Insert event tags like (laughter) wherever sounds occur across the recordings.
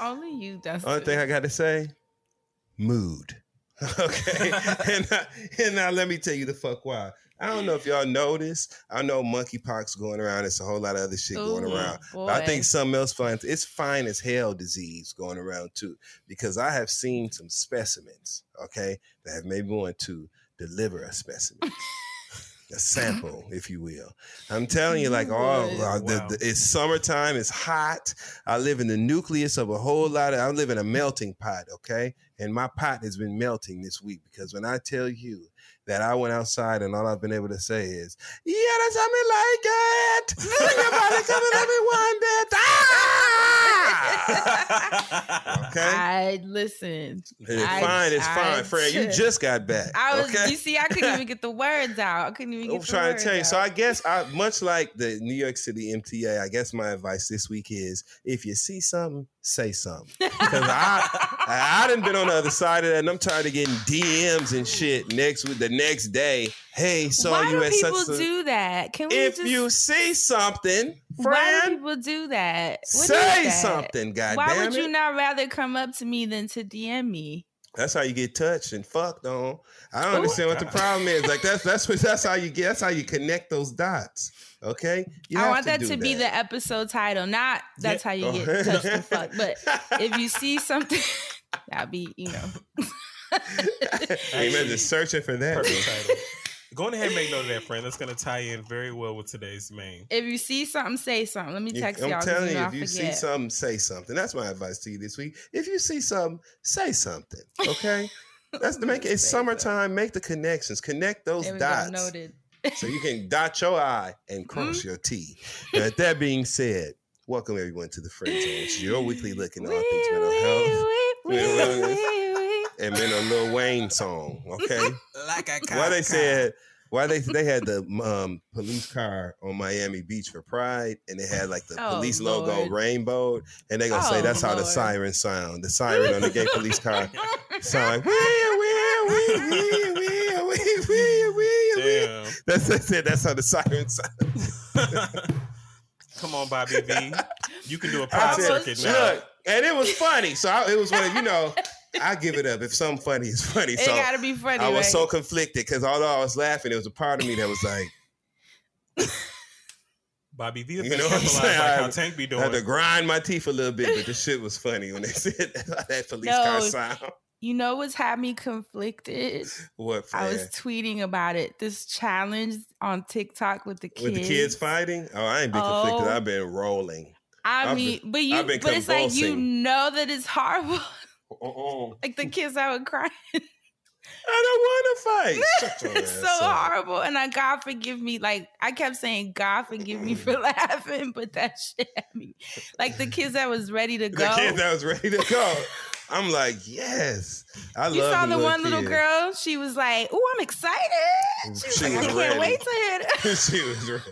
Only you, Dustin. Only thing I got to say, mood. (laughs) Okay, (laughs) and now, and now let me tell you the fuck why. I don't know if y'all this. I know monkeypox going around. It's a whole lot of other shit going around. But I think something else fine. It's fine as hell disease going around too, because I have seen some specimens. Okay, that have maybe want to deliver a specimen. (laughs) A sample, (laughs) if you will. I'm telling you, like, oh, uh, the, the, it's summertime. It's hot. I live in the nucleus of a whole lot of. I live in a melting pot, okay, and my pot has been melting this week because when I tell you that I went outside and all I've been able to say is, "Yeah, that's how me like it." Bring your body coming at me one bit. Ah! (laughs) okay, I listen. it's I- fine. It's I- fine, Fred. You just got back. I was. okay? You see, I couldn't even get the words out. I couldn't even get I'm trying to tell you. So. I guess I (laughs) much like the New York City MTA, I guess my advice this week is if you see something, say something. Because I (laughs) I didn't been on the other side of that and I'm tired of getting DMs and shit next with the next day. Hey, saw Why you do at such people a do that? Can we if just? you see something, why do people do that? What say that? something, God Why would it. you not rather come up to me than to DM me? That's how you get touched and fucked on. I don't Ooh. understand what the problem is. Like that's that's what that's how you (laughs) get that's how you connect those dots. Okay? You I want that do to be the episode title, not that's how you get touched and fucked. But (laughs) if you see something, (laughs) that'd be, you know. (laughs) Amen. Just searching for that. Perfect title. Go ahead and make note of that, friend. That's going to tie in very well with today's main. If you see something, say something. Let me text You- text I'm telling you, you, if I you see something, say something. That's my advice to you this week. If you see something, say something. Okay. (laughs) That's to make it. It's summertime. Make the connections. Connect those There we go, dots. noted. so you can dot your I and Mm-hmm. cross your T. Now, with that being said, welcome everyone to the Friend Zone. It's your weekly look into all things mental health Wee, (laughs) mental wee, wellness, wee, wee. And then a Lil Wayne song. Okay. (laughs) Like a why they cow. said why they they had the um, police car on Miami Beach for Pride, and they had like the Oh, police logo Lord. rainbow, and they gonna say Oh, that's how the siren sound. The siren on the gay police car (laughs) sound like wee wee wee wee wee wee wee wee wee. That's that's it. That's how the siren sound. (laughs) Come on, Bobby V. You can do a pod said, circuit now. look, and it was funny. So I, it was one of you know. I give it up if something funny is funny. (laughs) It so gotta be funny. I was right? so conflicted because although I was laughing, it was a part of me that was like, (laughs) Bobby V. You You know know what I'm saying? like I- how Tank be I had to grind my teeth a little bit, but the (laughs) shit was funny when they said that police No. car sound. You know what's had me conflicted? What I was tweeting about it. This challenge on TikTok with the kids. with the kids fighting? Oh, I ain't been conflicted. Oh. I've been rolling. I I've mean, been- but you, I've been but it's like you know that it's horrible. Uh-uh. like the kids I would cry. (laughs) I don't want to fight. (laughs) It's so up. horrible. And I God forgive me. Like I kept saying, God forgive me for (laughs) laughing, but that shit had me. Like the kids that was ready to The go. kid that was ready to go. I'm like, yes. I you love saw the one little girl. She was like, "Oh, I'm excited." She was She like, was "I can't wait to hear it." she was ready.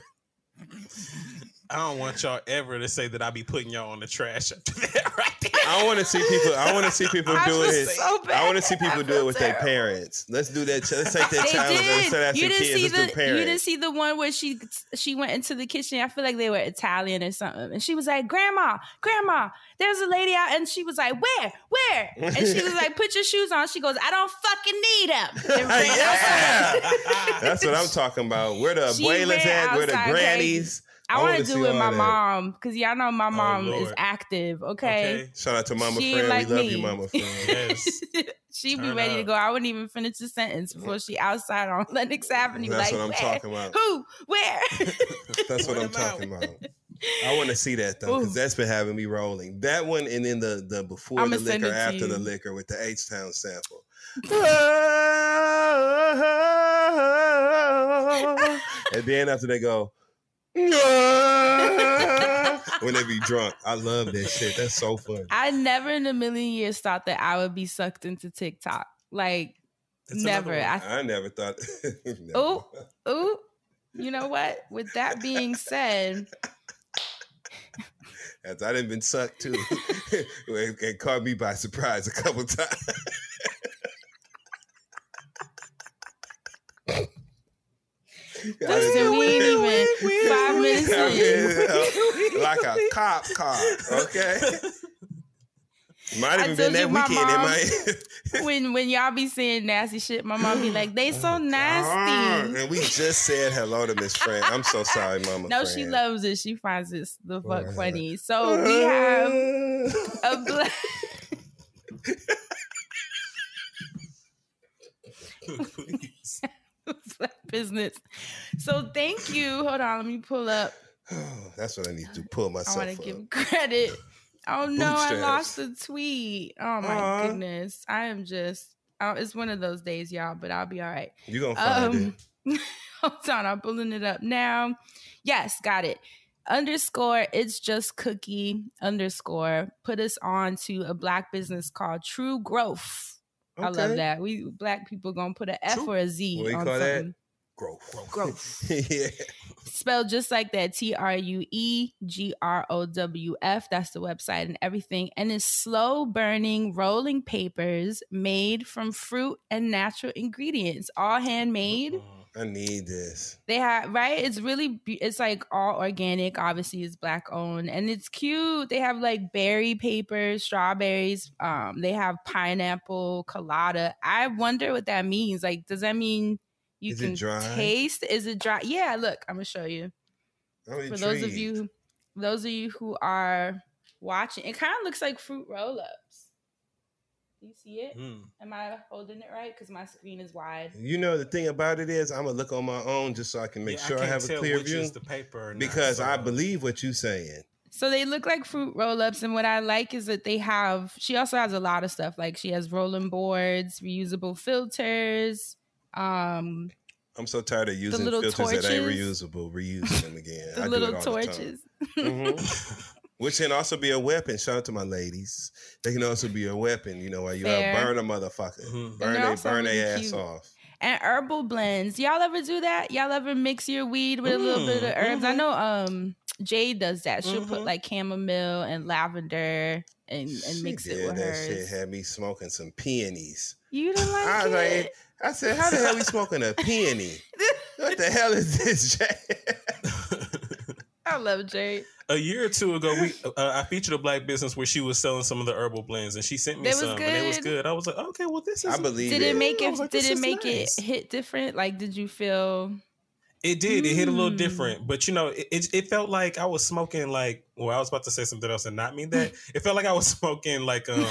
I don't want y'all ever to say that I be putting y'all on the trash after that (laughs) right there. I want to see people. I want to see people I doing it. so I want to see people I do it feel with their parents. Let's do that. Let's take that They challenge. did. Instead of You asking didn't kids, see let's the parents. you didn't see the one where she she went into the kitchen. I feel like they were Italian or something, and she was like, "Grandma, Grandma, there's a lady out," and she was like, "Where, where?" And she was like, "Put your shoes on." She goes, "I don't fucking need them." (laughs) And ran outside. yeah, that's what I'm talking about. Where the She abuelas at? Where the outside grannies? I, I want wanna do it with my that. mom because y'all know my oh, mom is active. Okay, Okay. Shout out to Mama She Friend. like we love me. you, Mama Friend. (laughs) Yes. she'd be Turn ready to go. I wouldn't even finish the sentence before she outside on (laughs) Lenox Avenue. That's like, what I'm where? talking about. Who? Where? (laughs) That's what What I'm about? talking about. I want to see that though, because that's been having me rolling. That one, and then the the before I'ma the liquor, after the liquor with the H Town sample. and then after they go, (laughs) when they be drunk, I love that shit. That's so fun. I never in a million years thought that I would be sucked into TikTok. Like, That's never. one. I, I never thought. (laughs) never. Oh. you know what? With that being said, As I done been sucked too, (laughs) it, it caught me by surprise a couple times. Dustin, (laughs) we ain't even five minutes in. like a cop car, okay? Might have been that weekend. Mom- might. (laughs) When when y'all be saying nasty shit, my mom be like, "They so (laughs) nasty." and we just said hello to Miss Fran. I'm so sorry, Mama. No, she loves it. She finds it the fuck Right. funny. So we have a black. (laughs) Business. So thank you. Hold on, let me pull up. (sighs) That's what I need to pull myself. I want to give credit. (laughs) Oh no, I lost the tweet. Oh my Aw. goodness, I am just. Oh, it's one of those days, y'all. But I'll be all right. You gonna find it? Um, (laughs) hold on, I'm pulling it up now. Yes, got it. Underscore, it's just cookie underscore. Put us on to a black business called True Growth. I love that. We black people gonna put an F True- or a Z What do you on call that? something. Growth. Growth. (laughs) yeah. Spelled just like that. T R U E G R O W F. That's the website and everything. And it's slow burning rolling papers made from fruit and natural ingredients, all handmade. Uh-huh. I need this. They have right. It's really it's like all organic. Obviously, it's black owned and it's cute. They have like berry papers, strawberries. Um, they have pineapple colada. I wonder what that means. Like, does that mean you Is it can taste? Is it dry? Yeah. Look, I'm gonna show you I'm for those of you, those of you who are watching. It kind of looks like fruit roll ups. Do you see it? Mm. Am I holding it right? Because my screen is wide. You know the thing about it is I'm gonna look on my own just so I can make Yeah, sure I, can't have a tell clear which view is the paper or not, because so- I believe what you're saying. So they look like fruit roll ups. And what I like is that they have, she also has a lot of stuff. Like she has rolling boards, reusable filters. Um, I'm so tired of using little filters that ain't torches. reusable, reusing them again. (laughs) the I do little it all the time. (laughs) torches. Which can also be a weapon. Shout out to my ladies. They can also be a weapon, you know, while you Fair. out burn a motherfucker. Mhm. Burn they're they burn really their ass off. and herbal blends. Y'all ever do that? Y'all ever mix your weed with a little bit of Mm, herbs? I mhm. know um Jade does that. She'll put Mhm. like chamomile and lavender and, and She mix it did with that hers. shit had me smoking some peonies. You (laughs) don't like I was it? like, I said, how the hell we smoking a (laughs) peony? What the hell is this, Jay? (laughs) I love Jade. a year or two ago, we uh, I featured a black business where she was selling some of the herbal blends, and she sent me They was some, and it was good. good. I was like, okay, well, this is. I believe Did it. it make it? like, did this it is make nice. it hit different? Like, did you feel? It did. It hit a little Mm. different, but you know, it, it it felt like I was smoking like. Well, I was about to say something else and not mean that. (laughs) it felt like I was smoking like um.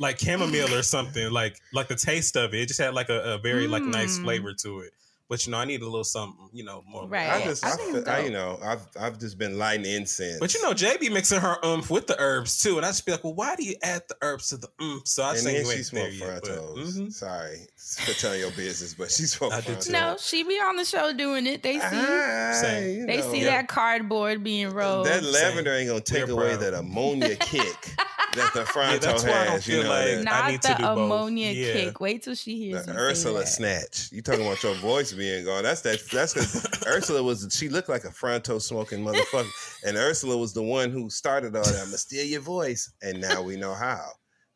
Like chamomile or something, like like the taste of it. It just had like a, a very like nice Mm. flavor to it. But you know, I need a little something, you know, more. Right. I just, I I, feel- I, you know, I've, I've just been lighting incense. But you know, Jay be mixing her umph with the herbs too, and I just be like, well, why do you add the herbs to the umph? So I and just think you she ain't there smoked yet. But, Frontos. mhm. Sorry for telling your business, but she (laughs) smoked I do Frontos. No, she be on the show doing it. They see. Ah, Same. they know, see that cardboard being rolled. That lavender ain't gonna take We're away proud. that ammonia (laughs) kick that the Fronto Yeah, that's why I don't has. You feel know, like- that- I Not need to the do both. ammonia Yeah. kick. Wait till she hears the you say Ursula that. snatch. You talking about your voice being gone? That's that. That's because (laughs) Ursula was. She looked like a Fronto smoking motherfucker, and Ursula was the one who started all that. I'm gonna steal your voice, and now we know how.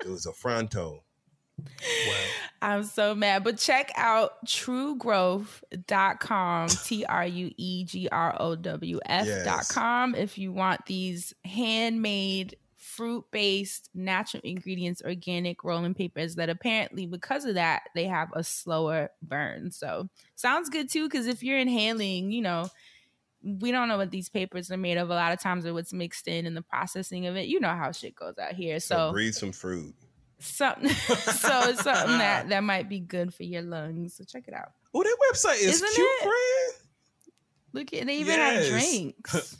It was a Fronto. I'm so mad. But check out truegrowth.com, (laughs) T R U E G R O W F.com if you want these handmade fruit based natural ingredients organic rolling papers that apparently because of that they have a slower burn. So sounds good too because if you're inhaling, you know, we don't know what these papers are made of a lot of times or what's mixed in in the processing of it. You know how shit goes out here. So, So breathe some fruit. something (laughs) so it's something that that might be good for your lungs so check it out Oh, that website is Isn't cute, it? friend. look at they even Yes. have drinks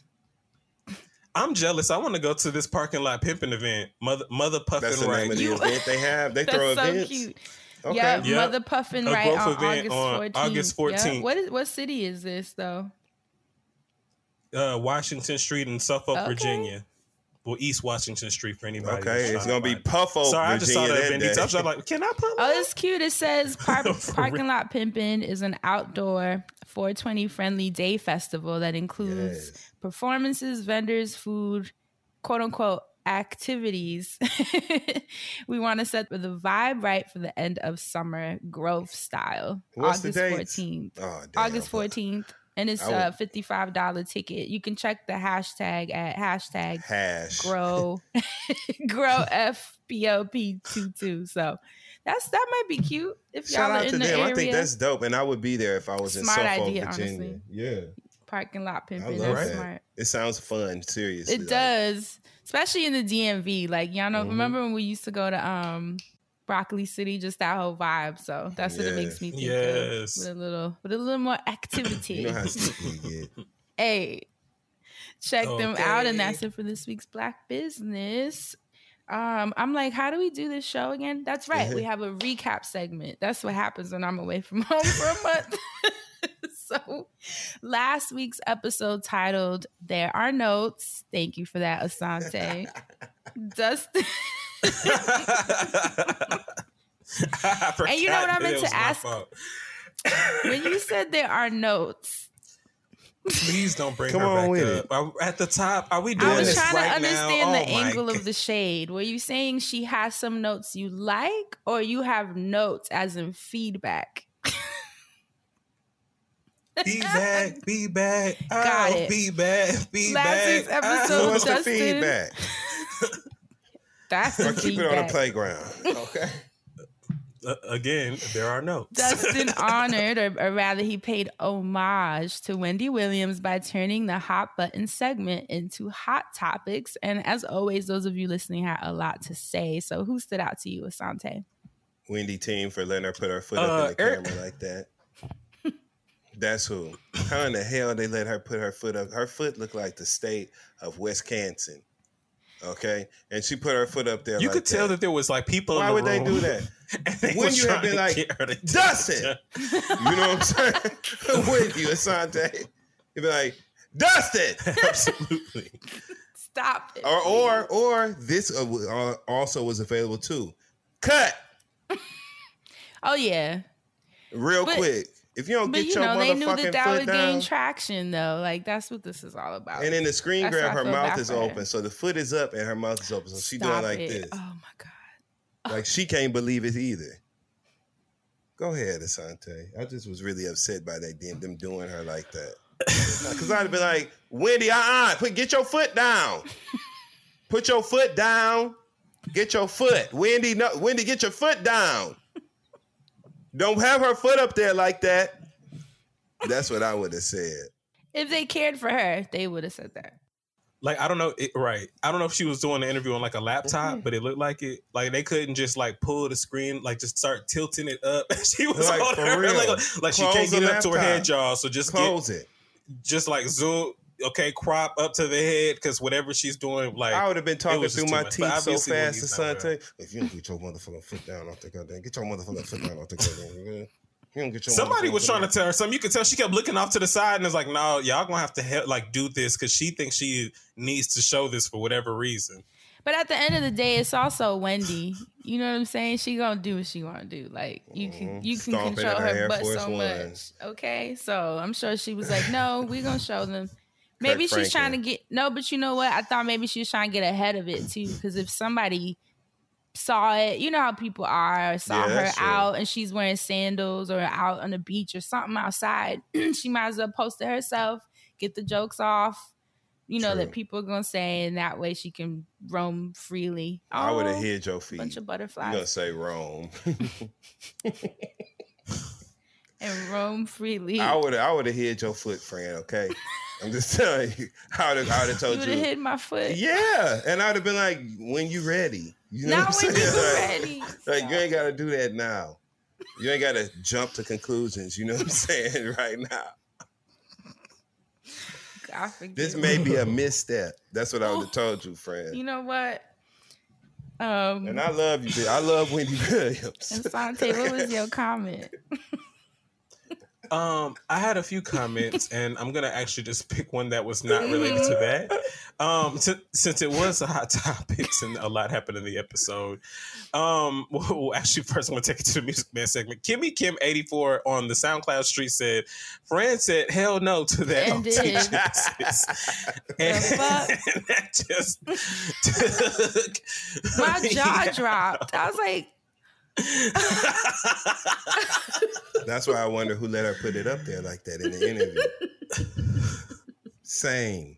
I'm jealous. I want to go to this parking lot pimping event. Mother Mother That's Puffin the right. name of the event they have. They (laughs) that's throw so events. cute Okay. yeah Yep. mother puffin A right growth on event august on August Yeah. 14th. what is what city is this though uh, Washington Street in Suffolk, Okay. Virginia. Well, East Washington Street for anybody. Okay, it's gonna to be find it. Puffo, Sorry, I just saw Virginia. that event that. I day. was like, can I pull Oh, it's cute. It says (laughs) par- Parking real. Lot pimping is an outdoor 420 friendly day festival that includes Yes. performances, vendors, food, quote unquote activities. (laughs) we want to set the vibe right for the end of summer growth style. What's the August 14th. Oh. August 14th. And it's would- a $55 ticket. You can check the hashtag at hashtag Hash. grow (laughs) grow FPOP 22. So that's that might be cute if y'all Shout are in the them. area. I think that's dope, and I would be there if I was in Smart Suffolk, idea, Virginia. honestly. Yeah, parking lot pimping. I love That's that. smart. It sounds fun. Seriously, It like- does, especially in the DMV. Like y'all know, Mhm. remember when we used to go to um Broccoli City? Just that whole vibe. So that's what it makes me think Yes. of. With a little, with a little more activity. You know how (laughs) stupid get. hey, check them out, and that's it for this week's Black Business. Um, I'm like, how do we do this show again? That's right. We have a recap segment. That's what happens when I'm away from (laughs) home for a month. (laughs) so, last week's episode titled "There Are Notes." Thank you for that, Assanté. Dustin. And you know what I meant to ask? when you said there are notes, Please don't bring Come her on back with up. Are- at the top, are we doing I was trying right to understand now? the Oh my angle of the shade. Were you saying she has some notes you like, or you have notes as in feedback? Be back, be (laughs) back. Got I'll it. Be back, be Last back. week's I'll- episode- What's the feedback? (laughs) That's the Or keep it on the playground. Okay. Uh, again, there are notes. Dustin (laughs) honored, or, or rather, he paid homage to Wendy Williams by turning the hot button segment into hot topics. And as always, those of you listening had a lot to say. So, who stood out to you, Assanté? Wendy team for letting her put her foot up Uh, in the Eric- camera like that. That's who. How in the hell they let her put her foot up? Her foot looked like the state of Wisconsin. Okay, and she put her foot up there. you like could tell that there was like people. Why in the would they do that? (laughs) and they When you have been like, get her Dustin! You know what I'm saying? (laughs) With you, Assanté. You'd be like, Dustin! (laughs) Absolutely. Stop it. or or or this uh, w- uh, also was available too. Cut Oh, yeah. real But- quick. If you don't But get you your know, they knew that that foot would down, gain traction, though. Like that's what this is all about. and in the screen That's grab, her mouth is for her. open, so the foot is up and her mouth is open. So she Stop doing like it. this, Oh my god. like she can't believe it either. Go ahead, Assanté. I just was really upset by that them, them doing her like that. Because I'd be like, Wendy, uh uh put get your foot down. Put your foot down. Get your foot. Wendy, no, Wendy, get your foot down. Don't have her foot up there like that. That's what I would have said. If they cared for her, they would have said that. Like I don't know, it, right? I don't know if she was doing the interview on like a laptop, Mm-hmm. but it looked like it. Like they couldn't just like pull the screen, like just start tilting it up. (laughs) she was Like, on for her, real. like, like she can't the get up to her head, y'all. So just get, Close it. just like zoom. Okay, crop up to the head because whatever she's doing, like I would have been talking through my too much. But teeth so fast, Wendy's not. Assanté. If you don't get your motherfucking foot down off the goddamn, get your motherfucking foot down off the goddamn. You don't get your Somebody was foot trying to tell her something. You could tell she kept looking off to the side and was like, "No, y'all gonna have to help, like do this because she thinks she needs to show this for whatever reason." But at the end of the day, it's also Wendy. You know what I'm saying? She gonna do what she wanna do. Like you can mm-hmm. you can Stomping control her her butt so Ones. much. Okay, so I'm sure she was like, "No, we gonna show them." Maybe Kirk she's trying to get no, but you know what? I thought maybe she was trying to get ahead of it too. Because if somebody saw it, you know how people are, saw Yeah, her true. out and she's wearing sandals or out on the beach or something outside, (clears throat) she might as well post it herself, get the jokes off. You know that people are gonna say, and that way she can roam freely. I would have Oh, hid your feet. bunch of You gonna say Rome? (laughs) and roam freely. I would I would have hid your foot, friend. Okay, (laughs) I'm just (laughs) telling you. I would have have you told would you. have hit my foot. Yeah, and I'd have been like, when you ready. You know Not what I'm when you saying? (laughs) ready. Like, like you ain't gotta do that now. You ain't gotta jump to conclusions. You know what I'm (laughs) saying right now. This may be a misstep. That's what I would have told you, friend. You know what? Um, and I love you. I love Wendy Williams. and Sante, what was your comment? Um, I had a few comments, and I'm gonna actually just pick one that was not related to that. (laughs) Um, since, since it was a hot (laughs) topic and a lot happened in the episode. Um, (laughs) well, actually, first I'm gonna take it to the Music Man segment. Kimmy Kim 84 on the SoundCloud street said, "Fran said hell no to that." And on did. T-Genesis." and, and that just took My jaw dropped. I was like, That's why I wonder who let her put it up there like that in the interview. Same.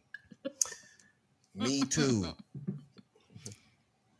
Me too.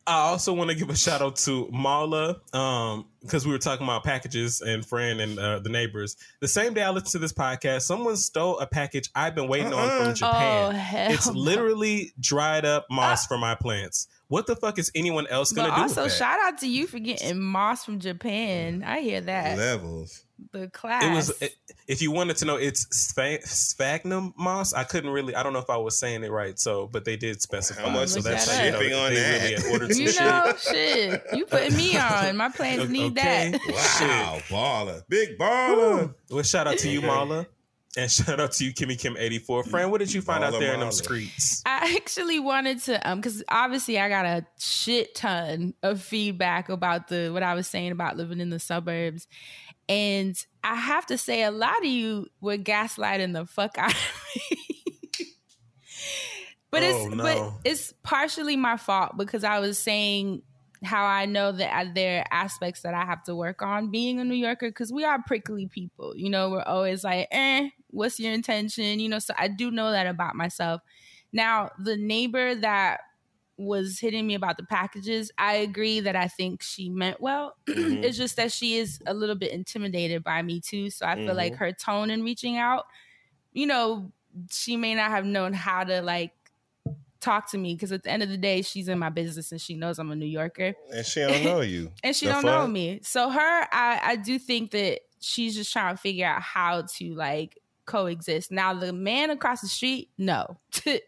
I also want to give a shout out to Mala, um, because we were talking about packages and friend and uh, the neighbors. The same day I listened to this podcast, someone stole a package I've been waiting on Uh-uh. from Japan. oh hell. it's no. literally dried up moss for my plants. What the fuck is anyone else gonna do also, with that? shout out to you for getting moss from Japan. Mm. I hear that. Levels. The class. it was it, if you wanted to know it's spha- sphagnum moss. I couldn't really. I don't know if I was saying it right. So, but they did specify. How much so is that's the how you know on that? really ordered (laughs) you shit. know, shit. You putting me on. My (laughs) plans need Okay. that. Wow, baller. Big baller. Well, shout out to you, Mala. And (laughs) shout out to you, Kimmy Kim 84. Friend, what did you find out there in them streets? I actually wanted to um because obviously I got a shit ton of feedback about the what I was saying about living in the suburbs. And I have to say a lot of you were gaslighting the fuck out of me. (laughs) but Oh, it's no. but it's partially my fault because I was saying how I know that I- there are aspects that I have to work on being a New Yorker because we are prickly people. You know, we're always like, eh, what's your intention? You know, so I do know that about myself. Now, the neighbor that was hitting me about the packages, I agree that I think she meant well. (clears throat) Mhm. it's just that she is a little bit intimidated by me too. So I feel like Mhm. her tone in reaching out, you know, she may not have known how to like talk to me because at the end of the day, she's in my business and she knows I'm a New Yorker And she don't know you. (laughs) and she The don't know me. So her, I, I do think that she's just trying to figure out how to like coexist. Now the man across the street, no. (laughs) the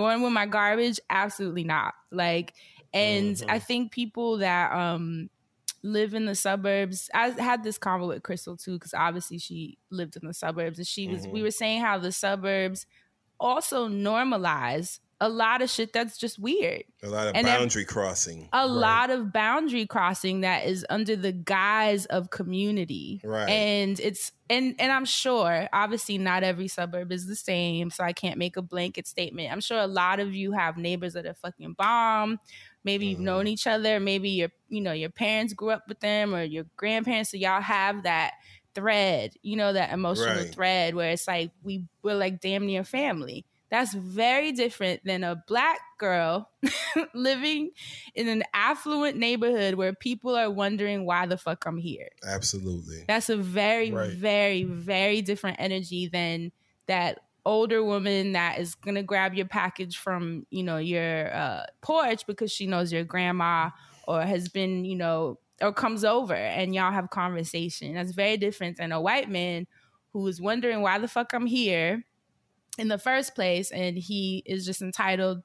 one with my garbage, absolutely not. Like, and Mhm. I think people that um live in the suburbs. I had this convo with Crystal too, because obviously she lived in the suburbs, and she was. We Mhm. were saying how the suburbs also normalize a lot of shit that's just weird A lot of And ev- boundary crossing. a lot of boundary crossing that is under the guise of community Right. and it's and and i'm sure obviously not every suburb is the same so i can't make a blanket statement i'm sure a lot of you have neighbors that are fucking bomb maybe you've Mhm. known each other maybe your you know your parents grew up with them or your grandparents so y'all have that thread you know that emotional Right. thread where it's like we we're like damn near family that's very different than a black girl (laughs) living in an affluent neighborhood where people are wondering why the fuck I'm here. Absolutely. That's a very, Right. very, very different energy than that older woman that is gonna grab your package from you know your uh, porch because she knows your grandma or has been you know or comes over and y'all have conversation. That's very different than a white man who is wondering why the fuck I'm here in the first place and he is just entitled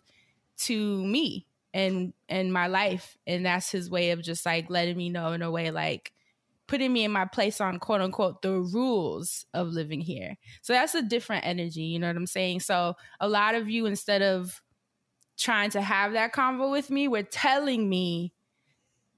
to me and and my life. And that's his way of just like letting me know in a way like putting me in my place on quote unquote the rules of living here. So that's a different energy you know what i'm saying? So a lot of you instead of trying to have that convo with me were telling me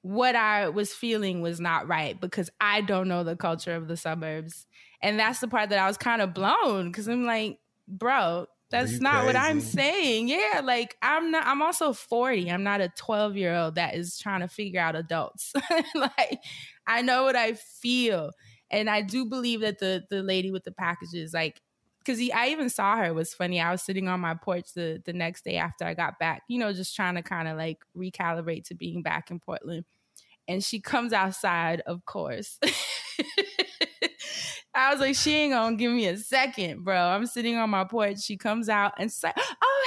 what I was feeling was not right because I don't know the culture of the suburbs. And that's the part that I was kind of blown because I'm like, bro, that's not what I'm saying. Yeah, like I'm not I'm also 40. I'm not a 12 year old that is trying to figure out adults. (laughs) like I know what I feel. And I do believe that the the lady with the packages, like because I even saw her. It was funny. I was sitting on my porch the the next day after I got back, you know, just trying to kind of like recalibrate to being back in Portland. And she comes outside, of course. (laughs) I was like, she ain't gonna give me a second, bro. I'm sitting on my porch. She comes out and say, "Oh,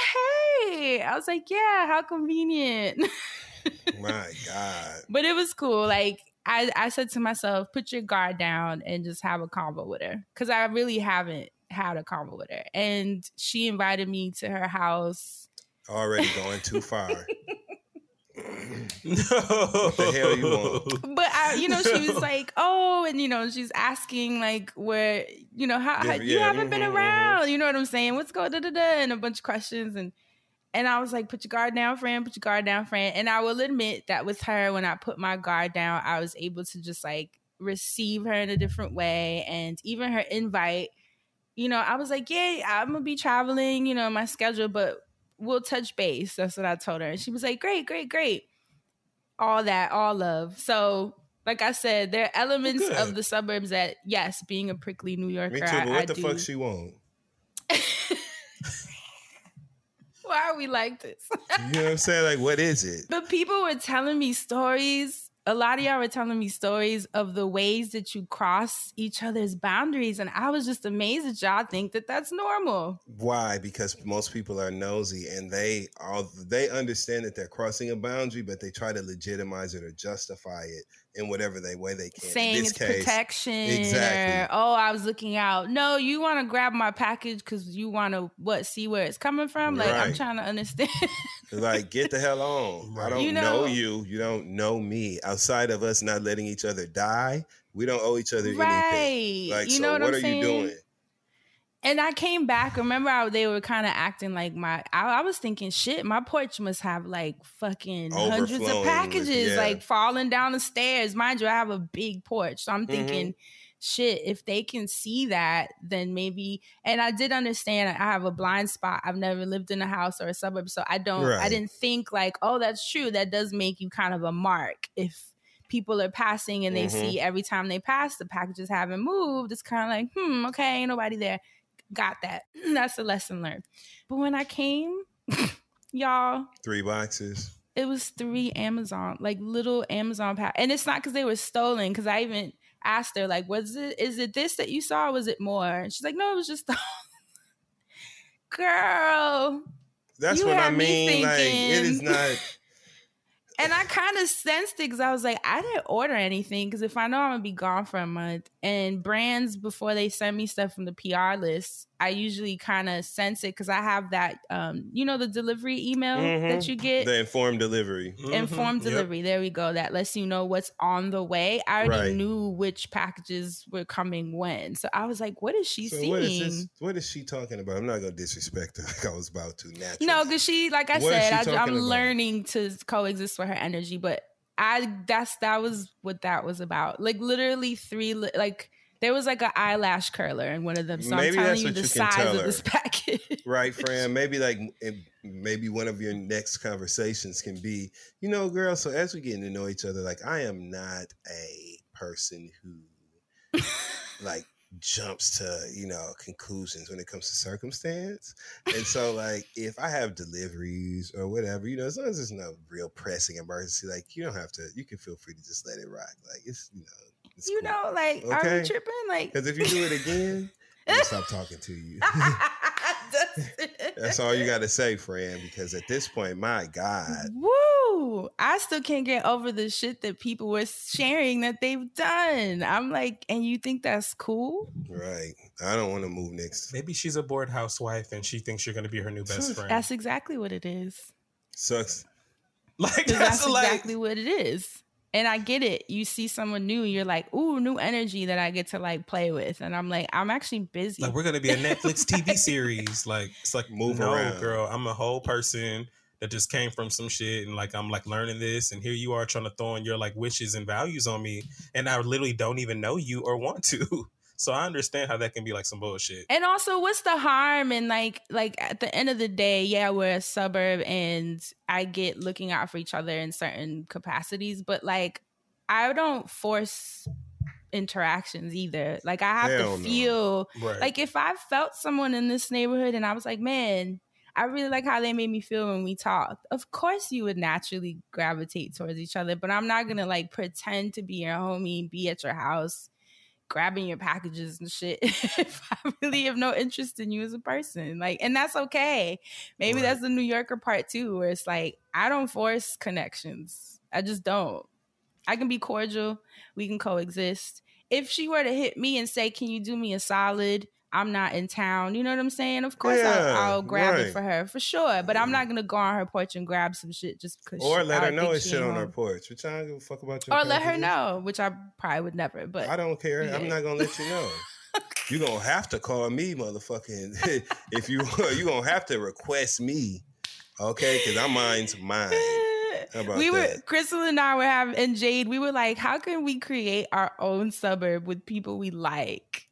hey!" I was like, "Yeah, how convenient." (laughs) My God. but it was cool. Like I, I said to myself, put your guard down and just have a convo with her. Cause I really haven't had a convo with her. And she invited me to her house. Already going too far. No. (laughs) What the hell you want? (laughs) You know, she was (laughs) like, oh, and you know, she's asking like where, you know, how, how Yeah, you yeah, haven't been mhm, mhm. around. You know what I'm saying? What's going da da da and a bunch of questions and and I was like, put your guard down, friend, put your guard down, friend. And I will admit that with her, when I put my guard down, I was able to just like receive her in a different way. And even her invite, you know, I was like, yeah, I'm gonna be traveling, you know, my schedule, but we'll touch base. That's what I told her. And she was like, great, great, great. All that, all love. So, like I said, there are elements good. of the suburbs that, yes, being a prickly New Yorker, Me too, I, but what I the do. fuck she want? (laughs) Why are we like this? You know what I'm saying? Like, what is it? But people were telling me stories. A lot of y'all were telling me stories of the ways that you cross each other's boundaries. And I was just amazed that y'all think that that's normal. Why? Because most people are nosy and they all they understand that they're crossing a boundary, but they try to legitimize it or justify it in whatever they way they can. In Saying this it's case, protection exactly. or, oh, I was looking out. No, you want to grab my package because you want to, what, see where it's coming from? Like, I'm trying to understand. (laughs) like get the hell on. I don't You know, know- you. You don't know me. Outside of us not letting each other die, we don't owe each other anything. right. Like, you so know what, what I'm are saying? you doing? And I came back. Remember, how they were kind of acting like my. I, I was thinking, shit, my porch must have like fucking hundreds of packages, yeah. like falling down the stairs. Mind you, I have a big porch, so I'm Mm-hmm. thinking, shit, if they can see that, then maybe. And I did understand. I have a blind spot. I've never lived in a house or a suburb, so I don't. I didn't think like, oh, that's true. That does make you kind of a mark if. People are passing and they Mhm. see every time they pass the packages haven't moved. It's kind of like, hmm, okay, ain't nobody there got that. (clears throat) That's a lesson learned. But when I came, (laughs) y'all, Three boxes. it was three Amazon, like little Amazon pack. And it's not because they were stolen, because I even asked her, like, was it is it this that you saw? Or was it more? And she's like, no, it was just the (laughs) girl. That's what I had me mean. Like it is not (laughs) And I kind of sensed it because I was like, I didn't order anything because if I know I'm gonna be gone for a month, and brands before they send me stuff from the PR list, I usually kind of sense it because I have that, um, you know, the delivery email that Mhm. you get. the informed delivery. Informed Mhm. Yep. delivery. There we go. That lets you know what's on the way. I already Right. knew which packages were coming when. So I was like, what is she So seeing? what is this? What is she talking about? I'm not gonna disrespect her (laughs) like I was about to. Naturally. No, because she, like I What said, I, I'm about? learning to coexist with her energy. But I, that's that was what that was about. Like literally three, like there was like an eyelash curler in one of them. So Maybe I'm telling you the you size of this package. right, (laughs) Fran? Maybe like maybe one of your next conversations can be, you know, girl. So as we're getting to know each other, like I am not a person who (laughs) like jumps to you know conclusions when it comes to circumstance and so like if i have deliveries or whatever you know as long as there's no real pressing emergency like you don't have to you can feel free to just let it rock like it's you know it's you cool. know, like are Okay. we tripping? Like because if you do it again (laughs) i'm gonna stop talking to you That's all you got to say, Fran, because at this point, my God. Woo! I still can't get over the shit that people were sharing that they've done. I'm like, and you think that's cool? Right. I don't want to move next. Maybe she's a bored housewife and she thinks you're going to be her new best (laughs) friend. That's exactly what it is. Sucks. like 'Cause that's, that's like exactly what it is. And I get it. You see someone new, you're like, ooh, new energy that I get to like play with. And I'm like, I'm actually busy. like we're going to be a Netflix TV (laughs) series. Like it's like Move no, around. girl. I'm a whole person. that just came from some shit and like I'm like learning this and here you are trying to throw in your like wishes and values on me and I literally don't even know you or want to. (laughs) So I understand how that can be like some bullshit. And also, what's the harm? And like, like at the end of the day, yeah, we're a suburb, and I get looking out for each other in certain capacities, but like, I don't force interactions either. Like, I have Hell to no. feel Right. like if I felt someone in this neighborhood, and I was like, man. I really like how they made me feel when we talked. Of course, you would naturally gravitate towards each other, but I'm not gonna like pretend to be your homie, be at your house, grabbing your packages and shit (laughs) if I really have no interest in you as a person. Like, and that's okay. Maybe Right. that's the New Yorker part too, where it's like, I don't force connections. I just don't. I can be cordial. We can coexist. If she were to hit me and say, Can you do me a solid? I'm not in town. You know what I'm saying? Of course, Yeah, I'll, I'll grab right. it for her for sure. But I'm not mm. gonna go on her porch and grab some shit just because. Or let her know it's shit on her porch. Which I don't give a fuck about your Or let her know, which I probably would never. But I don't care. I'm not gonna let you know. you (laughs) gonna have to call me, motherfucking. (laughs) if you (laughs) you gonna have to request me, okay? Because I'm mine's mine. We were that? Crystal and I were having and Jade. We were like, how can we create our own suburb with people we like?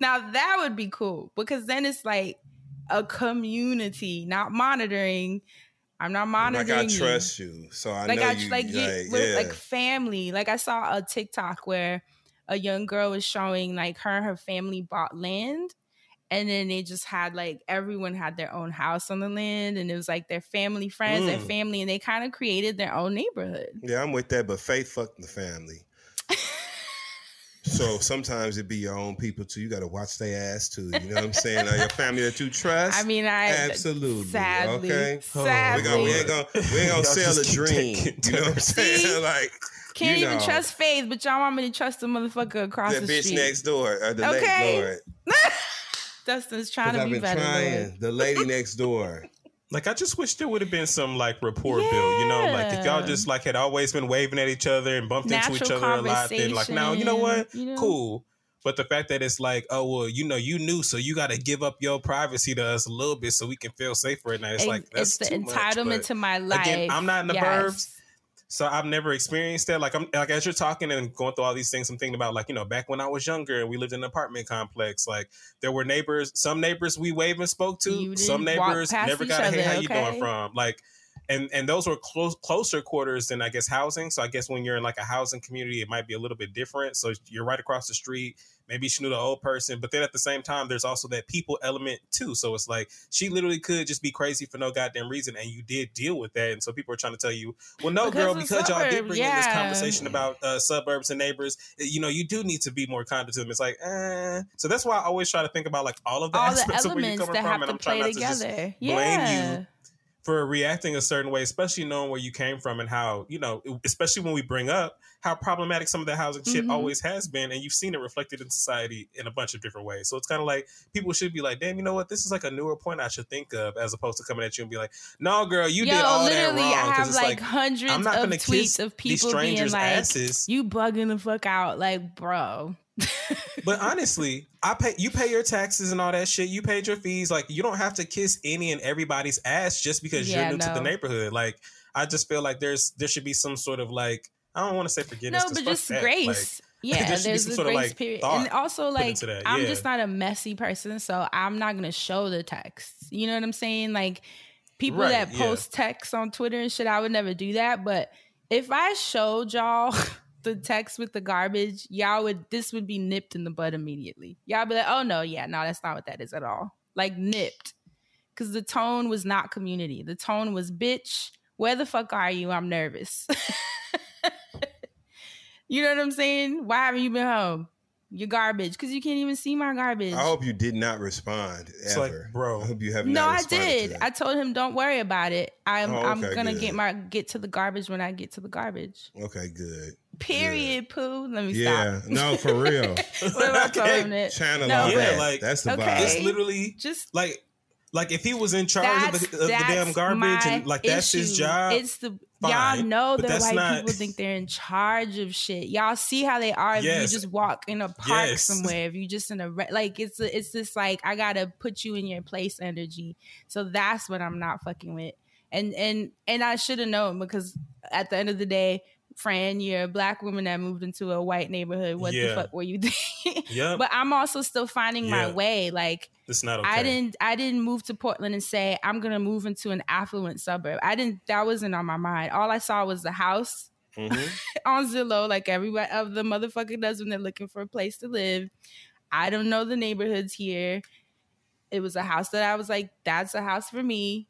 Now that would be cool because then it's like a community, not monitoring. I'm not monitoring. Like I you. trust you, so I like know I you. like, Like, we're yeah. like family. Like I saw a TikTok where a young girl was showing like her and her family bought land. And then they just had like everyone had their own house on the land, and it was like their family, friends, their Mm. family, and they kind of created their own neighborhood. yeah, I'm with that. But faith fucked the family. (laughs) So sometimes it be your own people too. You got to watch their ass too. You know what I'm saying? Are your family that you trust? (laughs) I mean, I Absolutely, sadly, okay? sadly, we, gonna, we ain't gonna we ain't gonna sell a just keep dream. You know what I'm saying? See? (laughs) like can't you even know. trust Faith, but y'all want me to trust the motherfucker across the the, bitch street. next door or the Okay. lady (laughs) Dustin's trying to I've be been better. trying. Lord. The lady next door. Like I just wish there would have been some like rapport built, you know, like if y'all just like had always been waving at each other and bumped into each other a lot, then like now you know what, you know? cool. But the fact that it's like, oh well, you know, you knew, so you got to give up your privacy to us a little bit so we can feel safe right now. It's like that's it's the much, entitlement but- to my life. again, I'm not in the Yes. burbs. So I've never experienced that. Like I'm like as you're talking and going through all these things, I'm thinking about like, you know, back when I was younger and we lived in an apartment complex, like there were neighbors, some neighbors we waved and spoke to, some neighbors never got a hey, how you okay? doing from? Like and and those were close closer quarters than I guess housing. So I guess when you're in like a housing community, it might be a little bit different. So you're right across the street. Maybe she knew the old person, but then at the same time, there's also that people element too. So it's like she literally could just be crazy for no goddamn reason, and you did deal with that. And so people are trying to tell you, well, no, Because girl, because y'all did bring in this conversation about uh, suburbs and neighbors, eh, you know, you do need to be more kind to them. It's like, eh. So that's why I always try to think about like all of the All the aspects of where you're elements coming from, and I'm trying play not to just together. blame yeah. you for reacting a certain way, especially knowing where you came from and how, you know, especially when we bring up how problematic some of the housing shit Mhm. always has been. And you've seen it reflected in society in a bunch of different ways. So it's kind of like people should be like, damn, you know what? This is like a newer point I should think of as opposed to coming at you and be like, no, girl, you Yo, did all that wrong. I have it's like, like, hundreds I'm not of gonna kiss tweets of these people being like, asses. "You bugging the fuck out," like, bro. But (laughs) honestly, I pay you pay your taxes and all that shit. You paid your fees. Like you don't have to kiss any and everybody's ass just because Yeah, you're new to the neighborhood. Like I just feel like there's there should be some sort of like I don't want to say forgiveness. No, but just grace. Like, (laughs) yeah, there there's a grace like, period, and also like I'm yeah. just not a messy person, so I'm not gonna show the texts. You know what I'm saying? Like people Right, that yeah. post texts on Twitter and shit, I would never do that. But if I showed y'all (laughs) the text with the garbage, y'all would this would be nipped in the bud immediately. Y'all be like, oh no, yeah, no, that's not what that is at all. Like nipped. Cause the tone was not community. The tone was bitch, where the fuck are you? I'm nervous. (laughs) you know what I'm saying? Why haven't you been home? You're garbage. Because you can't even see my garbage. I hope you did not respond It's ever, like, bro. I hope you have no, not I responded to did. that. I told him don't worry about it. I'm Oh, I'm gonna good. get my get to the garbage when I get to the garbage. okay, good. Period, poo. Let me stop. Yeah, stop. no, for (laughs) real. what am I (laughs) telling him that? Channel No, Yeah, that. like, that's the okay. vibe. it's literally Just like like if he was in charge of the, of the damn garbage and like that's his job. It's the y'all know that white not- people think they're in charge of shit. Y'all see how they are if Yes. you just walk in a park Yes. somewhere. If you just in a re- like it's a, it's this like I gotta put you in your place energy. So that's what I'm not fucking with. And and and I should have known because at the end of the day, Fran, you're a black woman that moved into a white neighborhood. What the fuck were you (laughs) thinking? Yep. but I'm also still finding my way. Like it's not okay. I didn't I didn't move to Portland and say I'm gonna move into an affluent suburb. I didn't that wasn't on my mind. All I saw was the house Mhm. (laughs) on Zillow, like everybody of the motherfucker does when they're looking for a place to live. I don't know the neighborhoods here. It was a house that I was like, that's a house for me.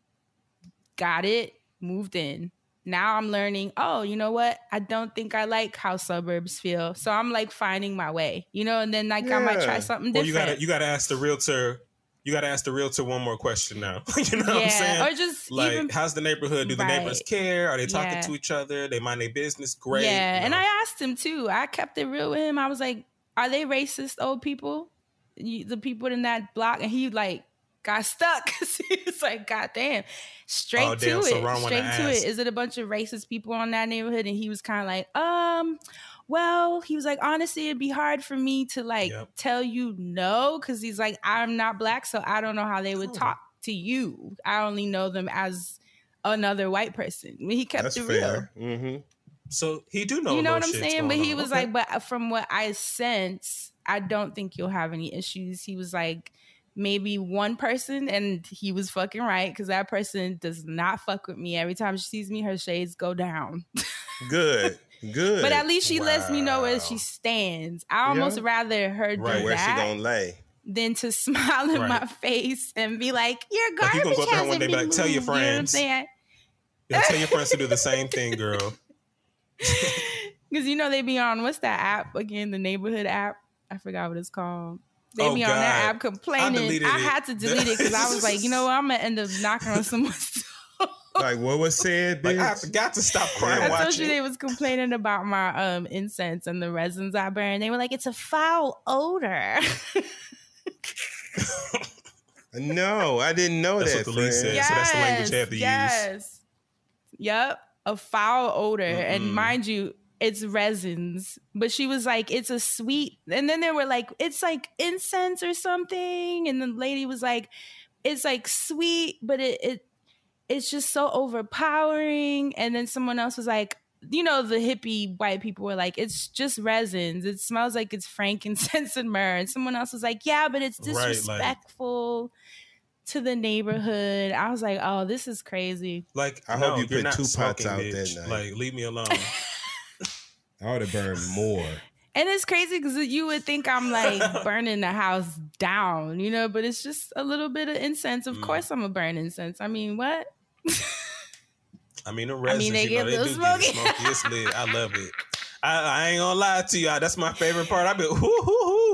Got it, moved in. Now I'm learning, oh, you know what? I don't think I like how suburbs feel. So I'm like finding my way, you know, and then like I might try Yeah. something Well, different. you gotta you gotta ask the realtor. You gotta ask the realtor one more question now. (laughs) you know what I'm saying? or just like, even how's the neighborhood? Do the Right. neighbors care? Are they talking Yeah. to each other? They mind their business? Great. Yeah, and I asked him too. I kept it real with him. I was like, "Are they racist old people? You, the people in that block?" And he like got stuck. (laughs) was like, "God damn!" Straight Oh, to so it. Wanna Straight to ask. it. Is it a bunch of racist people on that neighborhood? And he was kind of like, "Um." Well, he was like, honestly, it'd be hard for me to like Yep. tell you no, because he's like, I'm not black, so I don't know how they would Oh. talk to you. I only know them as another white person. He kept That's it real fair. hmm So he do know. you know what I'm saying? But he on. was Okay. like, but from what I sense, I don't think you'll have any issues. He was like, maybe one person, and he was fucking right because that person does not fuck with me. Every time she sees me, her shades go down. Good. Good. (laughs) but at least she lets me know where she stands. I almost Yeah. rather her do Right. where she that gonna lay? than to (laughs) smile in my face and be like, you're "Your Like, you garbage gonna go up to her hasn't one day, be been like, "Tell your moved." You know friends. Yeah, tell your friends to do the (laughs) same thing, girl. Because you know they be on what's that app again? The neighborhood app. I forgot what it's called. They Oh, be on that app complaining. I, deleted it. had to (laughs) delete it because I was like, you know what? I'm gonna end up knocking on someone's (laughs) door. Like what was said, Like? I forgot to stop crying I told you they was complaining about my um incense and the resins I burn. They were like, it's a foul odor. (laughs) no, I didn't know That's that. what the lease friend. said. so that's the language they have to use. yes. Yep. A foul odor. And Mm-mm. mind you, it's resins. But she was like, it's a sweet. And then they were like, it's like incense or something. And the lady was like, it's like sweet, but it, it it's just so overpowering. And then someone else was like, you know, the hippie white people were like, it's just resins. It smells like it's frankincense (laughs) and myrrh. And someone else was like, yeah, but it's Right, like- disrespectful to the neighborhood. I was like, oh, this is crazy. Like, I no, hope you put two pots out bitch. that night. Like, leave me alone. (laughs) I would have burned more. And it's crazy because you would think I'm like (laughs) burning the house down, you know, but it's just a little bit of incense. Of Mm. course, I'm a burn incense. I mean, what? I mean, the (laughs) I mean, they you get know, a they little do get smoky. smoky. It's lit. I love it. I, I ain't gonna lie to you. I- That's my favorite part. I've been whoo hoo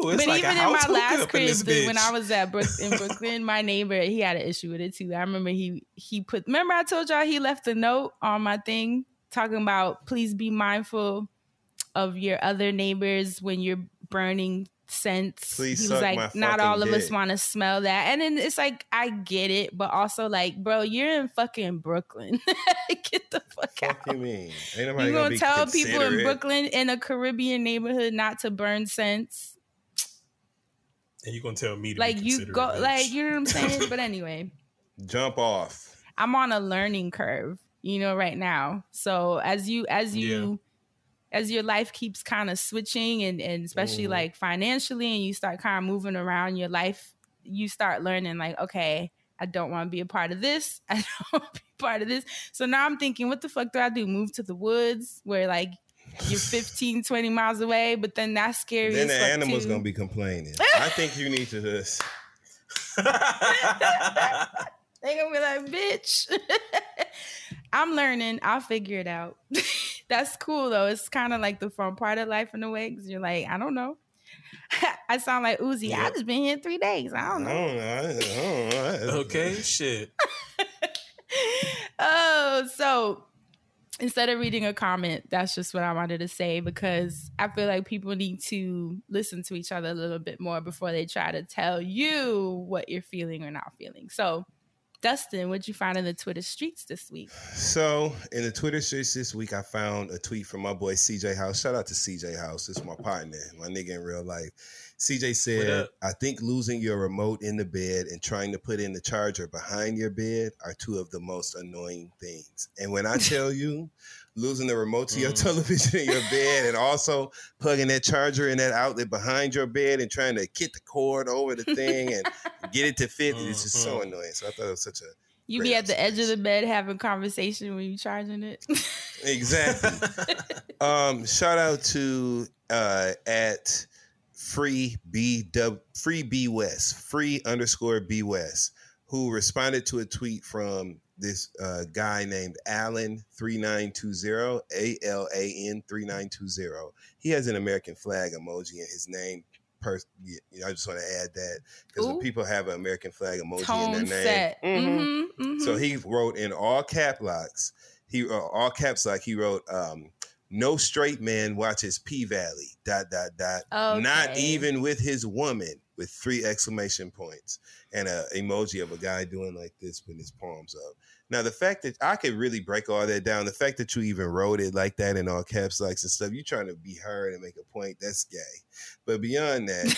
hoo. It's but like even a in my last hookup in crib, when. I was at Brook, in Brooklyn, my neighbor he had an issue with it too. I remember he he put. Remember I told y'all he left a note on my thing talking about please be mindful of your other neighbors when you're burning scents. Please he was like, not fucking all of us want to smell that, and then it's like I get it, but also like, bro, you're in fucking Brooklyn. (laughs) Get the fuck Fuck out. you mean? Ain't nobody You gonna, gonna tell people in. Brooklyn in a Caribbean neighborhood not to burn scents? and you gonna tell me to like be you go bitch. like you know what i'm saying (laughs) but anyway Jump off. i'm on a learning curve you know right now so as you as you as your life keeps kind of switching and and especially Mhm. like financially and you start kind of moving around your life you start learning like okay i don't want to be a part of this (laughs) i don't want to be part of this so now i'm thinking what the fuck do i do move to the woods where like you're 15 (laughs) 20 miles away but then that's scary Then the animals too. gonna be complaining. (laughs) I think you need to just They gonna be like, bitch. I'm learning. I'll figure it out. That's cool though. It's kind of like the fun part of life in a way because you're like, I don't know. (laughs) I sound like Uzi. Yeah. I just been here three days. I I don't don't know. know. I don't know. okay, shit. (laughs) oh, so instead of reading a comment, that's just what I wanted to say because I feel like people need to listen to each other a little bit more before they try to tell you what you're feeling or not feeling. So Dustin, what'd you find in the Twitter streets this week? So in the Twitter streets this week, I found a tweet from my boy CJ House. Shout out to CJ House. It's my partner, my nigga in real life. CJ said. I think losing your remote in the bed and trying to put in the charger behind your bed are two of the most annoying things. And when I (laughs) tell you, losing the remote to your (laughs) Mm. television in your bed and also plugging that charger in that outlet behind your bed and trying to get the cord over the thing and (laughs) get it to fit, it's just so Mhm. annoying. So I thought it was such a You be at the edge of the bed having conversation when you're charging it. Exactly. (laughs) um, shout out to uh at free b w free b west free underscore b west who responded to a tweet from this uh, guy named Alan three nine two zero A L A N three nine two zero. He has an American flag emoji in his name. Per- you know, I just want to add that because when people have an American flag emoji in Tone their name, set. Mhm. Mhm, so mhm. he wrote in all cap locks. He uh, all caps like he wrote, um, "No straight man watches P Valley." Dot dot dot. Not even with his woman. With three exclamation points and a emoji of a guy doing like this with his palms up. Now the fact that I could really break all that down, the fact that you even wrote it like that in all caps locks and stuff, you trying to be heard and make a point. That's gay. But beyond that,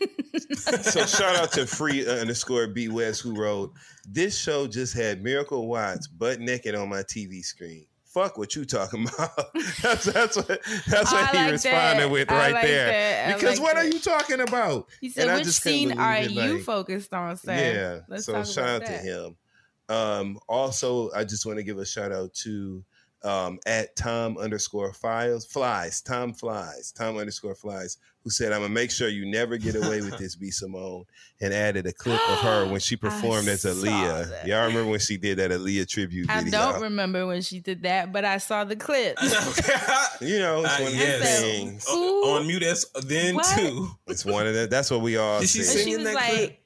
(laughs) so shout out to free underscore B West who wrote, This show just had Miracle Watts butt naked on my TV screen. Fuck what you talking (laughs) about. that's that's what that's I what he like responded that. with I right like there. Because like what that. are you talking about? He said, And I "Which just scene are you like- focused on, sir?" Yeah. Let's so talk shout out to him. Um, also, I just want to give a shout out to um, at Tom underscore files flies Tom flies Tom underscore flies who said I'm gonna make sure you never get away with this B Simone and added a clip of her when she (gasps) performed as saw Aaliyah. that. Y'all remember when she did that Aaliyah tribute I video? don't remember when she did that, but I saw the clip. (laughs) (laughs) You know, it's Uh, one of yes. the things. Ooh. on mute as then What? too. It's one of the. That's what we all Did she And sing in was that clip?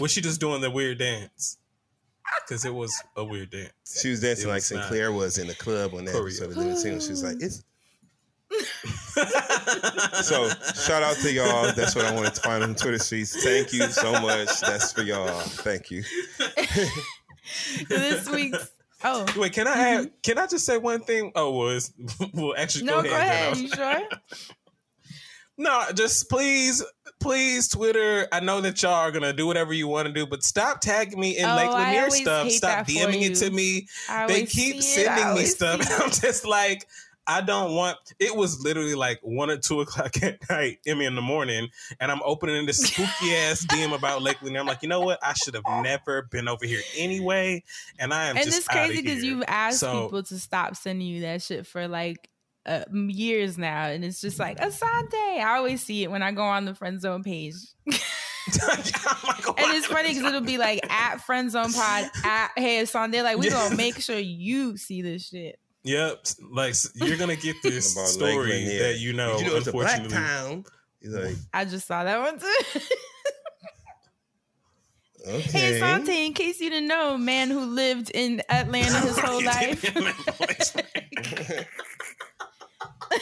Like, Was she just doing the weird dance? Because it was a weird dance. She was dancing It like was not. Synclaire was in the club on that Choreo. episode of Living Single. She was like, "It's (laughs) So shout out to y'all. That's what I wanted to find on Twitter streets. Thank you so much. That's for y'all. Thank you. (laughs) this week's. Oh Wait, can I have? Mm-hmm. Can I just say one thing? Oh, was (laughs) well, actually no, go go ahead. ahead. then. You sure? No, just please, please, Twitter. I know that y'all are gonna do whatever you want to do, but stop tagging me in Oh, Lake Lanier stuff. Stop DMing it to me. They keep see it. I sending me stuff. (laughs) I'm just like, I don't want. It was literally like one or two (laughs) o'clock at night, I mean in the morning, and I'm opening this spooky ass DM about Lake Lanier. I'm like, you know what? I should have never been over here anyway, and I am and just it's crazy because because you've asked So- people to stop sending you that shit for like uh, years now, and it's just like Assanté. I always see it when I go on the friend zone page, (laughs) (laughs) and it's funny because it'll be like at friend zone pod at hey Assanté. Like we Yeah. gonna make sure you see this shit. Yep, like you're gonna get (laughs) this About Lake story that you know. You know it's a black unfortunately, town? Like, I just saw that one too. okay. hey Assanté, in case you didn't know, man who lived in Atlanta his whole life. (laughs)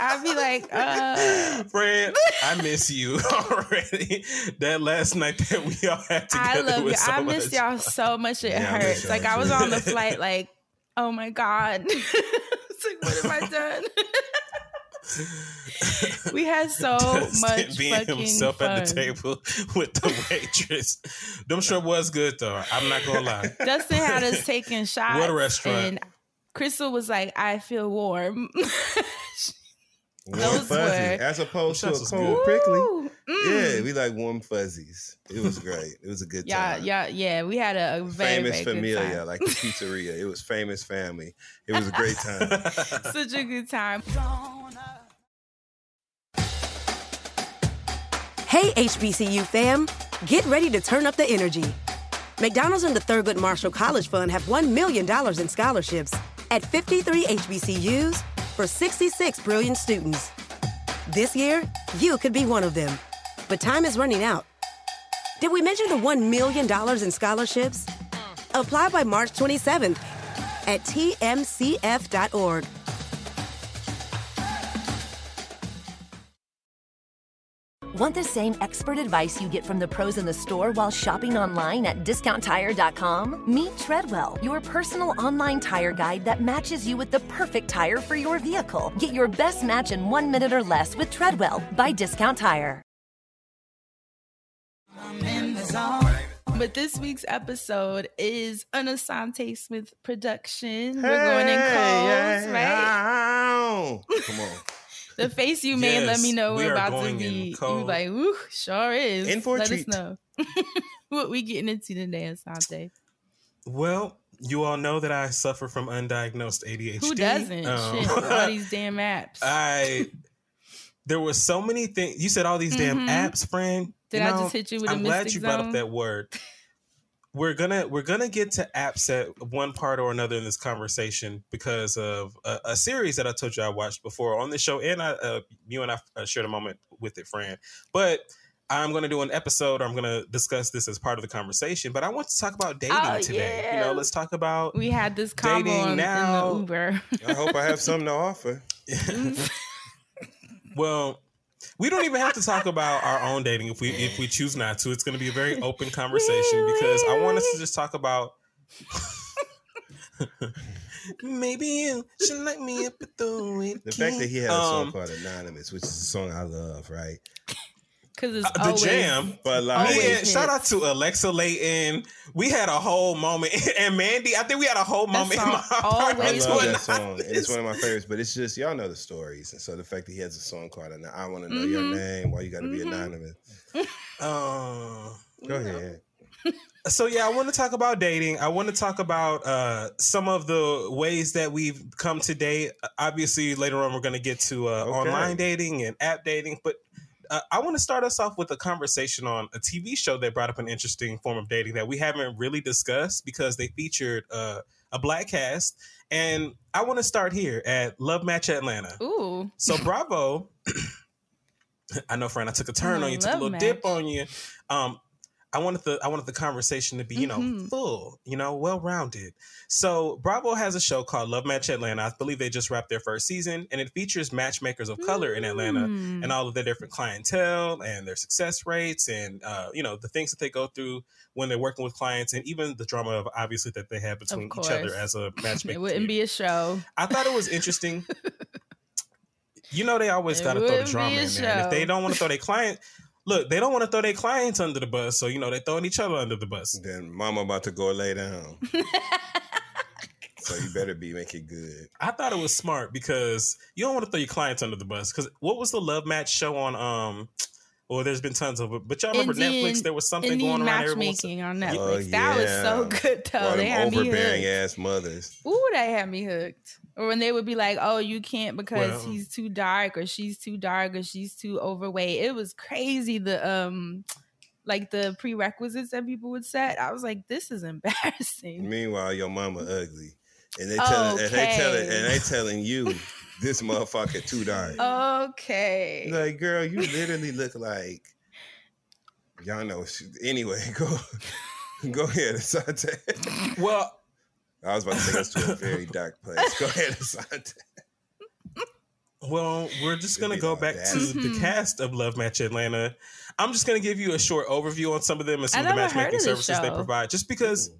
I'd be like, (laughs) uh. Fred, (laughs) I miss you already. That last night that we all had together I love you. so I miss y'all so much. It Yeah, hurts. y'all Like I was on the flight, like, oh my god. it's like, what have I done? we had so Dustin much being fucking himself fun. at the table with the waitress. Them sure was good though. I'm not gonna lie. Dustin had us taking shots. What a restaurant. And Crystal was like, I feel warm. (laughs) Warm Those fuzzy, were- as opposed to a cold good. prickly. Ooh, mm. Yeah, we like warm fuzzies. It was great. It was a good Yeah, time. yeah, yeah. We had a, a very, famous very good familia, time. like the pizzeria. It was famous family. It was a great time. (laughs) Such a good time. Hey, HBCU fam, get ready to turn up the energy. McDonald's and the Thurgood Marshall College Fund have $1 million in scholarships at 53 HBCUs for 66 brilliant students. This year, you could be one of them. But time is running out. Did we mention the $1 million in scholarships? Apply by March 27th at tmcf.org. Want the same expert advice you get from the pros in the store while shopping online at discounttire.com? Meet Treadwell, your personal online tire guide that matches you with the perfect tire for your vehicle. Get your best match in one minute or less with Treadwell by Discount Tire. I'm in the zone. But this week's episode is an Assanté Smith production. We're going in calls, right? Come on. The face you made let me know we we're about to be. You like, ooh, sure is. In for let treat. us know (laughs) what we getting into today, Assanté. Well, you all know that I suffer from undiagnosed ADHD. Who doesn't? Um, Shit, all these damn apps. (laughs) I there were so many things. You said all these damn Mhm. apps, friend. Did You I know, just hit you with a I'm glad you brought up that word. (laughs) We're gonna we're gonna get to apps at one part or another in this conversation because of a, a series that I told you I watched before on the show, and I uh, you and I uh, shared a moment with it, friend. But I'm gonna do an episode. Or I'm gonna discuss this as part of the conversation. But I want to talk about dating Oh, today. You know, let's talk about we had this combo Dating on, now. in the Uber. I hope I have something to offer. (laughs) Well, we don't even have to talk about our own dating if we if we choose not to. It's going to be a very open (laughs) conversation because I want us to just talk about. (laughs) Maybe you should let me up at the way The fact that he had a song Um, called Anonymous, which is a song I love, right? Because it's Uh, the always, jam. But like, Always Man, shout out to Alexa Layton. We had a whole moment, (laughs) and Mandy. I think we had a whole That moment in song my I apartment. always love that song. And it's one of my (laughs) favorites, but it's just y'all know the stories. And so the fact that he has a song called Ano- I want to know your Mhm. name, why you gotta be Mhm. anonymous. (laughs) Uh, Go ahead. So yeah, I want to talk about dating. I want to talk about uh, some of the ways that we've come to date. Obviously, later on we're going to get to uh, Okay. online dating and app dating, but uh, I want to start us off with a conversation on a TV show that brought up an interesting form of dating that we haven't really discussed because they featured uh, a black cast. And I want to start here at Love Match Atlanta. Ooh. So Bravo. (clears throat) I know, friend. I took a turn on you, took a little dip on you. Um, I wanted the I wanted the conversation to be, you know, Mhm. full, you know, well rounded. So Bravo has a show called Love Match Atlanta. I believe they just wrapped their first season, and it features matchmakers of color in Atlanta Mm. and all of their different clientele and their success rates and uh, you know the things that they go through when they're working with clients and even the drama of obviously that they have between each other as a (laughs) matchmaker. It wouldn't be a show. I thought it was interesting. (laughs) you know, they always got to throw the drama in there. And if they don't want to throw their client, look, they don't want to throw their clients under the bus. So, you know, they're throwing each other under the bus. Then mama about to go lay down. so you better be make it good. I thought it was smart because you don't want to throw your clients under the bus. Because what was the love match show on? um Well, there's been tons of it, but y'all remember Indian- Netflix? There was something Indian going around. everyone was- matchmaking on Oh, Netflix. that was so (laughs) good though. All They them had me overbearing hooked. ass mothers. Ooh, they had me hooked. Or when they would be like, "Oh, you can't because Well- he's too dark, or she's too dark, or she's too overweight." It was crazy. The um, like the prerequisites that people would set. I was like, "This is (laughs) embarrassing." Meanwhile, your mama ugly. And they telling and they telling and they telling you this motherfucker two dark. Okay. Like, girl, you literally look like y'all know. She, anyway, (laughs) go go ahead, Assanté. Well, I was about to take us to a very dark place. Go ahead, Assanté. Well, we're just gonna go back that. to the Mhm. cast of Love Match Atlanta. I'm just gonna give you a short overview on some of them and some I of the matchmaking of this services they provide. Just because,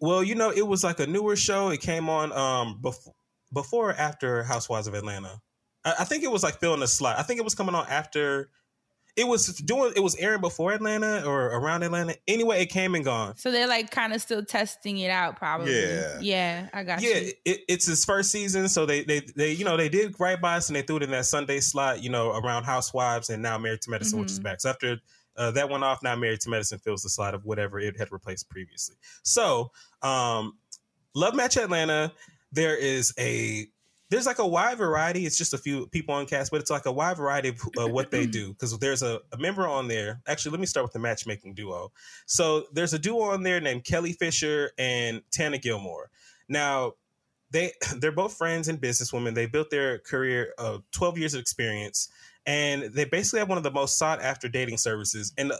well, you know, it was like a newer show. It came on um before before or after Housewives of Atlanta. I, I think it was like filling a slot. I think it was coming on after. It was doing. It was airing before Atlanta or around Atlanta. Anyway, it came and gone. So they're like kind of still testing it out, probably. Yeah. Yeah, I got yeah, you. it, it's his first season, so they they they you know they did right by us and they threw it in that Sunday slot, you know, around Housewives and now Married to Medicine, which is Mhm. back. So after uh, that went off, now Married to Medicine fills the slot of whatever it had replaced previously. So, um, Love Match Atlanta, there is a there's like a wide variety. It's just a few people on cast, but it's like a wide variety of uh, what they do (clears throat) because there's a, a member on there. Actually, let me start with the matchmaking duo. So there's a duo on there named Kelly Fisher and Tana Gilmore. Now they (laughs) they're both friends and businesswomen. They built their career of 12 years of experience, and they basically have one of the most sought after dating services. And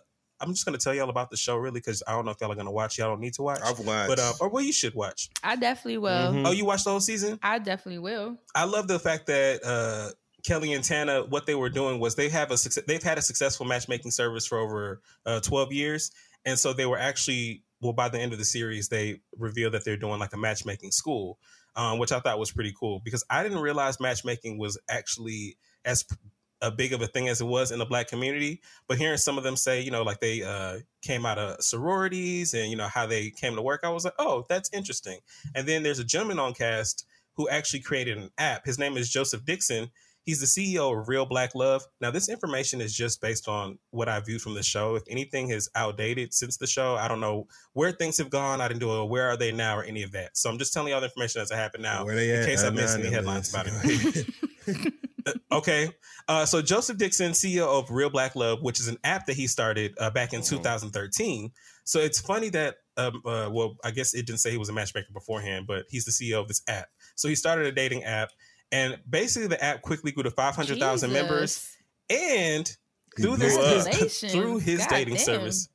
I'm just going to tell y'all about the show really because I don't know if y'all are going to watch. Y'all don't need to watch. I've watched. But uh, or well, you should watch. I definitely will. Mhm. Oh, you watched the whole season? I definitely will. I love the fact that uh, Kelly and Tana, what they were doing was they have a success, they've had a successful matchmaking service for over uh, 12 years, and so they were actually well by the end of the series they revealed that they're doing like a matchmaking school, um, which I thought was pretty cool because I didn't realize matchmaking was actually as p- a big of a thing as it was in the black community. But hearing some of them say, you know, like they uh, came out of sororities and you know how they came to work, I was like, oh, that's interesting. And then there's a gentleman on cast who actually created an app. His name is Joseph Dixon. He's the CEO of Real Black Love. Now, this information is just based on what I viewed from the show. If anything has outdated since the show, I don't know where things have gone. I didn't do a where are they now or any of that. So I'm just telling you all the information as it happened now Where they in at? case I I'm missed not any headlines about it. (laughs) (laughs) okay. Uh, so Joseph Dixon, CEO of Real Black Love, which is an app that he started uh, back in Mm-hmm. 2013. So it's funny that, um, uh, well, I guess it didn't say he was a matchmaker beforehand, but he's the CEO of this app. So he started a dating app, and basically the app quickly grew to 500,000 members. And through this, (laughs) through his God dating damn. service,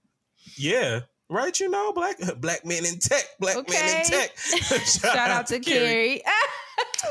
yeah, right. You know, black (laughs) black men in tech, black men in tech. Shout, out to Carrie.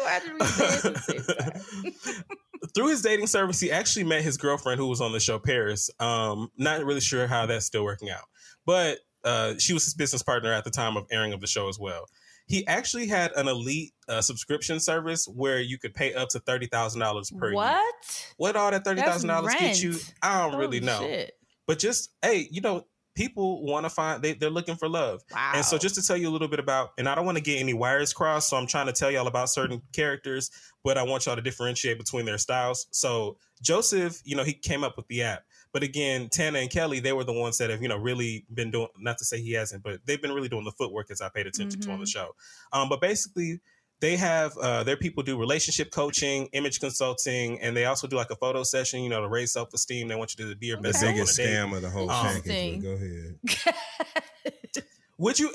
Why did we (laughs) say the same time? (laughs) through his dating service, he actually met his girlfriend who was on the show Paris. Um, not really sure how that's still working out, but uh, she was his business partner at the time of airing of the show as well. He actually had an elite uh, subscription service where you could pay up to thirty thousand dollars per year. What? What all that thirty thousand dollars get you? I don't really know. shit. But just hey, you know, people want to find they, they're looking for love. Wow. And so just to tell you a little bit about, and I don't want to get any wires crossed, so I'm trying to tell y'all about certain characters, but I want y'all to differentiate between their styles. So Joseph, you know, he came up with the app. But again, Tana and Kelly, they were the ones that have, you know, really been doing not to say he hasn't, but they've been really doing the footwork as I paid attention to on the show. Um, but basically they have uh, their people do relationship coaching, image consulting, and they also do like a photo session, you know, to raise self esteem. They want you to be your The best self on a biggest date. scam of the whole Um, package. Interesting. But go ahead. (laughs) Would you?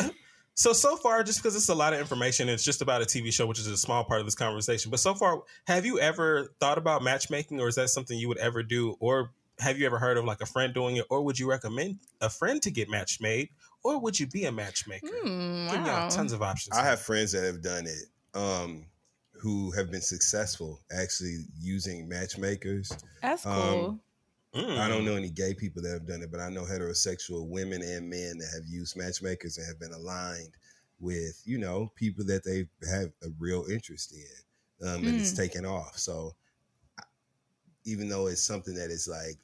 So so far, just because it's a lot of information, it's just about a TV show, which is a small part of this conversation. But so far, have you ever thought about matchmaking, or is that something you would ever do, or have you ever heard of like a friend doing it, or would you recommend a friend to get match made, or would you be a matchmaker? Giving wow. y'all tons of options. I have friends that have done it, um, who have been successful actually using matchmakers. That's Um, cool. Mm. I don't know any gay people that have done it, but I know heterosexual women and men that have used matchmakers and have been aligned with, you know, people that they have a real interest in. Um, and it's Mm. taken off. So even though it's something that is like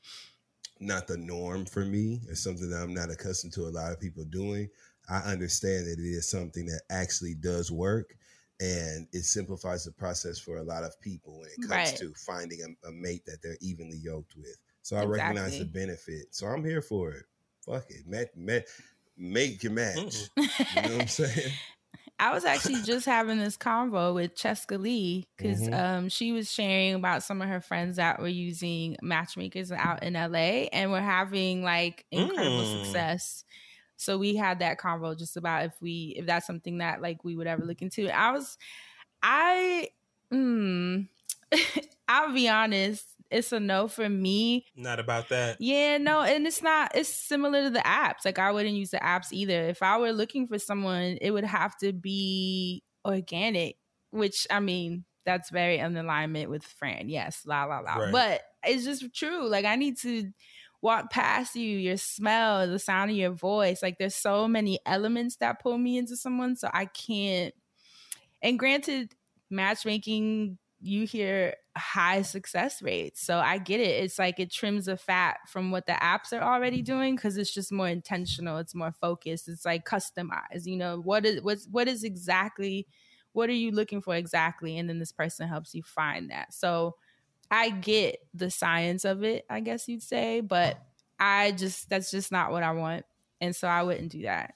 not the norm for me or something that I'm not accustomed to a lot of people doing, I understand that it is something that actually does work and it simplifies the process for a lot of people when it comes Right. to finding a, a mate that they're evenly yoked with. So I recognize the benefit. So I'm here for it. Fuck it. Match, match, make your match. You know what I'm (laughs) saying? I was actually just having this convo with Cheska Lee because Mhm. um, she was sharing about some of her friends that were using matchmakers out in LA and were having like incredible Mm. success. So we had that convo just about if we if that's something that like we would ever look into. I was I mm, (laughs) I'll be honest, it's a no for me. Not about that. Yeah, no, and it's not. It's similar to the apps. Like I wouldn't use the apps either. If I were looking for someone, it would have to be organic. Which I mean, that's very in alignment with Fran. Yes, la la la. Right. But it's just true. Like I need to walk past you, your smell, the sound of your voice. Like there's so many elements that pull me into someone, so I can't. And granted, matchmaking, you hear high success rates. So I get it. It's like it trims the fat from what the apps are already doing because it's just more intentional. It's more focused. It's like customized. You know, what is what's what is exactly what are you looking for exactly? And then this person helps you find that. So I get the science of it, I guess you'd say, but I just that's just not what I want. And so I wouldn't do that.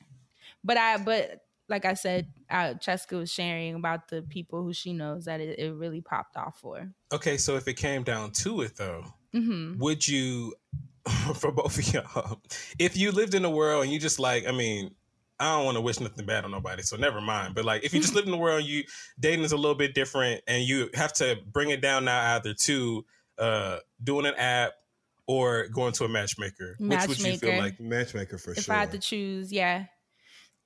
But I but like I said, uh, Cheska was sharing about the people who she knows that it, it really popped off for. Okay, so if it came down to it, though, hmm would you, (laughs) for both of y'all, if you lived in the world and you just like, I mean, I don't want to wish nothing bad on nobody, so never mind. But like, if you just (laughs) live in the world, you dating is a little bit different, and you have to bring it down now either to uh, doing an app or going to a matchmaker. matchmaker. Which would you feel like? Matchmaker for If sure. If I had to choose, yeah.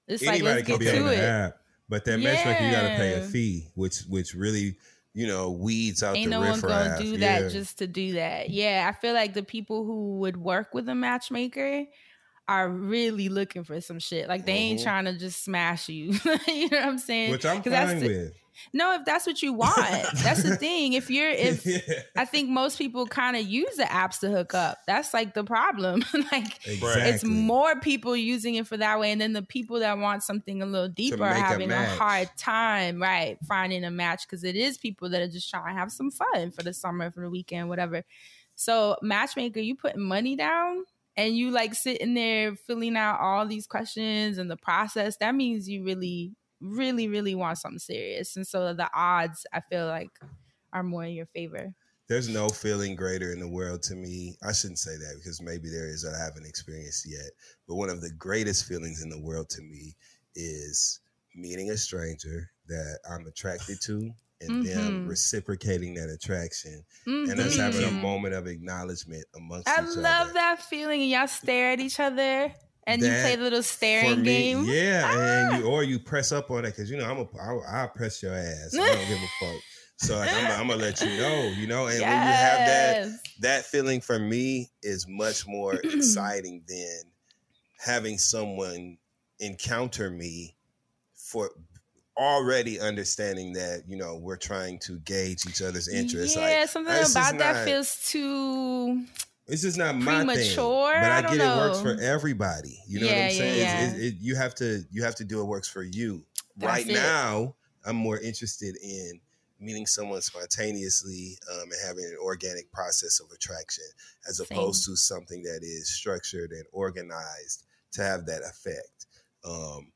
It's Anybody like let's can get be on to the it. app, but that matchmaker you got to pay a fee, which which really you know, weeds out Ain't the no one gonna riffraff. do that Yeah. just to do that. Yeah, I feel like the people who would work with a matchmaker are really looking for some shit. Like they ain't Mhm. trying to just smash you. (laughs) you know what I'm saying? which I'm fine the- with. No, if that's what you want, that's the thing. If you're (laughs) if Yeah. I think most people kind of use the apps to hook up. That's like the problem. (laughs) like Exactly. it's more people using it for that way, and then the people that want something a little deeper are make a having a, hard time, right, finding a match because it is people that are just trying to have some fun for the summer, for the weekend, whatever. So matchmaker, you putting money down and you like sitting there filling out all these questions and the process. That means you really, really, really want something serious, and so the odds I feel like are more in your favor. There's no feeling greater in the world to me. I shouldn't say that because maybe there is that I haven't experienced yet. But one of the greatest feelings in the world to me is meeting a stranger that I'm attracted to and them Mhm. reciprocating that attraction and us having a Mhm. moment of acknowledgement amongst I love other. that feeling. and Y'all stare at each other and you play the little staring me, game. Yeah, and Ah. you or you press up on it because you know I'm a I'll, I'll press your ass. I don't give a fuck. So like I'm, I'm gonna let you (laughs) know, you know, and when you have that that feeling for me is much more exciting than having someone encounter me for already understanding that you know we're trying to gauge each other's interests. Yeah, like, something this is about that not- feels too. It's just not my thing, but I, I get it works for everybody. You know Yeah, what I'm yeah, saying? It's- yeah. it's- it- you have to you have to do what works for you. That's right it. now, I'm more interested in meeting someone spontaneously um, and having an organic process of attraction, as Same. opposed to something that is structured and organized to have that effect. Um,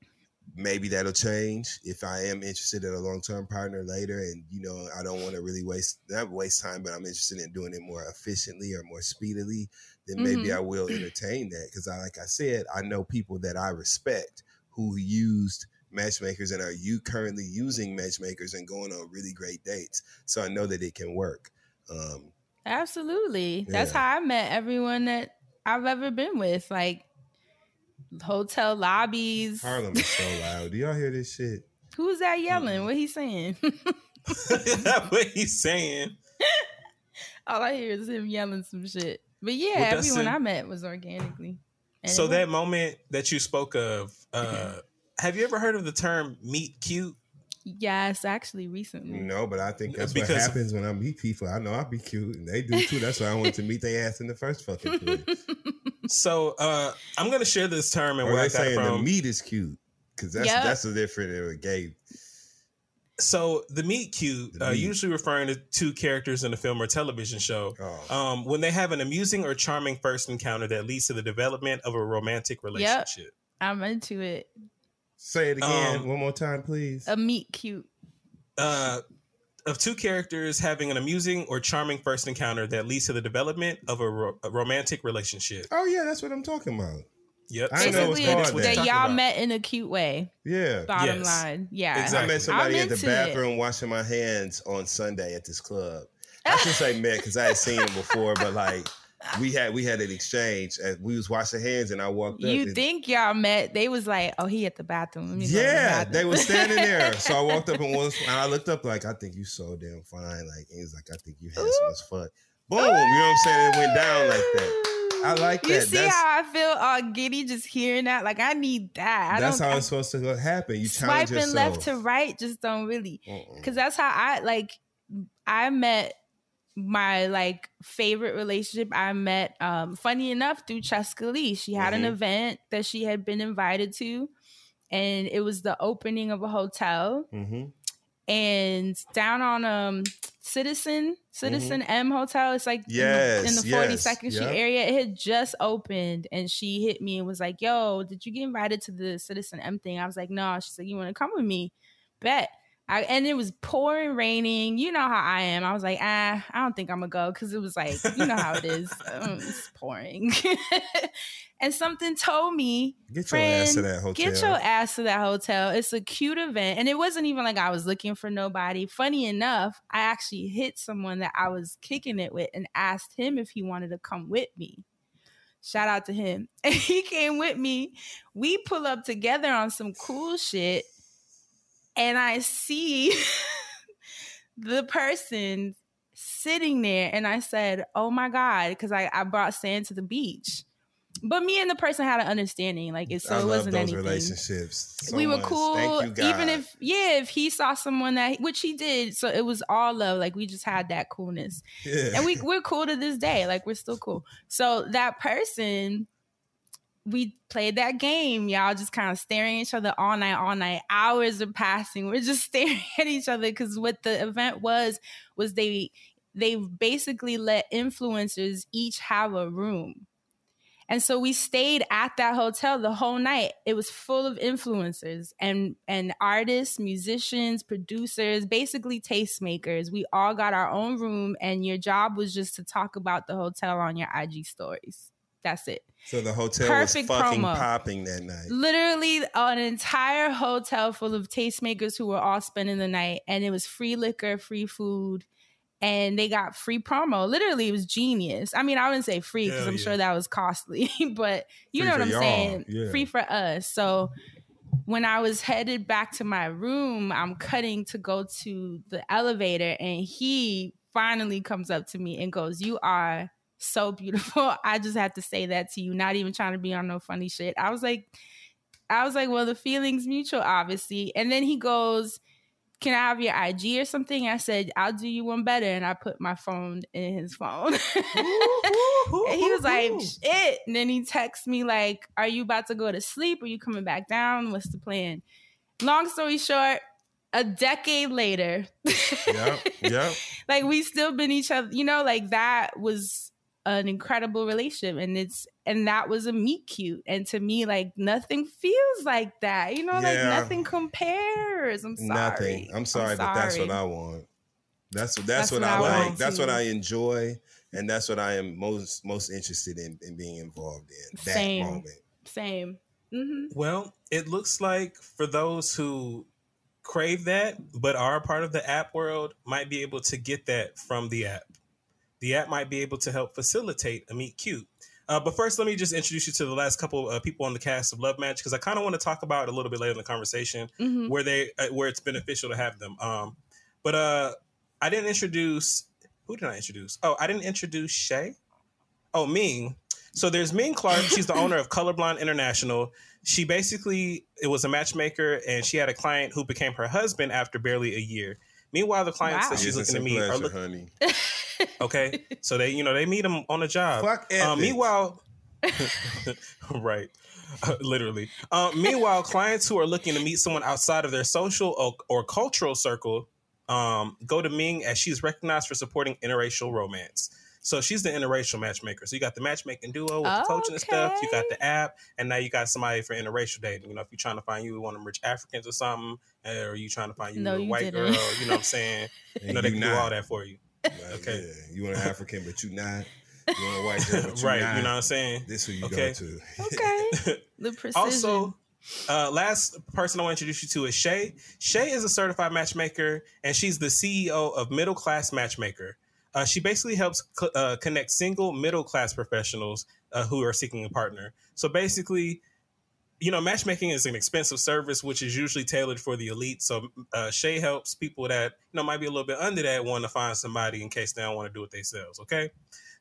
maybe that'll change if I am interested in a long term partner later, and you know I don't want to really waste not waste time, but I'm interested in doing it more efficiently or more speedily. Then maybe Mhm. I will entertain that because I, like I said, I know people that I respect who used matchmakers and are you currently using matchmakers and going on really great dates. So I know that it can work. Um, Absolutely. That's how I met everyone that I've ever been with. Like hotel lobbies. Harlem is so loud. Do y'all hear this shit? Who's that yelling? What he saying? (laughs) What he's saying. All I hear is him yelling some shit. But yeah, Well, everyone it. I met was organically. And So that moment that you spoke of, uh, have you ever heard of the term "meet cute"? yes, actually recently. No, but I think that's what happens when I meet people. I know I'll be cute, and they do too. That's why I wanted to meet their ass in the first fucking place. (laughs) So uh, I'm going to share this term and or where I they got it saying the meat is cute because that's Yep. that's a different uh, gay. So the meet cute, The uh, meet. usually referring to two characters in a film or television show, Oh. um, when they have an amusing or charming first encounter that leads to the development of a romantic relationship. I'm into it. Say it again Um, one more time, please. A meet cute. Uh, of two characters having an amusing or charming first encounter that leads to the development of a, ro- a romantic relationship. oh yeah, that's what I'm talking about. Yep. I know it's Basically, called That's what that. that you're y'all about. met in a cute way. Yeah. Bottom Yes. line. Yeah. Exactly. I met somebody I'm at the into it. bathroom washing my hands on Sunday at this club. I should say met because I had seen him before, but like we had we had an exchange and we was washing hands and I walked up. You think y'all met? They was like, "Oh, he at the bathroom." Let me go the Yeah, bathroom. they were standing there. So I walked up (laughs) and was and I looked up like I think you so damn fine. Like he was like, I think you handsome as fuck. Boom. You know what I'm saying? It went down like that. I like You see That's how I feel all giddy just hearing that? Like I need that. I that's how it's supposed to happen. You swiping left to right just don't really because that's how I like. I met my like favorite relationship. I met, um, funny enough, through Cheska Lee. She had an Mhm. event that she had been invited to, and it was the opening of a hotel. Mhm. and down on um Citizen Citizen M Hotel. It's like in the- in the, Mm-hmm. Yes, Forty Street yep. area. It had just opened, and she hit me and was like, "Yo, did you get invited to the Citizen M thing?" I was like, "No." She's like, "You want to come with me?" Bet. I, and it was pouring, raining. You know how I am. I was like, ah, I don't think I'm gonna go because it was like, you know how it is. (laughs) Um, it's pouring. (laughs) and something told me Get your ass to that hotel. Get your ass to that hotel. It's a cute event. And it wasn't even like I was looking for nobody. Funny enough, I actually hit someone that I was kicking it with and asked him if he wanted to come with me. Shout out to him. (laughs) And he came with me. We pull up together on some cool shit. And I see (laughs) the person sitting there and I said, Oh my God, because I, I brought sand to the beach. But me and the person had an understanding, like it so I it wasn't anything. relationships. so we were much. cool, you, even if yeah, if he saw someone that which he did, so it was all love. Like we just had that coolness, yeah. and we (laughs) we're cool to this day. Like we're still cool. So that person, we played that game. Y'all just kind of staring at each other all night, all night. Hours are passing. We're just (laughs) staring at each other because what the event was was they they basically let influencers each have a room. And so we stayed at that hotel the whole night. It was full of influencers and and artists, musicians, producers, basically tastemakers. We all got our own room and your job was just to talk about the hotel on your IG stories. That's it. so the hotel perfect was fucking promo. popping that night. Literally an entire hotel full of tastemakers who were all spending the night and it was free liquor, free food and they got free promo. Literally, it was genius. I mean, I wouldn't say free because I'm yeah. sure that was costly, (laughs) but you Free know what I'm y'all, saying? yeah. Free for us. So when I was headed back to my room, I'm cutting to go to the elevator, and he finally comes up to me and goes, You are so beautiful. (laughs) I just had to say that to you, not even trying to be on no funny shit. I was like, I was like, well, the feeling's mutual, obviously. And then he goes, Can I have your IG or something? I said, I'll do you one better. And I put my phone in his phone. (laughs) and he was like, shit. And then he texts me, like, Are you about to go to sleep? Are you coming back down? What's the plan? Long story short, a decade later, (laughs) yeah, yep. like we still been each other, you know, like that was an incredible relationship. And it's and that was a meet cute. And to me, like nothing feels like that. You know, like nothing compares. I'm sorry. Nothing. I'm sorry, but that's what I want. That's what that's, That's what, what I, I like. want, That's what. I enjoy, and that's what I am most most interested in in being involved in. That Same. moment. Same. mm-hmm. Well, it looks like for those who crave that but are a part of the app world might be able to get that from the app. The app might be able to help facilitate a meet cute. Uh, but first, let me just introduce you to the last couple of people on the cast of Love Match because I kind of want to talk about it a little bit later in the conversation hmm where they uh, where it's beneficial to have them. Um, but uh, I didn't introduce who did I introduce? Oh, I didn't introduce Shay. Oh, Ming. So there's Ming Clark. She's the owner of (laughs) Colorblind International. She basically it was a matchmaker, and she had a client who became her husband after barely a year. Meanwhile, the clients Wow. that she's looking to and meet are pleasure, look, honey. (laughs) okay. So they you know they meet them on the job. Fuck ethics. Um, meanwhile, (laughs) (laughs) right, Uh, literally. Um, meanwhile, clients who are looking to meet someone outside of their social or, or cultural circle um, go to Ming as she's recognized for supporting interracial romance. So she's the interracial matchmaker. So you got the matchmaking duo with the coaching and stuff. You got the app, and now you got somebody for interracial dating. You know, if you're trying to find you one of them rich Africans or something, or you trying to find you No, a you white didn't. girl, you know what I'm saying? (laughs) You know, they can do all that for you. Like, Okay. yeah, you want an African, but you not. You want a white girl, but (laughs) you right. not. You know what I'm saying? This who you Okay. go to. Okay. (laughs) The precision. Also, uh, last person I want to introduce you to is Shay. Shay is a certified matchmaker, and she's the CEO of Middle Class Matchmaker. Uh, she basically helps co- uh, connect single middle class professionals uh, who are seeking a partner. So basically, you know, matchmaking is an expensive service, which is usually tailored for the elite. So uh, Shay helps people that you know might be a little bit under that want to find somebody in case they don't want to do it themselves. Okay.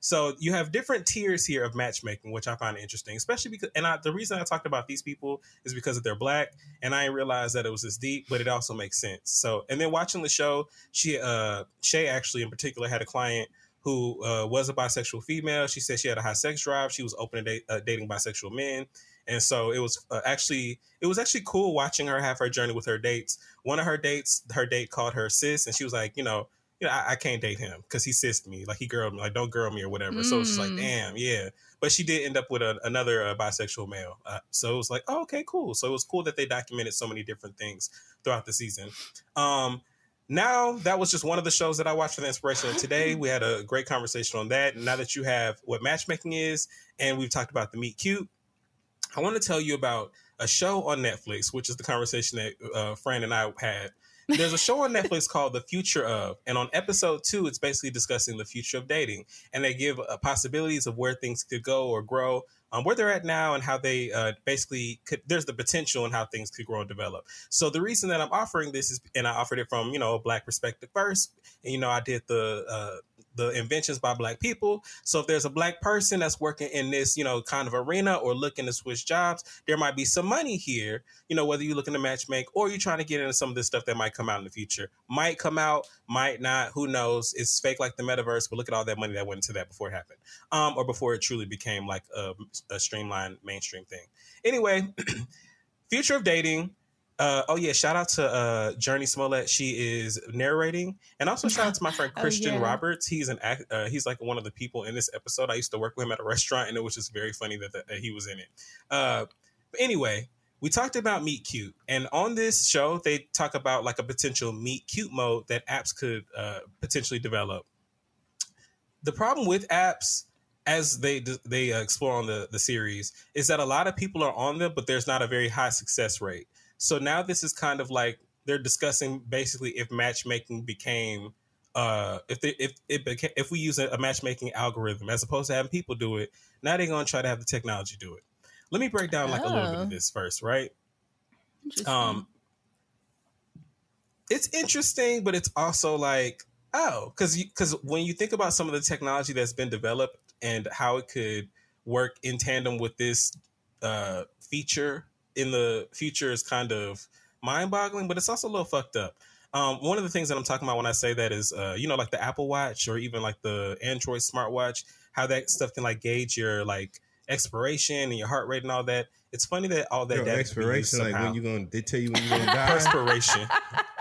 So you have different tiers here of matchmaking, which I find interesting, especially because, and I, the reason I talked about these people is because they're black, and I didn't realize that it was this deep, but it also makes sense. So, and then watching the show, she, uh, Shay actually in particular had a client who uh, was a bisexual female. She said she had a high sex drive. She was open to uh, dating bisexual men, and so it was uh, actually it was actually cool watching her have her journey with her dates. One of her dates, her date called her sis, and she was like, you know you know, I, I can't date him because he sissed me, like he girled me, like don't girl me or whatever. So it's just like, Mm. damn, yeah. But she did end up with a, another uh, bisexual male. Uh, so it was like, oh, okay, cool. So it was cool that they documented so many different things throughout the season. Um, now that was just one of the shows that I watched for the inspiration of today. (laughs) We had a great conversation on that. And now that you have what matchmaking is, and we've talked about the meet cute, I want to tell you about a show on Netflix, which is the conversation that uh, Fran and I had. There's a show on Netflix called The Future of, and on episode two, it's basically discussing the future of dating, and they give uh, possibilities of where things could go or grow, um, where they're at now, and how they uh, basically could. There's the potential and how things could grow and develop. So the reason that I'm offering this is, and I offered it from you know a black perspective first, and you know I did the uh, the inventions by black people. So if there's a black person that's working in this, you know, kind of arena or looking to switch jobs, there might be some money here, you know, whether you're looking to match make or you're trying to get into some of this stuff that might come out in the future. Might come out, might not, who knows? It's fake like the metaverse, but look at all that money that went into that before it happened. Um, or before it truly became like a, a streamlined mainstream thing. Anyway, (clears throat) future of dating, uh, oh yeah, shout out to uh, Jurnee Smollett. She is narrating, and also shout out to my friend (laughs) Oh, Christian yeah. Roberts. He's an act, uh, he's like one of the people in this episode. I used to work with him at a restaurant, and it was just very funny that, that, that he was in it. Uh, but anyway, we talked about Meet Cute, and on this show, they talk about like a potential Meet Cute mode that apps could uh, potentially develop. The problem with apps as they they uh, explore on the the series is that a lot of people are on them, but there's not a very high success rate. So now this is kind of like they're discussing basically if matchmaking became uh if they if it became if we use a, a matchmaking algorithm as opposed to having people do it, now they're gonna try to have the technology do it. Let me break down like a little bit Oh. of this first, right? Interesting. Um it's interesting, but it's also like, oh, because because when you think about some of the technology that's been developed and how it could work in tandem with this uh, feature in the future is kind of mind-boggling, but it's also a little fucked up. Um, one of the things that I'm talking about when I say that is, uh, you know, like the Apple Watch or even like the Android smartwatch, how that stuff can like gauge your like expiration and your heart rate and all that. It's funny that all that Yo, data can be used expiration, like when you gonna they tell you when you gonna (laughs) die. perspiration.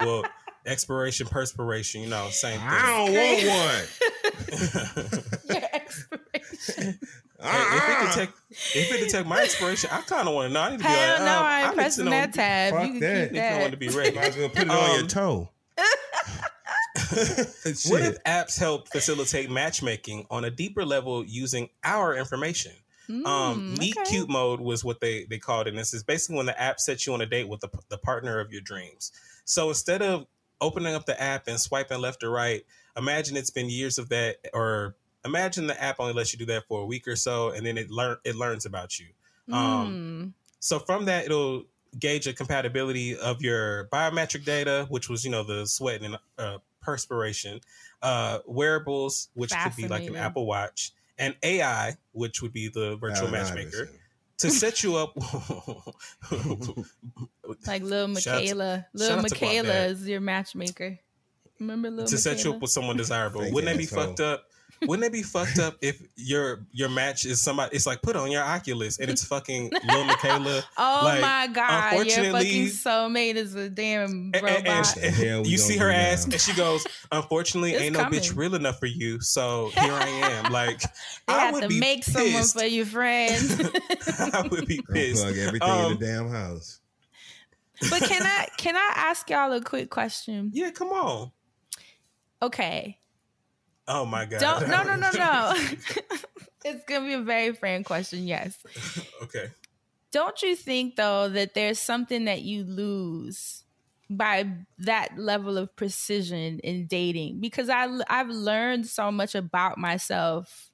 well, expiration, perspiration, you know, same thing. I don't want one. (laughs) Your expiration. (laughs) Hey, if it could take if it could take my expiration, I kind of want to know. I need to be Hell like, no, um, I ain't need to pressing know- that tab. Fuck you can that. keep If you want to that. be ready. Might as well put it on your Um, toe. (laughs) What if apps help facilitate matchmaking on a deeper level using our information? um, Mm, Meet okay. Cute mode was what they they called it. And this is basically when the app sets you on a date with the, the partner of your dreams. So instead of opening up the app and swiping left or right, imagine it's been years of that, or imagine the app only lets you do that for a week or so, and then it learn it learns about you. Um, Mm. so from that, it'll gauge a compatibility of your biometric data, which was you know the sweat and uh, perspiration, uh, wearables, which could be like an Apple Watch, and AI, which would be the virtual Allen matchmaker, to set you up. (laughs) Like Lil (laughs) Shout out to- Miquela. shout Lil out to Guap Miquela is your matchmaker. Remember Lil to set you up with someone desirable. Wouldn't that be asshole. fucked up? Wouldn't it be fucked up if your your match is somebody? It's like put on your Oculus and it's fucking Lil Miquela. (laughs) Oh Like, my god, your fucking unfortunately- soulmate is a damn And- robot. and- and she- The hell you see her ass now? and she goes, "Unfortunately, It's ain't no bitch real enough for you, so (laughs) here I am." Like they I have would to be make someone for your friends. (laughs) I would be pissed. Unplug everything Um, in the damn house. but can I can I ask y'all a quick question? Yeah, come on. Okay. Oh my god. Don't no no no no. (laughs) (laughs) it's gonna be a very frank question, yes. (laughs) okay. Don't you think though that there's something that you lose by that level of precision in dating? Because I I've learned so much about myself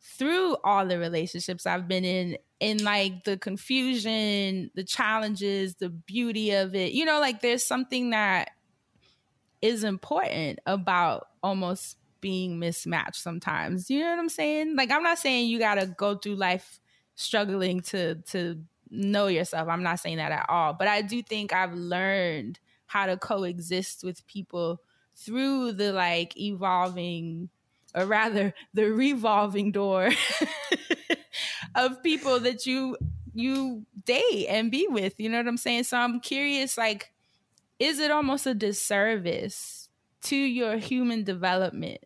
through all the relationships I've been in in like the confusion, the challenges, the beauty of it. You know, like there's something that is important about almost being mismatched sometimes. You know what I'm saying? Like I'm not saying you got to go through life struggling to to know yourself. I'm not saying that at all, but I do think I've learned how to coexist with people through the like evolving or rather the revolving door (laughs) of people that you you date and be with. You know what I'm saying? So I'm curious like is it almost a disservice to your human development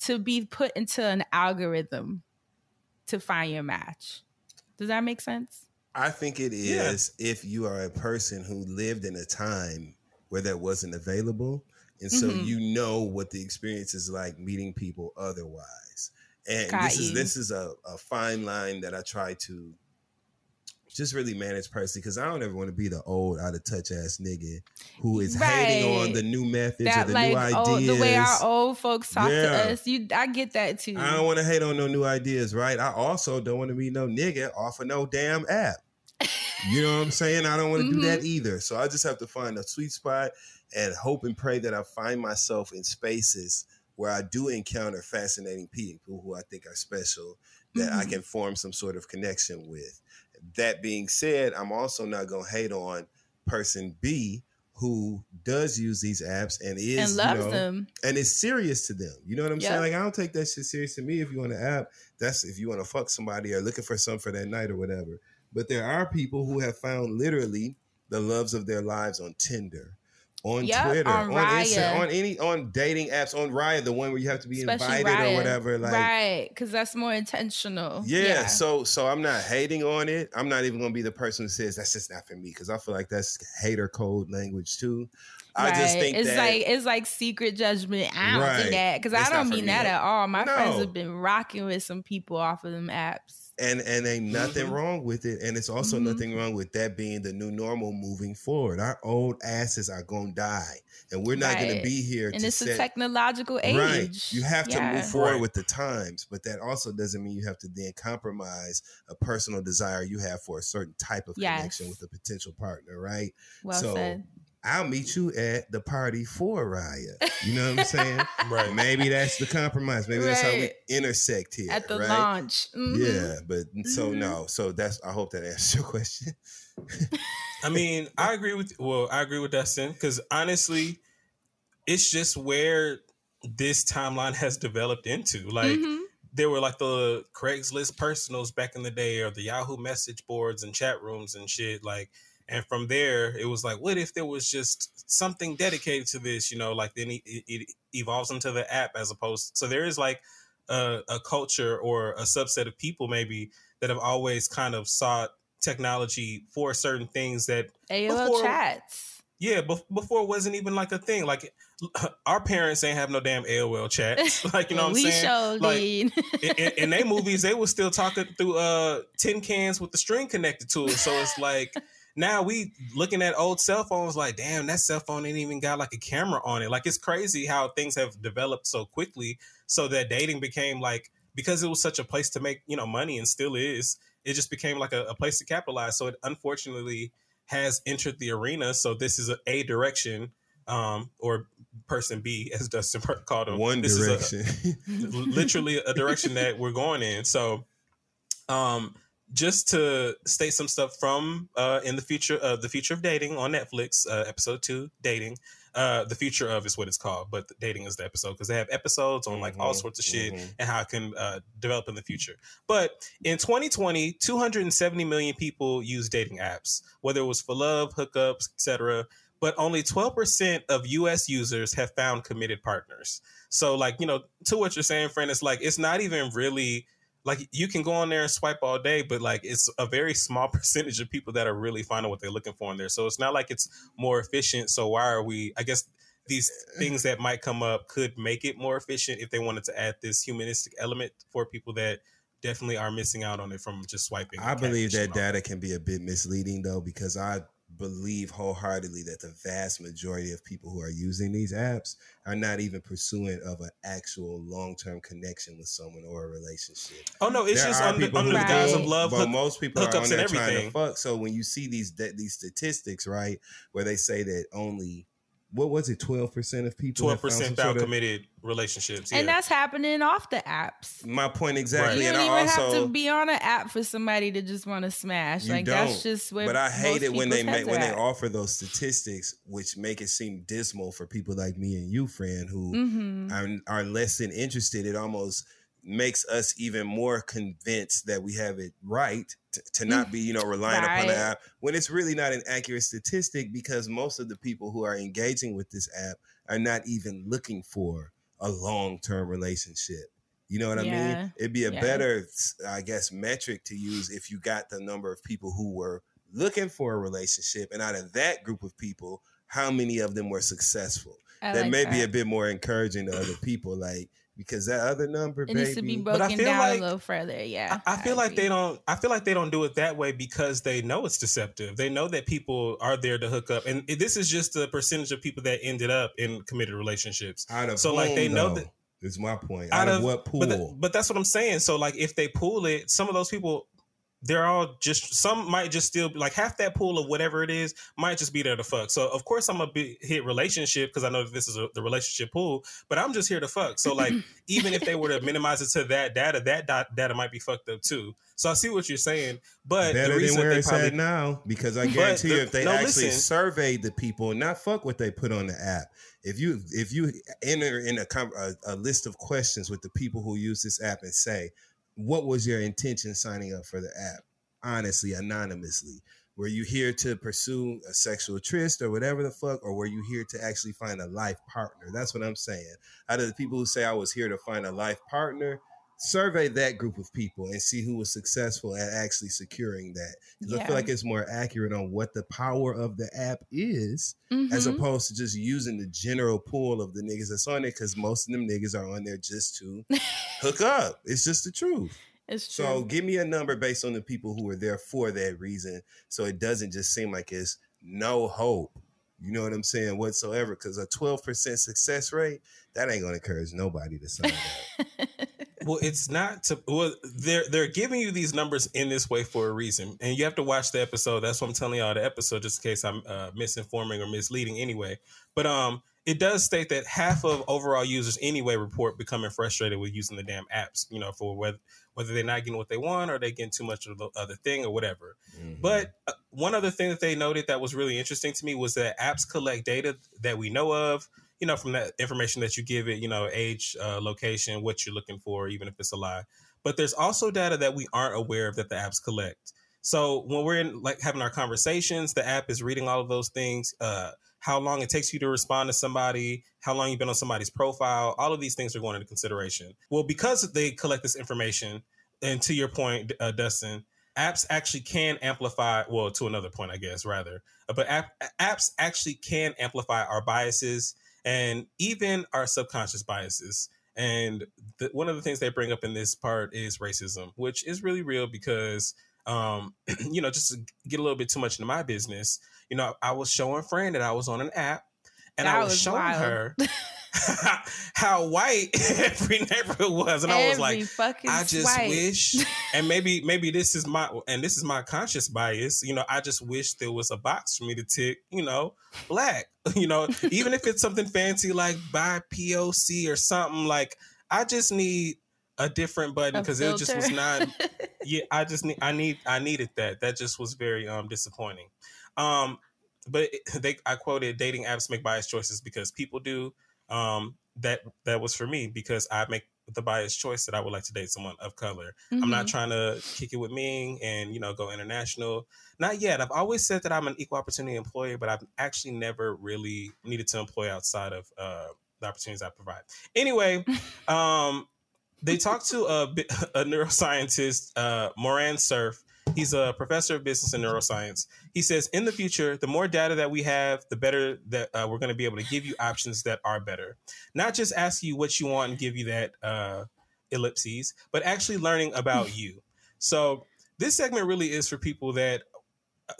to be put into an algorithm to find your match? Does that make sense? I think it is Yeah. if you are a person who lived in a time where that wasn't available. And so Mhm. you know what the experience is like meeting people otherwise. And Got this is this is a, a fine line that I try to just really manage personally because I don't ever want to be the old out of touch ass nigga who is hating on the new methods that or the like new ideas. old, the way our old folks talk Yeah. to us. You, I get that too. I don't want to hate on no new ideas, right? I also don't want to be no nigga off of no damn app. (laughs) You know what I'm saying? I don't want to do that either. So I just have to find a sweet spot and hope and pray that I find myself in spaces where I do encounter fascinating people who I think are special that I Mhm. can form some sort of connection with. That being said, I'm also not going to hate on person B who does use these apps and is and you loves know, them. and it's serious to them. You know what I'm Yep. saying? Like I don't take that shit serious to me. If you want an app, that's if you want to fuck somebody or looking for something for that night or whatever. But there are people who have found literally the loves of their lives on Tinder, on Yep, Twitter, on on, Insta, Raya. on any on dating apps, on Raya, the one where you have to be Especially invited Raya. or whatever. Like right, because that's more intentional. yeah, so so I'm not hating on it. I'm not even gonna be the person who says that's just not for me because I feel like that's hater code language too. I just think it's that like it's like secret judgment. I don't Right. do that because I don't mean me. that at all. My friends have been rocking with some people off of them apps. And and ain't nothing Mm-hmm. wrong with it and it's also Mhm. nothing wrong with that being the new normal moving forward our old asses are gonna die and we're not gonna be here and to it's a technological age. right you have to move forward Right. with the times but that also doesn't mean you have to then compromise a personal desire you have for a certain type of connection with a potential partner right Well so said. I'll meet you at the party for Raya. You know what I'm saying? (laughs) Right. Maybe that's the compromise. Maybe that's how we intersect here. At the right? launch. Mhm. Yeah, but so Mhm. no. So that's I hope that answers your question. (laughs) I mean, I agree with well, I agree with Dustin because honestly, it's just where this timeline has developed into. Like Mhm. there were like the Craigslist personals back in the day, or the Yahoo message boards and chat rooms and shit. Like, and from there, it was like, what if there was just something dedicated to this? You know, like then it, it, evolves into the app as opposed. So there is like a, a culture or a subset of people maybe that have always kind of sought technology for certain things that AOL before- chats. yeah, bef- before it wasn't even like a thing. Like (clears throat) our parents ain't have no damn AOL chats. (laughs) Like you know what I'm (laughs) we saying? showed like in, in, in they movies, they were still talking through uh tin cans with the string connected to it. So it's like now we looking at old cell phones, like damn, that cell phone ain't even got like a camera on it. Like it's crazy how things have developed so quickly, so that dating became like because it was such a place to make you know money and still is. It just became like a, a place to capitalize. So it unfortunately has entered the arena. So this is a, a direction, um, or person B, (laughs) as Dustin called him. One this is a- direction. (laughs) literally a direction that we're going in. So, um, just to state some stuff from uh, in the future, uh, the future of dating on Netflix, uh, episode two, dating. Uh, the future of is what it's called, but the dating is the episode because they have episodes on like all Mhm, sorts of shit mhm. and how it can uh, develop in the future. But in 2020, 270 million people use dating apps, whether it was for love, hookups, etc. But only 12% of US users have found committed partners. So, like, you know, to what you're saying, friend, it's like it's not even really like you can go on there and swipe all day, but like it's a very small (laughs) percentage of people that are really finding what they're looking for in there. So it's not like it's more efficient. So why are we? I guess these things that might come up could make it more efficient if they wanted to add this humanistic element for people that definitely are missing out on it from just swiping. I believe that data can be a bit misleading though, because I believe wholeheartedly that the vast majority of people who are using these apps are not even pursuing of an actual long-term connection with someone or a relationship. Oh no, it's There just under, under the guise of love. but hook- most people are on there trying to fuck. So when you see these these statistics, right, where they say that only what was it, twelve percent of people, Twelve have found percent found sort of- committed relationships. And that's happening off the apps. My point exactly, You and don't I even also have to be on an app for somebody to just want to smash. You like don't. that's just where. but I hate it when they make when are they offer those statistics, which make it seem dismal for people like me and you, friend, who Mhm. are, are less than interested. It almost makes us even more convinced that we have it right to, to mm. not be, you know, relying upon the app when it's really not an accurate statistic because most of the people who are engaging with this app are not even looking for a long term relationship. You know what I mean? It'd be a Yeah. better, I guess, metric to use if you got the number of people who were looking for a relationship, and out of that group of people, how many of them were successful? I that like may be a bit more encouraging to other people. Like because that other number, It baby. needs to be But I broken feel down like- a little further. Yeah. I, I feel like agree. they don't. I feel like they don't do it that way because they know it's deceptive. They know that people are there to hook up, and this is just a percentage of people that ended up in committed relationships. out of so, like, they whom, know though, that- is my point. Out, of, what pool? But, th- but that's what I'm saying. So like if they pool it, some of those people they're all just some might just still like half that pool of whatever it is might just be there to fuck. So of course I'm a big hit relationship because I know that this is a, the relationship pool, but I'm just here to fuck. So like (clears throat) even if they were to minimize it to that data, that dot, data might be fucked up too. So I see what you're saying, but Better the than where they it's probably at now, because I But guarantee you, if they no, actually listen. surveyed the people, not fuck what they put on the app. If you if you enter in a, com- a a list of questions with the people who use this app and say, what was your intention signing up for the app? Honestly, anonymously, were you here to pursue a sexual tryst or whatever the fuck, or were you here to actually find a life partner? That's what I'm saying. Out of the people who say I was here to find a life partner, survey that group of people and see who was successful at actually securing that. Because I feel like it's more accurate on what the power of the app is, as Mhm. opposed to just using the general pool of the niggas that's on it. Because most of them niggas are on there just to (laughs) hook up. It's just the truth. It's true. So give me a number based on the people who were there for that reason, so it doesn't just seem like it's no hope. You know what I'm saying whatsoever? Because a 12% success rate that ain't gonna encourage nobody to sign up. (laughs) well, it's not to well, they're they're giving you these numbers in this way for a reason, and you have to watch the episode. That's what I'm telling y'all the episode, just in case I'm uh, misinforming or misleading anyway. But um, it does state that half of overall users anyway report becoming frustrated with using the damn apps. You know, for whether whether they're not getting what they want or they getting too much of the other thing or whatever. But uh, one other thing that they noted that was really interesting to me was that apps collect data that we know of, you know, from that information that you give it, you know, age, uh, location, what you're looking for, even if it's a lie. But there's also data that we aren't aware of that the apps collect. So when we're in like having our conversations, the app is reading all of those things. Uh, how long it takes you to respond to somebody, how long you've been on somebody's profile, all of these things are going into consideration. Well, because they collect this information, and to your point, uh, Dustin, apps actually can amplify. Well, to another point, I guess rather, Uh, but app, apps actually can amplify our biases and even our subconscious biases. And the, one of the things they bring up in this part is racism, which is really real because, um, (clears throat) you know, just to get a little bit too much into my business, you know, I was showing friend that I was on an app, and I was, was showing wild. her (laughs) (laughs) how white (laughs) every neighborhood was, and I was like, I just swipe. wish, (laughs) and maybe maybe this is my and this is my conscious bias. You know, I just wish there was a box for me to tick. You know, black. You know, even if it's something fancy like buy POC or something like, I just need a different button because it just was not. Yeah, I just need I need I needed that. That just was very um disappointing. Um, but they I quoted dating apps make biased choices because people do. Um, that that was for me because I make the biased choice that I would like to date someone of color. I'm not Mhm. trying to kick it with Ming and you know go international. Not yet. I've always said that I'm an equal opportunity employer, but I've actually never really needed to employ outside of uh, the opportunities I provide. Anyway, (laughs) um, they talked to a, (laughs) a neuroscientist, uh, Moran Cerf. He's a professor of business and neuroscience. He says, in the future, the more data that we have, the better that uh, we're going to be able to give you options that are better. Not just ask you what you want and give you that uh, ellipses, but actually learning about you. So this segment really is for people that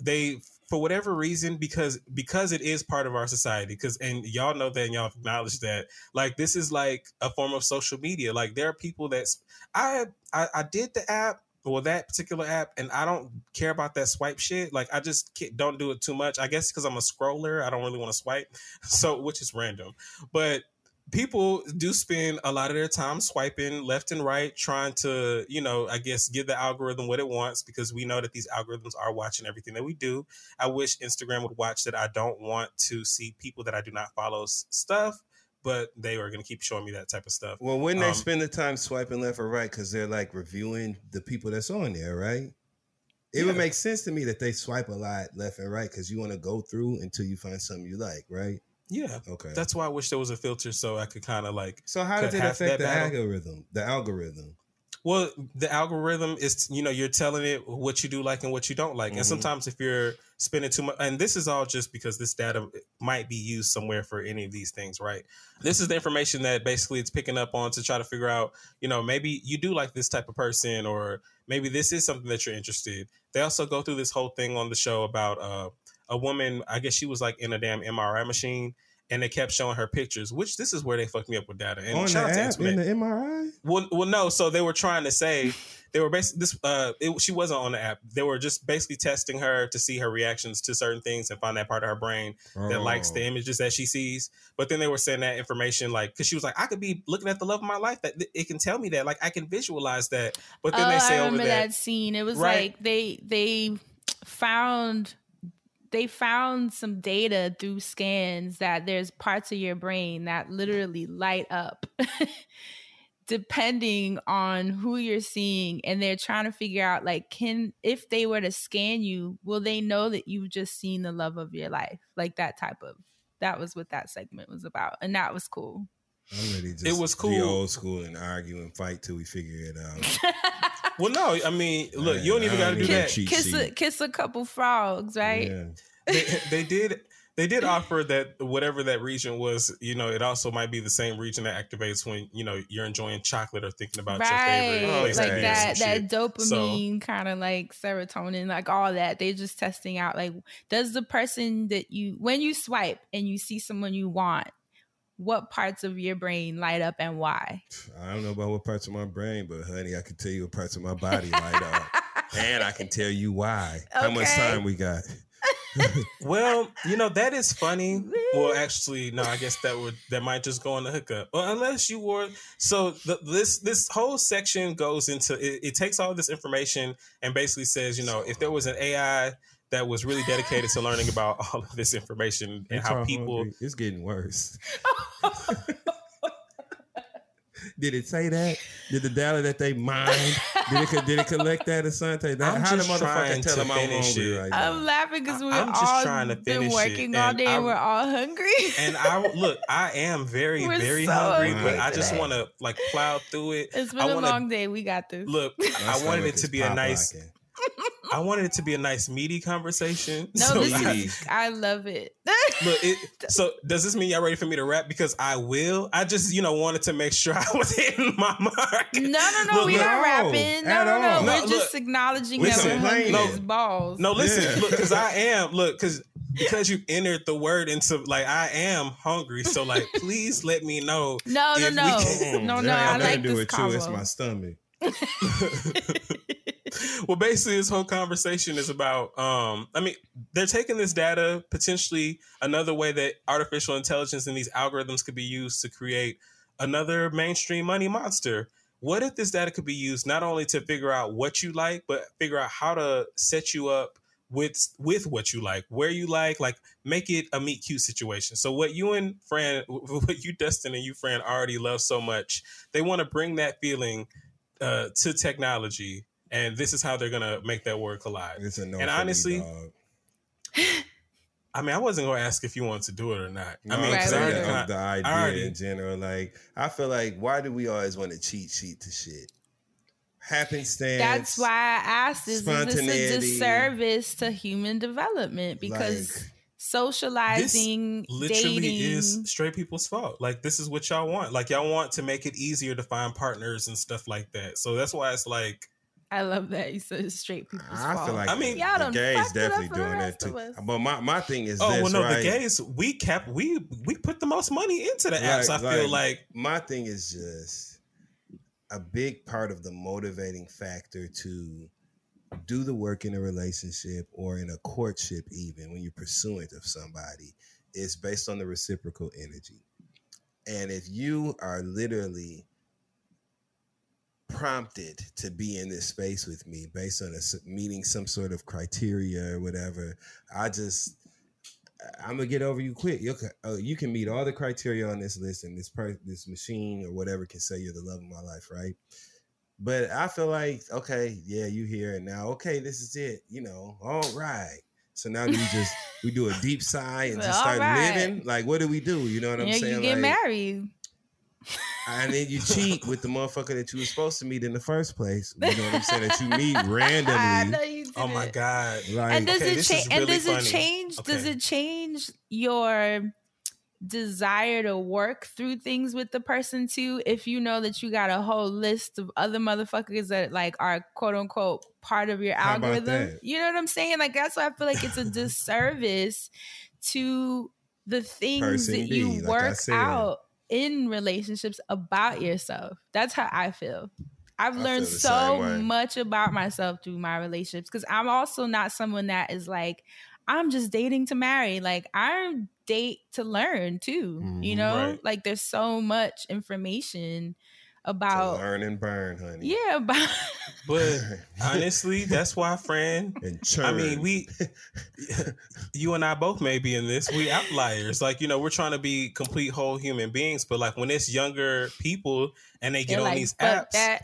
they for whatever reason because because it is part of our society because and y'all know that and y'all acknowledge that like this is like a form of social media like there are people that's i i, I did the app well that particular app and i don't care about that swipe shit. Like i just don't do it too much. I guess because i'm a scroller i don't really want to swipe. (laughs) So which is random. But people do spend a lot of their time swiping left and right trying to you know i guess give the algorithm what it wants because we know that these algorithms are watching everything that we do. I wish instagram would watch that i don't want to see people that i do not follow stuff but they were going to keep showing me that type of stuff Well, wouldn't they Um, spend the time swiping left or right because they're like reviewing the people that's on there, right? It would make sense to me that they swipe a lot left and right because you want to go through until you find something you like, right? yeah Okay. that's why i wish there was a filter so i could kind of like so how does it affect the battle. algorithm? The algorithm. Well, the algorithm is, you know, you're telling it what you do like and what you don't like. And Mhm. sometimes if you're spending too much, and this is all just because this data might be used somewhere for any of these things, right? This is the information that basically it's picking up on to try to figure out, you know, maybe you do like this type of person, or maybe this is something that you're interested. They also go through this whole thing on the show about uh, a woman, I guess she was like in a damn MRI machine. And they kept showing her pictures, which this is where they fucked me up with data. And on the out to app Internet. in the MRI. Well, well, no. So they were trying to say they were basically this. Uh, it, she wasn't on the app. They were just basically testing her to see her reactions to certain things and find that part of her brain that likes the Oh. images that she sees. But then they were saying that information, like, because she was like, I could be looking at the love of my life. That it can tell me that, like, I can visualize that. But then oh, they say I over remember that, that scene. It was Right. like they they found they found some data through scans that there's parts of your brain that literally light up (laughs) depending on who you're seeing and they're trying to figure out like can if they were to scan you will they know that you've just seen the love of your life like that type of that was what that segment was about and that was cool I'm ready to It just was be cool. old school and argue and fight till we figure it out. (laughs) well, no, I mean, look, Man, you don't even got to don't do even that. kiss a kiss a couple frogs right Yeah. they, they did they did offer that whatever that region was you know it also might be the same region that activates when you know you're enjoying chocolate or thinking about your favorite place to like be or that that shit. dopamine kind of like serotonin like all that they're just testing out like does the person that you when you swipe and you see someone you want what parts of your brain light up and why I don't know about what parts of my brain, but honey, I can tell you what parts of my body light up. (laughs) And I can tell you why. How much time we got? (laughs) well you know that is funny well actually no i guess that would that might just go on the hookup well unless you were so the, this this whole section goes into it, it takes all this information and basically says you know if there was an ai that was really dedicated to learning about (laughs) all of this information and Bitch, how people hungry. It's getting worse. (laughs) Did it say that? Did the data that they mined? Did it, did it collect that or something? That, I'm how the just trying motherfucker tell to them I'm finish hungry it. right now? i'm laughing because we're I'm just all trying to been finish it, working all day and, I- we're all hungry and I look, I am very, We're very so hungry, hungry but I just want to like plow through it. it's been I a wanna- long day we got this Look, My I wanted it to be a nice. pop-locking. (laughs) I wanted it to be a nice meaty conversation. no So this I- is i love it (laughs) look, it, (laughs) so does this mean y'all ready for me to rap? Because I will. I just, you know, wanted to make sure I was hitting my mark. No, no, no, Look, we're look, not rapping. No, at no, no. We're No, just acknowledging We're that we're hungry complaining. as balls. No, listen, Yeah. look, because I am look, because because you entered the word into like I am hungry. So like, please let me know. No, no, no. No, no, That I nothing like to do this with you. It's my stomach. Well, basically, this whole conversation is about. Um, I mean, they're taking this data potentially another way that artificial intelligence and these algorithms could be used to create another mainstream money monster. What if this data could be used not only to figure out what you like, but figure out how to set you up with with what you like, where you like, like make it a meet cute situation. So what you and Fran, (laughs) what you Dustin and you Fran already love so much, they want to bring that feeling uh, to technology, and this is how they're gonna make that word collide. It's a no. And for me, honestly. (laughs) I mean, I wasn't gonna ask if you wanted to do it or not. I mean, Right, because I'm I right, right. of the idea already- in general. Like, I feel like, why do we always want to cheat sheet to shit? Happenstance. That's why I asked is, is this a disservice to human development? Because Like, socializing, literally dating, is straight people's fault. Like this is what y'all want. Like y'all want to make it easier to find partners and stuff like that. So that's why it's like I love that you said straight people. I fault. feel like I mean, Y'all the done gays fucked it up definitely doing that too. But my, my thing is oh this, well no right? the gays we kept we we put the most money into the apps. Like- I feel like my thing is just a big part of the motivating factor to do the work in a relationship or in a courtship even when you're pursuant of somebody is based on the reciprocal energy and if you are literally prompted to be in this space with me based on a, meeting some sort of criteria or whatever i just I'm gonna get over you quick. You can, uh, you can meet all the criteria on this list, and this per- this machine or whatever can say you're the love of my life, right? But I feel like, okay, yeah, you here and now. Okay, this is it. You know, all right. So now do we (laughs) just we do a deep sigh and just start right. living? Like, what do we do? You know what I'm yeah, saying? you get like, married. And then you cheat with the motherfucker that you were supposed to meet in the first place. You know what I'm saying? That you meet (laughs) randomly. You Oh my it. god! Like, and does Okay, it change? is and really does it funny. change? Does it change your desire to work through things with the person too? If you know that you got a whole list of other motherfuckers that like are quote unquote part of your How algorithm, you know what I'm saying? Like that's why I feel like it's a (laughs) disservice to the things Person that B, you like work said. out in relationships about yourself. That's how I feel. I've I learned so much about myself through my relationships because I'm also not someone that is like, I'm just dating to marry. Like, I date to learn too. You Mhm. know, Right. like there's so much information to about, learn and burn, honey. yeah, (laughs) about. But honestly, that's why, friend. (laughs) and churn. I mean, we, (laughs) you and I both may be in this. We outliers. Like, you know, we're trying to be complete whole human beings, but like when it's younger people and they get they're on like, these apps, that.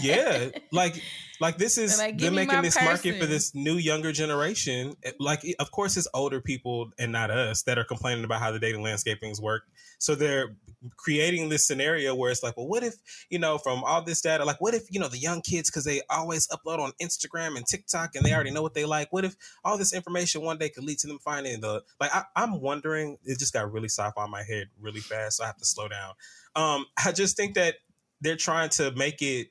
yeah, like, like this is They're like, they're making my this market for this new younger generation. Like, of course, it's older people and not us that are complaining about how the dating landscapings work. So they're creating this scenario where it's like, well, what if you know from all this data, like, what if you know the young kids because they always upload on Instagram and TikTok and they already know what they like. What if all this information one day could lead to them finding the like? I, I'm wondering. It just got really sci-fi in my head really fast, so I have to slow down. Um, I just think that they're trying to make it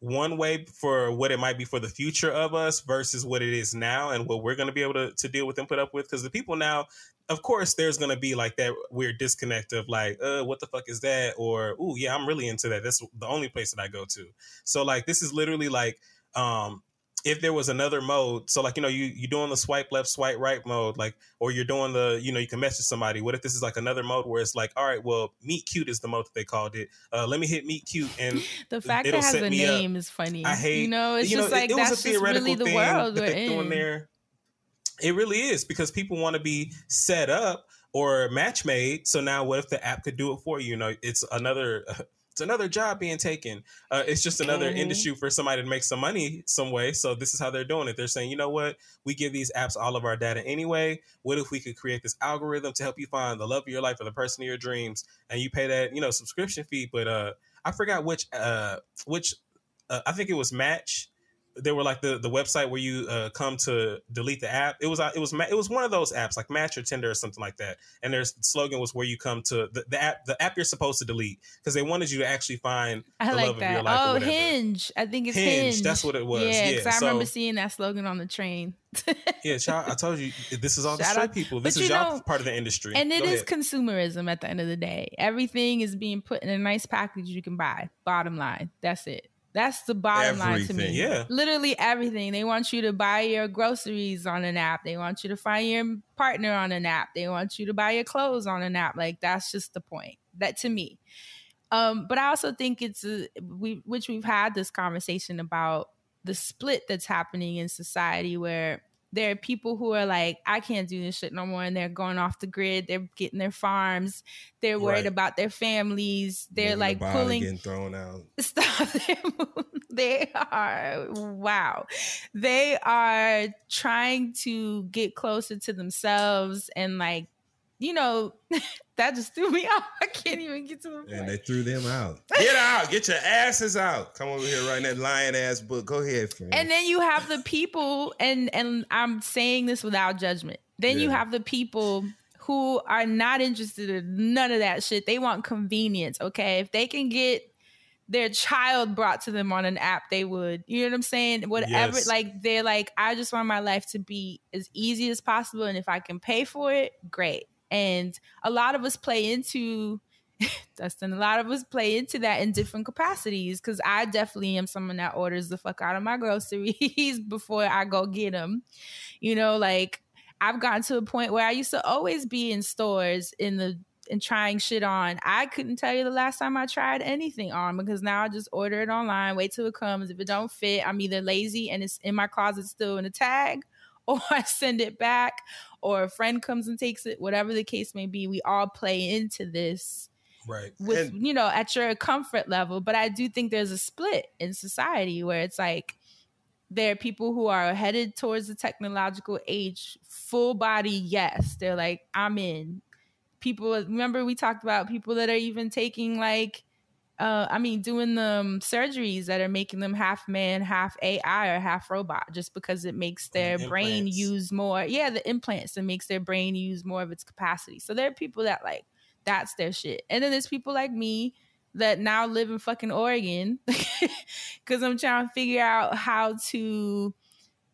one way for what it might be for the future of us versus what it is now and what we're going to be able to, to deal with and put up with because the people now of course there's going to be like that weird disconnect of like uh what the fuck is that or oh yeah i'm really into that that's the only place that i go to so like this is literally like um if there was another mode so like you know you you doing the swipe left swipe right mode like or you're doing the you know you can message somebody what if this is like another mode where it's like all right well meet cute is the mode that they called it uh let me hit meet cute and (laughs) the fact that it has a me up. name is funny. I hate you know, it's you just know, it- like it, was that's a just really the thing world we're they're doing there. It really is because people want to be set up or match made. So now, what if the app could do it for you? You know, it's another (laughs) it's another job being taken. Uh, it's just another Mhm. industry for somebody to make some money some way. So this is how they're doing it. They're saying, you know what? We give these apps all of our data anyway. What if we could create this algorithm to help you find the love of your life or the person of your dreams, and you pay that you know subscription fee? But uh, I forgot which uh which uh, I think it was Match. They were like the, the website where you uh, come to delete the app. It was uh, it was it was one of those apps like Match or Tinder or something like that. And their slogan was where you come to the, the app the app you're supposed to delete because they wanted you to actually find I the like love of your life. Oh. Hinge. I think it's Hinge, Hinge. that's what it was. Yeah, Yeah, I remember seeing that slogan on the train. Yeah, child, I told you this is all the Shout straight out- people. but This is you y'all know- part of the industry. And it Go is ahead. consumerism at the end of the day. Everything is being put in a nice package you can buy. Bottom line. That's it. That's the bottom line to me. Yeah. Literally everything. They want you to buy your groceries on an app. They want you to find your partner on an app. They want you to buy your clothes on an app. Like that's just the point. That to me. Um, but I also think it's a, we which we've had this conversation about the split that's happening in society where there are people who are like, I can't do this shit no more, and they're going off the grid. They're getting their farms. They're worried Right. about their families. They're Moving like pulling getting thrown out. (laughs) Stop they are wow. They are trying to get closer to themselves and like, you know, (laughs) that just threw me (laughs) off. I can't even get to the point. And they threw them out. (laughs) Get out. Get your asses out. Come over here writing that lion ass book. Go ahead, friend. and then you have the people and and i'm saying this without judgment then you have the people who are not interested in none of that shit they want convenience okay if they can get their child brought to them on an app they would you know what i'm saying whatever Yes. like they're like i just want my life to be as easy as possible and if i can pay for it great and a lot of us play into (laughs) Dustin, a lot of us play into that in different capacities because I definitely am someone that orders the fuck out of my (laughs) groceries before I go get them. You know, like I've gotten to a point where I used to always be in stores in the and trying shit on. I couldn't tell you the last time I tried anything on because now I just order it online, wait till it comes. If it don't fit, I'm either lazy and it's in my closet still in a tag, or (laughs) I send it back, or a friend comes and takes it. Whatever the case may be, we all play into this right. with And- you know at your comfort level but i do think there's a split in society where it's like there are people who are headed towards the technological age full body yes they're like i'm in people remember we talked about people that are even taking like uh, I mean, doing the um, surgeries that are making them half man, half AI, or half robot, just because it makes their brain use more. Yeah, the implants it makes their brain use more of its capacity. So there are people that like that's their shit, and then there's people like me that now live in fucking Oregon (laughs) because I'm trying to figure out how to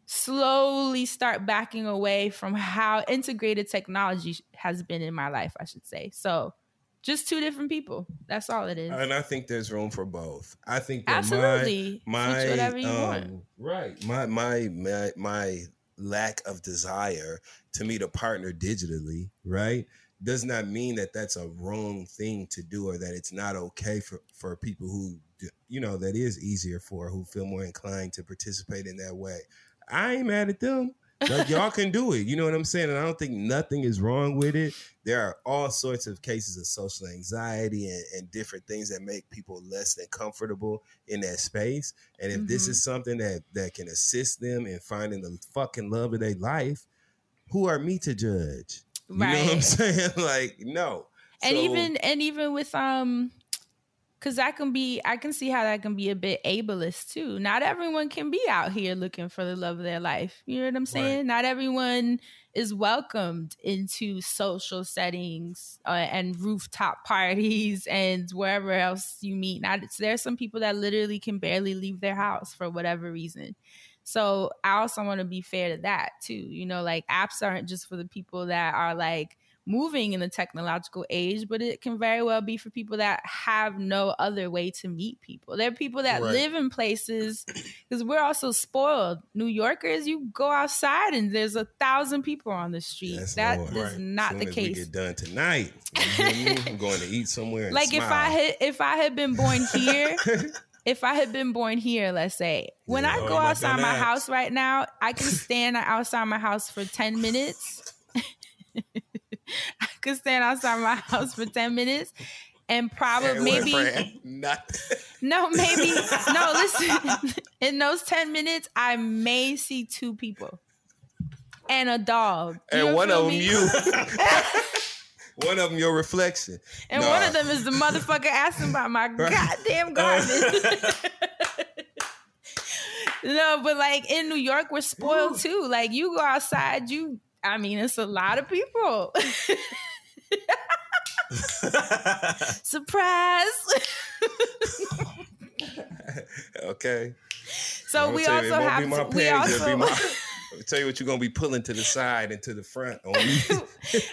slowly start backing away from how integrated technology has been in my life. I should say so. Just two different people. That's all it is. And I think there's room for both. I think that Absolutely. my my whatever you um, want. right my my my my lack of desire to meet a partner digitally, right, does not mean that that's a wrong thing to do or that it's not okay for for people who you know that is easier for who feel more inclined to participate in that way. I ain't mad at them. Like y'all can do it. You know what I'm saying? And I don't think nothing is wrong with it. There are all sorts of cases of social anxiety and, and different things that make people less than comfortable in that space. And if this Mhm. is something that that can assist them in finding the fucking love of their life, who are me to judge? You know what I'm (laughs) saying? Like, no. and So- even and even with um because that can be i can see how that can be a bit ableist too. Not everyone can be out here looking for the love of their life. You know what i'm saying? Not everyone is welcomed into social settings uh, and rooftop (laughs) parties and wherever else you meet. Not there's some people that literally can barely leave their house for whatever reason. So i also want to be fair to that too. You know like apps aren't just for the people that are like moving in the technological age, but it can very well be for people that have no other way to meet people. There are people that Right. live in places (clears throat) because we're also spoiled. New Yorkers, you go outside and there's a thousand people on the street. Yes, that Lord. is Right. not Soon the as we get done tonight. You (laughs) hear me? I'm going to eat somewhere. And Like if I had if I had been born (laughs) here, (laughs) if I had been born here, let's say, when I Oh, go you might outside done my house right now, I can stand outside my house for 10 minutes. I (laughs) could stand outside my house for 10 minutes and probably maybe? (laughs) Nothing. no, maybe no, (laughs) listen. In those 10 minutes, I may see two people and a dog. You and one of them me? you. one of them your reflection. And one of them is the motherfucker asking about my goddamn garbage. no, but like in New York, we're spoiled too. Like you go outside, you I mean, it's a lot of people. (laughs) Surprise. Okay. so we tell you, also have to, we panties, it'll be also my- tell you what you're gonna be pulling to the side and to the front on me.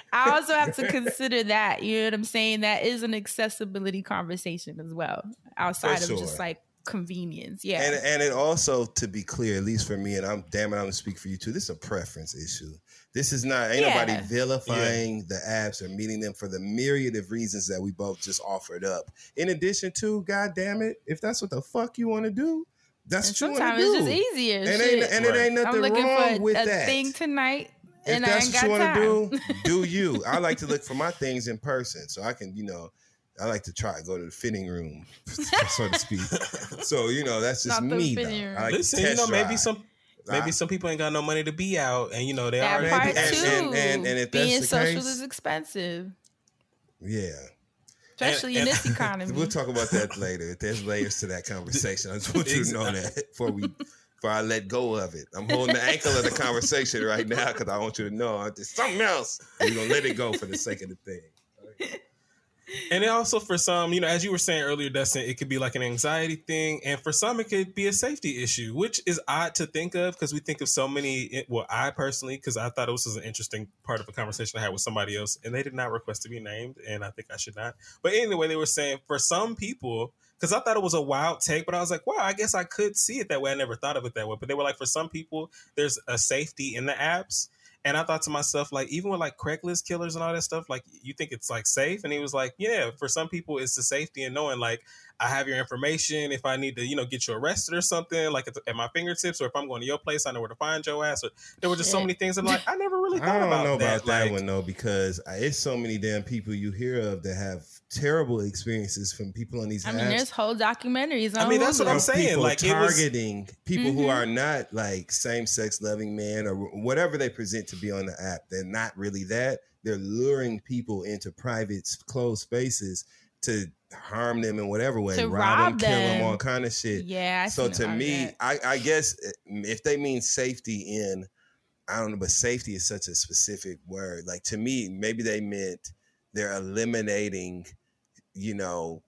(laughs) I also have to consider that. You know what I'm saying? That is an accessibility conversation as well, outside of sure. just like convenience. Yeah. And and it also, to be clear, at least for me, and I'm damn it, I'm gonna speak for you too. This is a preference issue. This is not ain't Yeah. nobody vilifying the apps or meeting them for the myriad of reasons that we both just offered up. In addition to, god damn it, if that's what the fuck you want to do, that's And what you want to sometimes it's just easier. And, shit. ain't, and it ain't I'm nothing looking wrong for with a that. thing tonight, if and I that's ain't what got you want to do, do (laughs) you. I like to look for my things in person, so I can, you know, I like to try to go to the fitting room, (laughs) so to speak. (laughs) So you know, that's just Not me. Though. I like to Listen, you know, maybe some maybe I- some people ain't got no money to be out, and you know they that already part and- and- too. and- and- and if that's being the social case- is expensive, Yeah, especially in and- this economy. (laughs) we'll talk about that later. There's layers to that conversation. I just want you to know that before we before I let go of it. I'm holding the ankle of the conversation right now because I want you to know there's something else. We're gonna let it go for the sake of the thing. And also for some, you know, as you were saying earlier, Dustin, it could be like an anxiety thing, and for some, it could be a safety issue, which is odd to think of because we think of so many. Well, I personally, because I thought this was an interesting part of a conversation I had with somebody else, and they did not request to be named, and I think I should not. But anyway, they were saying for some people, because I thought it was a wild take, but I was like, wow, I guess I could see it that way. I never thought of it that way. But they were like, for some people, there's a safety in the apps. And I thought to myself, like, even with like Craigslist killers and all that stuff, like, you think it's like safe? And he was like, yeah, for some people, it's the safety and knowing, like, I have your information. If I need to, you know, get you arrested or something, like at, the- at my fingertips, or if I'm going to your place, I know where to find your ass. Or there were just so many things. I'm like, I never really thought I don't about know that. about that like, one though because uh, it's so many damn people you hear of that have terrible experiences from people on these I apps. mean, there's whole documentaries. On I mean, that's what I'm saying, people like, it was- targeting people who Mhm. are not like same sex loving men or whatever they present to be on the app. They're not really that. They're luring people into private, closed spaces to harm them in whatever way, To rob, rob them, kill them, them. all kind of shit. Yeah. I so to me. I, I guess eh, if they mean safety in, I don't know, but safety is such a specific word. Like to me, maybe they meant they're eliminating, you know,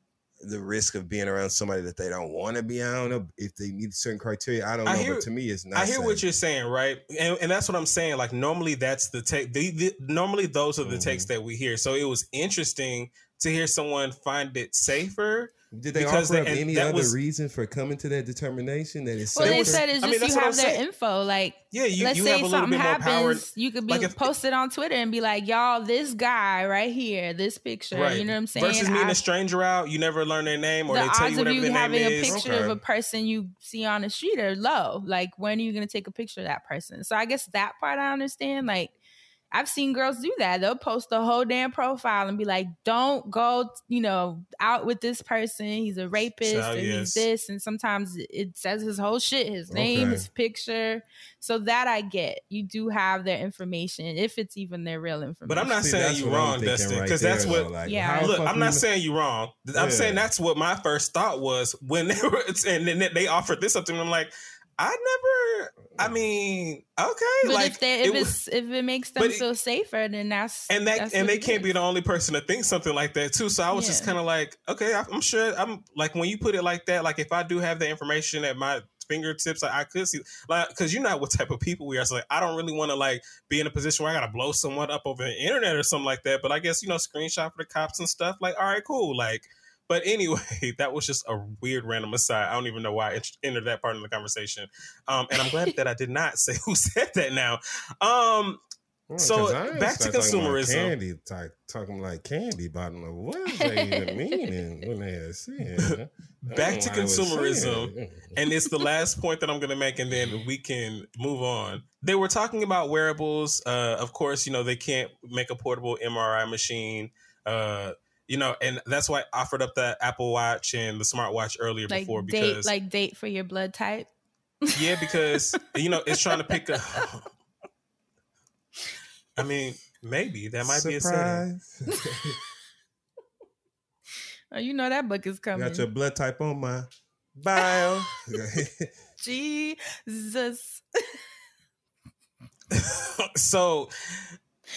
the risk of being around somebody that they don't want to be. I don't know if they meet certain criteria. I don't know, I hear- but to me, it's not. I hear what you're saying, right? And, and that's what I'm saying. Like normally that's the take. The, the, normally those are the takes Mm-hmm. that we hear. So it was interesting to hear someone find it safer. Did they because offer up they- and any other was- reason for coming to that determination that it's Well, they said it's I just mean, you have their saying. info. Like, Yeah, you, let's you say have a little something bit more power. happens, you could be like if- posted on Twitter and be like, "Y'all, this guy right here, this picture." Right. You know what I'm saying? Versus meeting I- a stranger out, you never learn their name or the they tell odds you of whatever you their name having a is. picture of a person you see on the street are low. Like, when are you going to take a picture of that person? So I guess that part I understand. Like, I've seen girls do that. They'll post the whole damn profile and be like, "Don't go, you know, out with this person. He's a rapist Child, and yes. he's this." And sometimes it says his whole shit, his name, Okay. his picture. So that I get. You do have their information if it's even their real information. But I'm not See, saying you what I'm wrong, Dustin, right because there, that's what. though. Like, Yeah. Look, I'm not saying you're wrong. I'm Yeah. saying that's what my first thought was when they were, (laughs) and then they offered this up to me. I'm like, I never. I mean, okay, But like if they if it was- it's if it makes them it- feel safer, then that's and that that's and they can't is. be the only person to think something like that too. So I was just kind of like, okay, I'm sure. I'm like when you put it like that, like if I do have the information at my fingertips, like I could see, like because you know what type of people we are. So like, I don't really want to like be in a position where I gotta blow someone up over the internet or something like that. But I guess you know, screenshot for the cops and stuff. Like, all right, cool, like. But anyway, (laughs) that was just a weird random aside. I don't even know why I ent- entered that part of the conversation. Um, and I'm glad that I did not (laughs) say who said that now. Um, Well, So, 'cause I ain't back to consumerism. Candy, talk, talking like candy bottom. Like, what is they even (laughs) meaning when they are saying? that? Back to know why I was consumerism. and it's the last point that I'm going to make, and then we can move on. They were talking about wearables. Uh, of course, you know they can't make a portable MRI machine. Uh, you know, and that's why I offered up the Apple Watch and the smartwatch earlier like before date because like date for your blood type. yeah, because (laughs) you know it's trying to pick up. (laughs) I mean, maybe that might be a setting. Surprise. (laughs) Oh, you know that book is coming. Got your blood type on my bio. Jesus. so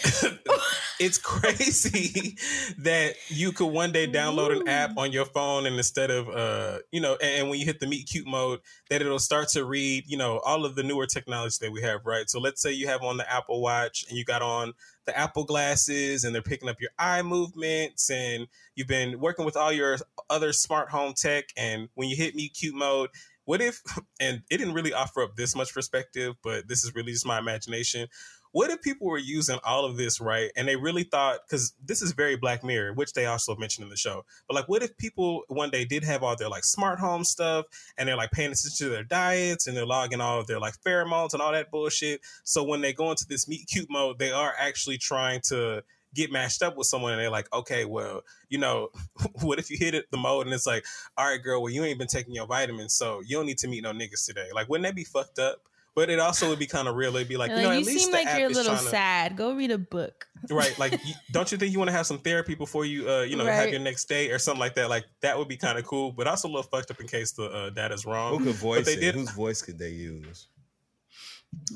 (laughs) it's crazy (laughs) that you could one day download an app on your phone and instead of uh you know and, and when you hit the meet cute mode that it'll start to read you know all of the newer technology that we have right? So let's say you have on the apple watch and you got on the apple glasses and they're picking up your eye movements and you've been working with all your other smart home tech and when you hit meet cute mode what if (laughs) and it didn't really offer up this much perspective but this is really just my imagination what if people were using all of this right? And they really thought because this is very black mirror which they also mentioned in the show. But like what if people one day did have all their like smart home stuff and they're like paying attention to their diets and they're logging all of their like pheromones and all that bullshit? So when they go into this meet cute mode they are actually trying to get matched up with someone and they're like okay well you know (laughs) what if you hit it the mode and it's like all right girl well you ain't been taking your vitamins so you don't need to meet no niggas today. Like wouldn't that be fucked up but it also would be kind of real. It'd be like, Like, you know, you at least seem the like app you're a little trying to- sad. Go read a book. right? Like, (laughs) you, don't you think you want to have some therapy before you, uh, you know, have your next date or something like that? Like, that would be kind of cool, but also a little fucked up in case the uh, data's wrong. Who could voice but they it? did. Whose voice could they use?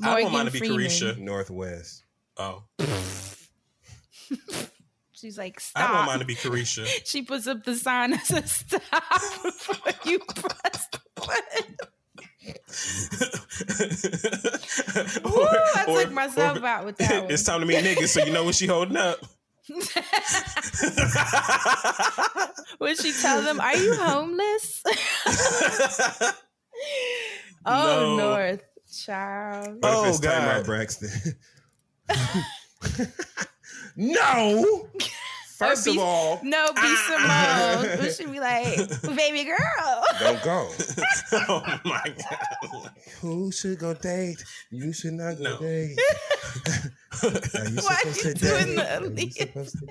I don't Morgan mind to be Freeman. Carisha. Northwest. Oh, (laughs) She's like, stop. I stop. don't mind to be Carisha. (laughs) She puts up the sign that says stop before you press the button. Woo, I Or- took myself or- out with that (laughs) one. it's time to meet niggas, so you know what she holding up. (laughs) Would she tell them, "Are you homeless?" (laughs) oh, No. North child. What Oh, if it's Tamar God. Braxton? no. First Or of be- all, No, be Ah. Simone. we should be like, "Baby girl"? don't go. (laughs) oh my god! Who should go date? You should not go No. date. (laughs) Are you Why supposed you to doing date? the Are you Aaliyah? supposed to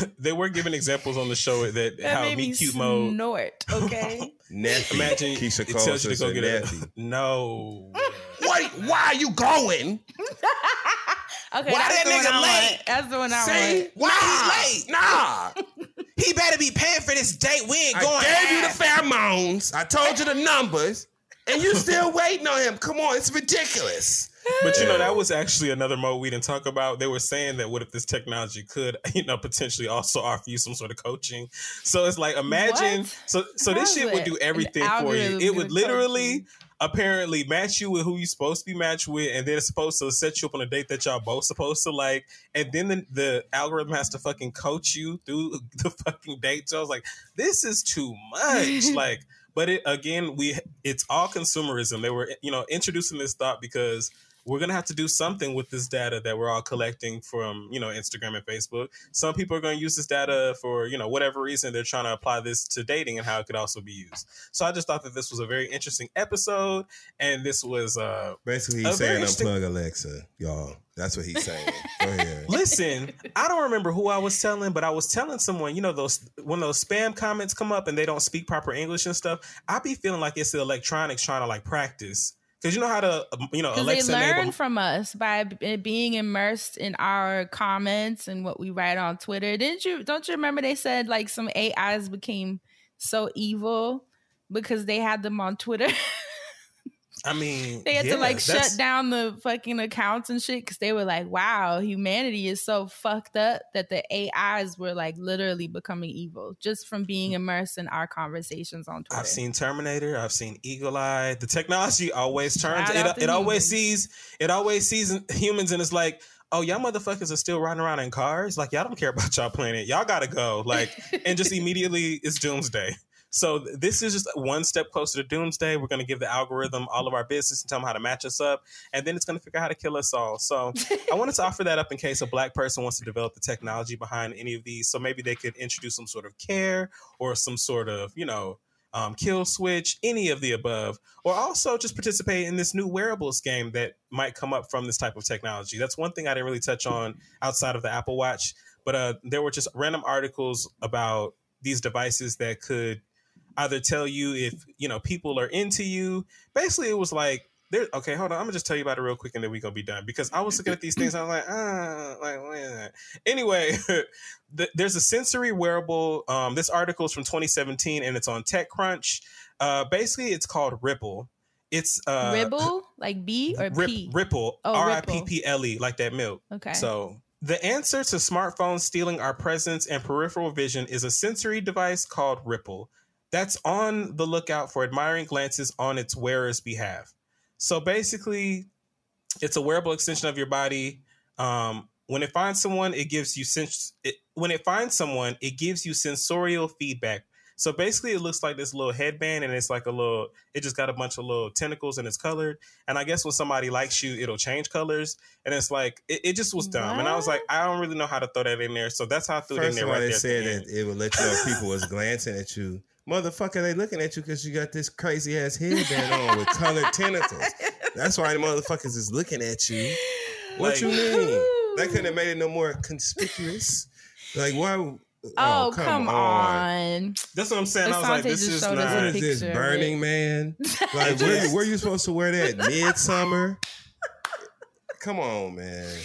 date? (laughs) They were giving examples on the show that, That how me cute mode. snort. Okay. Imagine Keisha it tells you to go get a no. Wait, why are you going? Okay, Why that's that the nigga late? want. That's the one I See? want. Why he late? Nah. he (laughs) he better be paying for this date. We ain't I going. I gave you the pheromones. I told you the numbers, and you still (laughs) waiting on him. Come on, it's ridiculous. But you know, that was actually another mode we didn't talk about. They were saying that what if this technology could, (laughs) you know, potentially also offer you some sort of coaching. So it's like imagine What? so so How this is shit would do everything for you. It would literally you? Apparently match you with who you're supposed to be matched with, and then it's supposed to set you up on a date that y'all both supposed to like, and then the, the algorithm has to fucking coach you through (laughs) the fucking date. So I was like, this is too much. (laughs) like, but it again, we it's all consumerism. They were you know introducing this thought because we're gonna have to do something with this data that we're all collecting from you know Instagram and Facebook. Some people are going to use this data for you know whatever reason they're trying to apply this to dating and how it could also be used. So I just thought that this was a very interesting episode, and this was uh Basically, he's saying unplug Alexa, y'all. That's what he's saying. Go (laughs) ahead. Listen, I don't remember who I was telling, but I was telling someone, you know, those when those spam comments come up and they don't speak proper English and stuff, I be feeling like it's the electronics trying to like practice. Cause you know how to, um, you know, Because they learn from us by b- eh, being immersed in our comments and what we write on Twitter. Didn't you? Don't you remember they said like some AIs became so evil because they had them on Twitter. (laughs) I mean, they had yeah, to like shut down the fucking accounts and shit because they were like, "Wow, humanity is so fucked up that the AIs were like literally becoming evil just from being mm. immersed in our conversations on Twitter." I've seen Terminator. I've seen Eagle Eye. The technology always turns. It, to it always sees. It always sees humans, and it's like, oh, y'all motherfuckers are still riding around in cars. Like y'all don't care about y'all planet. Y'all gotta go. Like, and just (laughs) immediately it's doomsday. So this is just one step closer to doomsday. We're gonna give the algorithm all of our business and tell them how to match us up, and then it's gonna figure out how to kill us all. So (laughs) I wanted to offer that up in case a black person wants to develop the technology behind any of these. So maybe they could introduce some sort of care or some sort of, you know, um, kill switch, any of the above, or also just participate in this new wearables game that might come up from this type of technology. That's one thing I didn't really touch on outside of the Apple Watch, but uh, there were just random articles about these devices that could either tell you if you know people are into you. Basically, it was like. There, okay, hold on. I'm gonna just tell you about it real quick, and then we're gonna be done. Because I was looking at these things, I was like, ah, like, a. Anyway, (laughs) th- there's a sensory wearable. Um, this article is from 2017, and it's on TechCrunch. Uh, basically, it's called Ripple. It's uh, Ribble, like B or Rip, P? Ripple, Oh, Ripple. P P L E, like that milk. Okay. So the answer to smartphones stealing our presence and peripheral vision is a sensory device called Ripple. That's on the lookout for admiring glances on its wearer's behalf. So basically, it's a wearable extension of your body. Um, when it finds someone, it gives you sens- it, when it finds someone, it gives you sensorial feedback. So basically, it looks like this little headband, and it's like a little. It just got a bunch of little tentacles, and it's colored. And I guess when somebody likes you, it'll change colors. And it's like it, it just was dumb. And I was like, I don't really know how to throw that in there. So that's how I threw it in First there right they at the said that it would let you know people was glancing at you. Motherfucker, they looking at you because you got this crazy ass headband on with colored (laughs) tentacles. That's why the motherfuckers is looking at you. What Like- you mean? They couldn't have made it no more conspicuous. Like why? Oh, oh, come, on. That's what I'm saying. I was like, this just is not. What is this? Burning. Man? (laughs) Like where, where you supposed to wear that? Midsummer? Come on, man.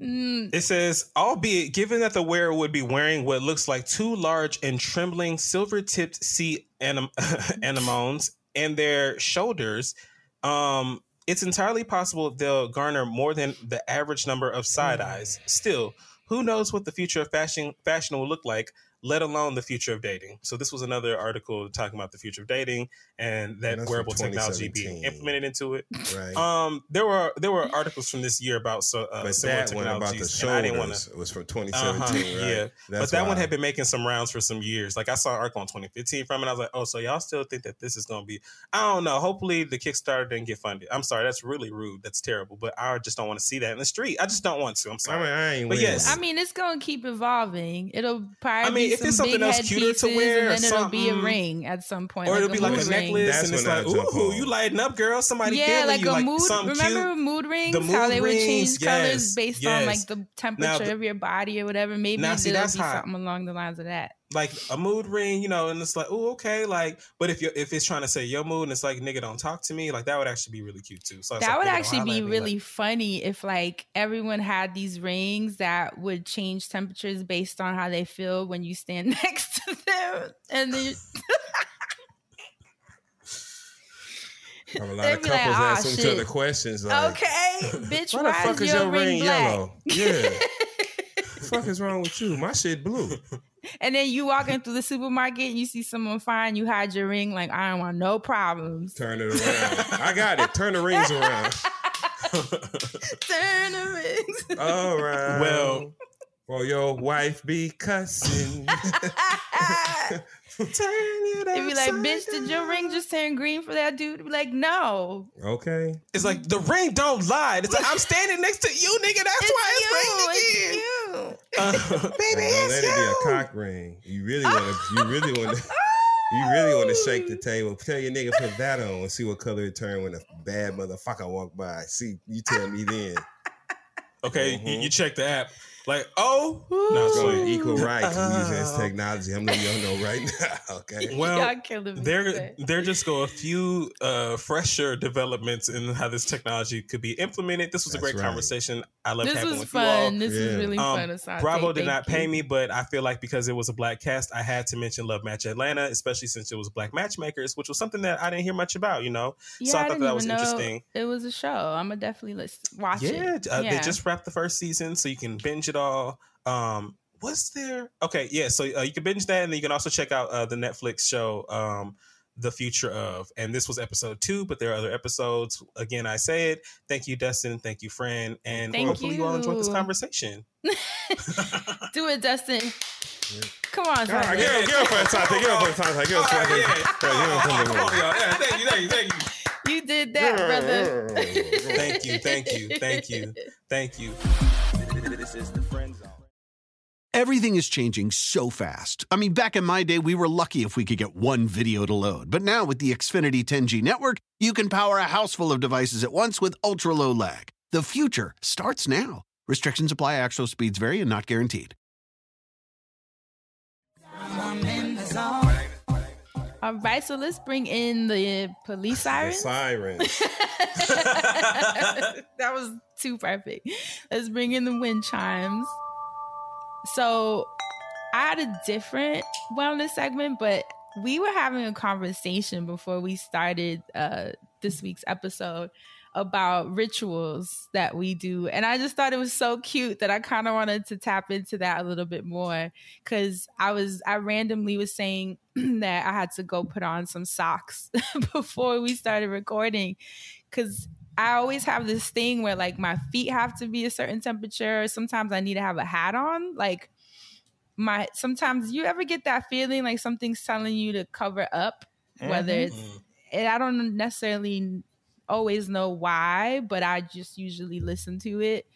Mm, It says, albeit given that the wearer would be wearing what looks like two large and trembling silver tipped sea anem- (laughs) anemones and their shoulders, um, it's entirely possible they'll garner more than the average number of side eyes. Still, who knows what the future of fashion fashion will look like, let alone the future of dating. So this was another article talking about the future of dating and that And wearable technology being implemented into it. Right. Um, there were there were articles from this year about so uh, but similar that one about the technologies, and I didn't shoulders wanna- was from uh-huh, 2017, right? Yeah, That's but that one had been making some rounds for some years. Like I saw an article in 2015 from it. I was like, oh, so y'all still think that this is going to be? I don't know. Hopefully, the Kickstarter didn't get funded. I'm sorry, that's really rude. That's terrible. But I just don't want to see that in the street. I just don't want to. I'm I sorry. mean, I ain't But with yes. I mean, it's gonna keep evolving. It'll probably. I mean, be if some it's something big else cuter to wear or and then it'll be a ring at some point, or it'll be like a ring. necklace, That's and it's like, jump ooh, on. you lighting up, girl. Somebody Yeah, feeling like you, a like mood. something Remember cute. mood rings? The how mood they would change rings, colors yes, based on like the temperature Now, of your body or whatever. Maybe Now, see, there'll that's be hot. something along the lines of that. Like a mood ring, you know, and it's like, oh, okay, like, but if you if it's trying to say your mood and it's like, nigga, don't talk to me, like that would actually be really cute too. So it's that like, would actually be at me, really like- funny if like everyone had these rings that would change temperatures based on how they feel when you stand (laughs) next to them and then (laughs) Have a lot They'd of be like, couples "Ah, asking each other questions like, okay (laughs) bitch "Why why, the fuck is is your, your ring, ring yellow?" Yeah. the fuck is wrong with you? My shit blue. And then you walking through the supermarket and you see someone fine you hide your ring like i don't want no problems Turn it around. I got it. Turn the rings around. (laughs) turn the rings All right. Well- for your wife be cussing. (laughs) (laughs) Turn it They'd be like, upside bitch, did your ring just turn green for that dude? Be like, no. Okay. It's like the ring don't lie. It's like I'm standing next to you, nigga. That's why it's you. ringing It's you. (laughs) Uh, baby, Well, it's let it be a cock ring. You really want to. You really want to. You really want to shake the table. Tell your nigga put that on and see what color it turn when a bad motherfucker walk by. See, you tell me then. Okay, you, Mhm. you check the app. Like, oh, no, it's So like, equal rights. We using this Oh. technology. I'm letting y'all know right now. (laughs) Okay. (laughs) Well, Y'all killing me. there, today. there just go a few uh, fresher developments in how this technology could be implemented. This was a great right. conversation. I love This having was with you all. fun. This was Yeah. really Um, fun. Assanté. Bravo did Thank not pay you. me, but I feel like because it was a black cast, I had to mention Love Match Atlanta, especially since it was black matchmakers, which was something that I didn't hear much about. You know, Yeah, so I I thought didn't that was even know interesting. It was a show. I'm gonna definitely listen, watch yeah, it. uh, yeah. they just wrapped the first season, so you can binge it all. Um, what's there? Okay, yeah, so uh, you can binge that, and then you can also check out uh, the Netflix show, um, The Future of. And this was episode two, but there are other episodes. Again, I say it. Thank you, Dustin. Thank you, friend, and Thank hopefully you. all enjoyed this conversation. (laughs) Do it, Dustin. Come on, All right, Simon. give him, give for a time. Give him for a time. Give him for a time. yeah. Give him for a time. Yeah, thank you, thank you, thank you. You did that, brother. Thank you, thank you, thank you, thank you. This is the friend zone. Everything is changing so fast. I mean, back in my day, we were lucky if we could get one video to load. But now with the Xfinity 10G network, you can power a house full of devices at once with ultra low lag. The future starts now. Restrictions apply, actual speeds vary and not guaranteed. All right, so let's bring in the police The sirens. sirens. (laughs) (laughs) that was too perfect. Let's bring in the wind chimes. So I had a different wellness segment, but we were having a conversation before we started uh, this week's episode about rituals that we do. And I just thought it was so cute that I kind of wanted to tap into that a little bit more. Cause I was, I randomly was saying (clears throat) that I had to go put on some socks (laughs) before we started recording. Cause I always have this thing where like my feet have to be a certain temperature. Sometimes I need to have a hat on. Like my, sometimes you ever get that feeling like something's telling you to cover up, whether mm-hmm. it's, and I don't necessarily always know why, but I just usually listen to it.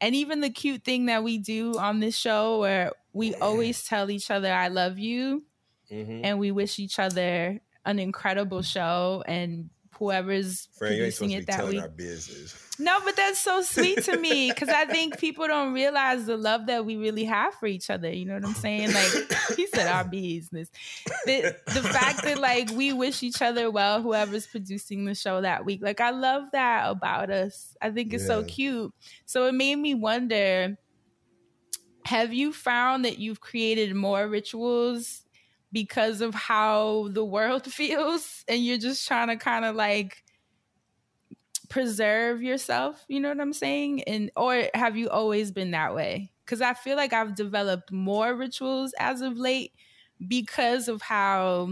And even the cute thing that we do on this show where we always tell each other, I love you, Mhm. and we wish each other an incredible show and whoever's Friend, producing it that telling week. our business. No, but that's so sweet to me (laughs) because I think people don't realize the love that we really have for each other. You know what I'm saying? Like he said, our business. The, the fact that like we wish each other well, whoever's producing the show that week. Like I love that about us. I think it's so cute. So it made me wonder: Have you found that you've created more rituals? Because of how the world (laughs) feels, and you're just trying to kind of like preserve yourself you know what i'm saying? And or have you always been that way? Because i feel like i've developed more rituals as of late because of how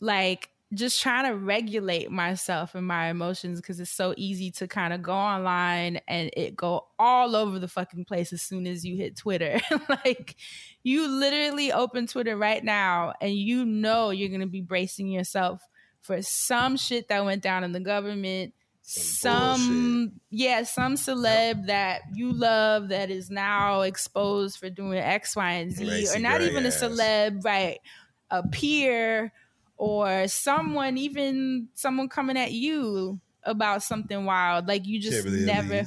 like just trying to regulate myself and my emotions because it's so easy to kind of go online and it go all over the fucking place as soon as you hit Twitter. (laughs) like you literally open Twitter right now and you know you're going to be bracing yourself for some shit that went down in the government. Some, yeah, some celeb that you love that is now exposed for doing X, Y, and Z, Lacy or not even a celeb, right? A peer or someone, even someone coming at you about something wild. Like you just Kimberly never,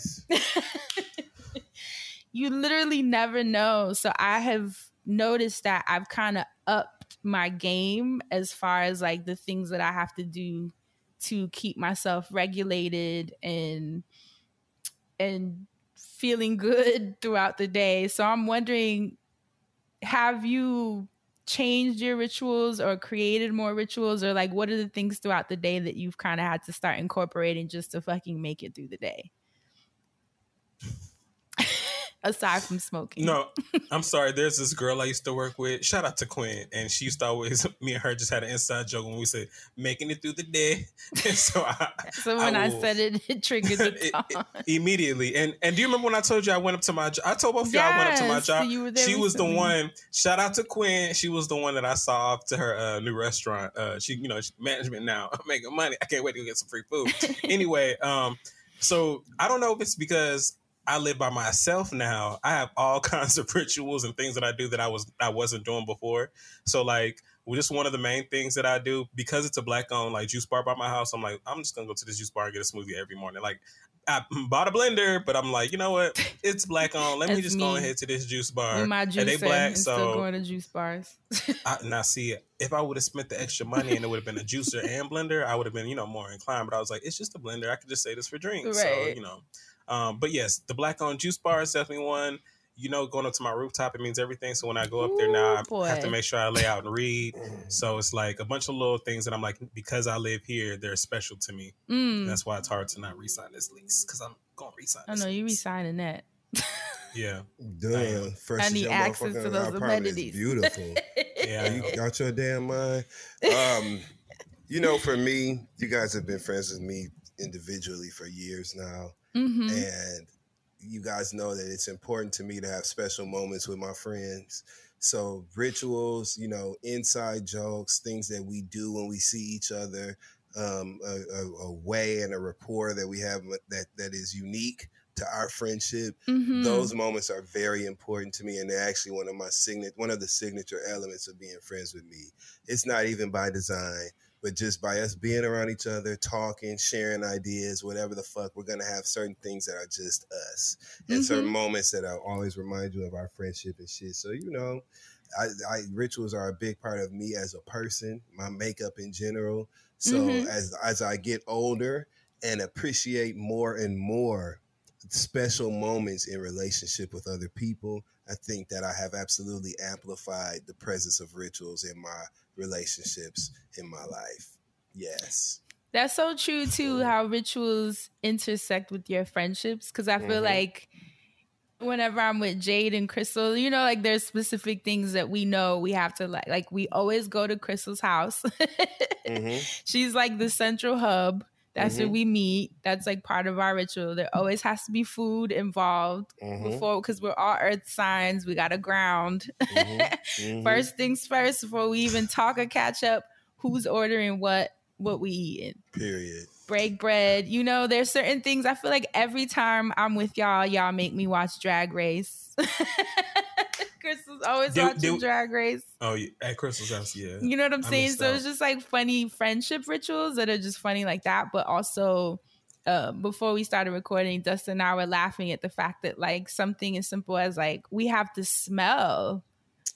(laughs) you literally never know. So I have noticed that I've kind of upped my game as far as like the things that I have to do to keep myself regulated and and feeling good (laughs) throughout the day. So I'm wondering have you changed your rituals or created more rituals or like what are the things throughout the day that you've kind of had to start incorporating just to fucking make it through the day? Aside from smoking. No, I'm sorry. There's this girl I used to work with. Shout out to Quinn, and she used to always (laughs) me and her just had an inside joke when we said making it through the day. (laughs) And so I, so when I, I said it, it triggered the (laughs) it, immediately. And and do you remember when I told you I went up to my job? I told both yes, y'all I went up to my job. You were there she was the one. Shout out to Quinn. She was the one that I saw off to her uh, new restaurant. Uh, she you know management now making money. I can't wait to get some free food. anyway, um, so I don't know if it's because I live by myself now. I have all (laughs) kinds of rituals and things that I do that I was I wasn't doing before. So like just one of the main things that I do because it's a black owned like juice bar by my house. I'm like I'm just gonna go to this juice bar and get a smoothie every morning. Like I (laughs) bought a blender, but I'm like, you know what? It's black (laughs) owned. Let me just me. go ahead to this juice bar. My juice and they black, and so still going to juice bars. I, now see, if I would have spent the extra money and it would have been a juicer and blender, I would have been, you know, more inclined. But I was like, it's just a blender. I could just say this for drinks. Right. So you know, um, but yes, the black owned juice bar is definitely one. You know, going up to my rooftop, it means everything. So when I go up there now, Ooh, I have to make sure I lay out and read. So it's like a bunch of little things that I'm like, because I live here, they're special to me. Mm. That's why it's hard to not resign this lease because I'm going to resign. This. I know you resigning that. Yeah. Duh. First I need access to those amenities. Beautiful. (laughs) yeah. You got your damn mind. Um, you know, for me, you guys have been friends with me individually for years now. Mm-hmm. And you guys know that it's important to me to have special moments with my friends. So rituals, you know, inside jokes, things that we do when we see each other, um, a, a, a, way and a rapport that we have that that is unique to our friendship. Mm-hmm. Those moments are very important to me, and they're actually one of my signature, one of the signature elements of being friends with me. It's not even by design but just by us being around each other, talking, sharing ideas, whatever the fuck, we're gonna have certain things that are just us, and mm-hmm. certain moments that I always remind you of our friendship and shit. So you know, I, I, rituals are a big part of me as a person, my makeup in general. So mm-hmm. as as I get older and appreciate more and more special moments in relationship with other people, I think that I have absolutely amplified the presence of rituals in my relationships in my life. Yes. That's so true too, how rituals intersect with your friendships. Cause I feel mm-hmm. like whenever I'm with Jade and Crystal, you know, like there's specific things that we know we have to like. Like we always go to Crystal's house. (laughs) mm-hmm. She's like the central hub. That's mm-hmm. where we meet. That's like part of our ritual. There always has to be food involved mm-hmm. before, because we're all earth signs. We got to ground. Mm-hmm. (laughs) mm-hmm. first things first, before we even talk or catch up, who's ordering what, what we eating. Period. Break bread. You know, there's certain things. I feel like every time I'm with y'all, y'all make me watch Drag Race. (laughs) Crystal's always do, watching do, Drag Race. Oh, yeah, at Crystal's house, yeah. You know what I'm saying? So out. it's just like funny friendship rituals that are just funny like that, but also. Uh, before we started recording, Dustin and I were laughing at the fact that like something as simple as like we have to smell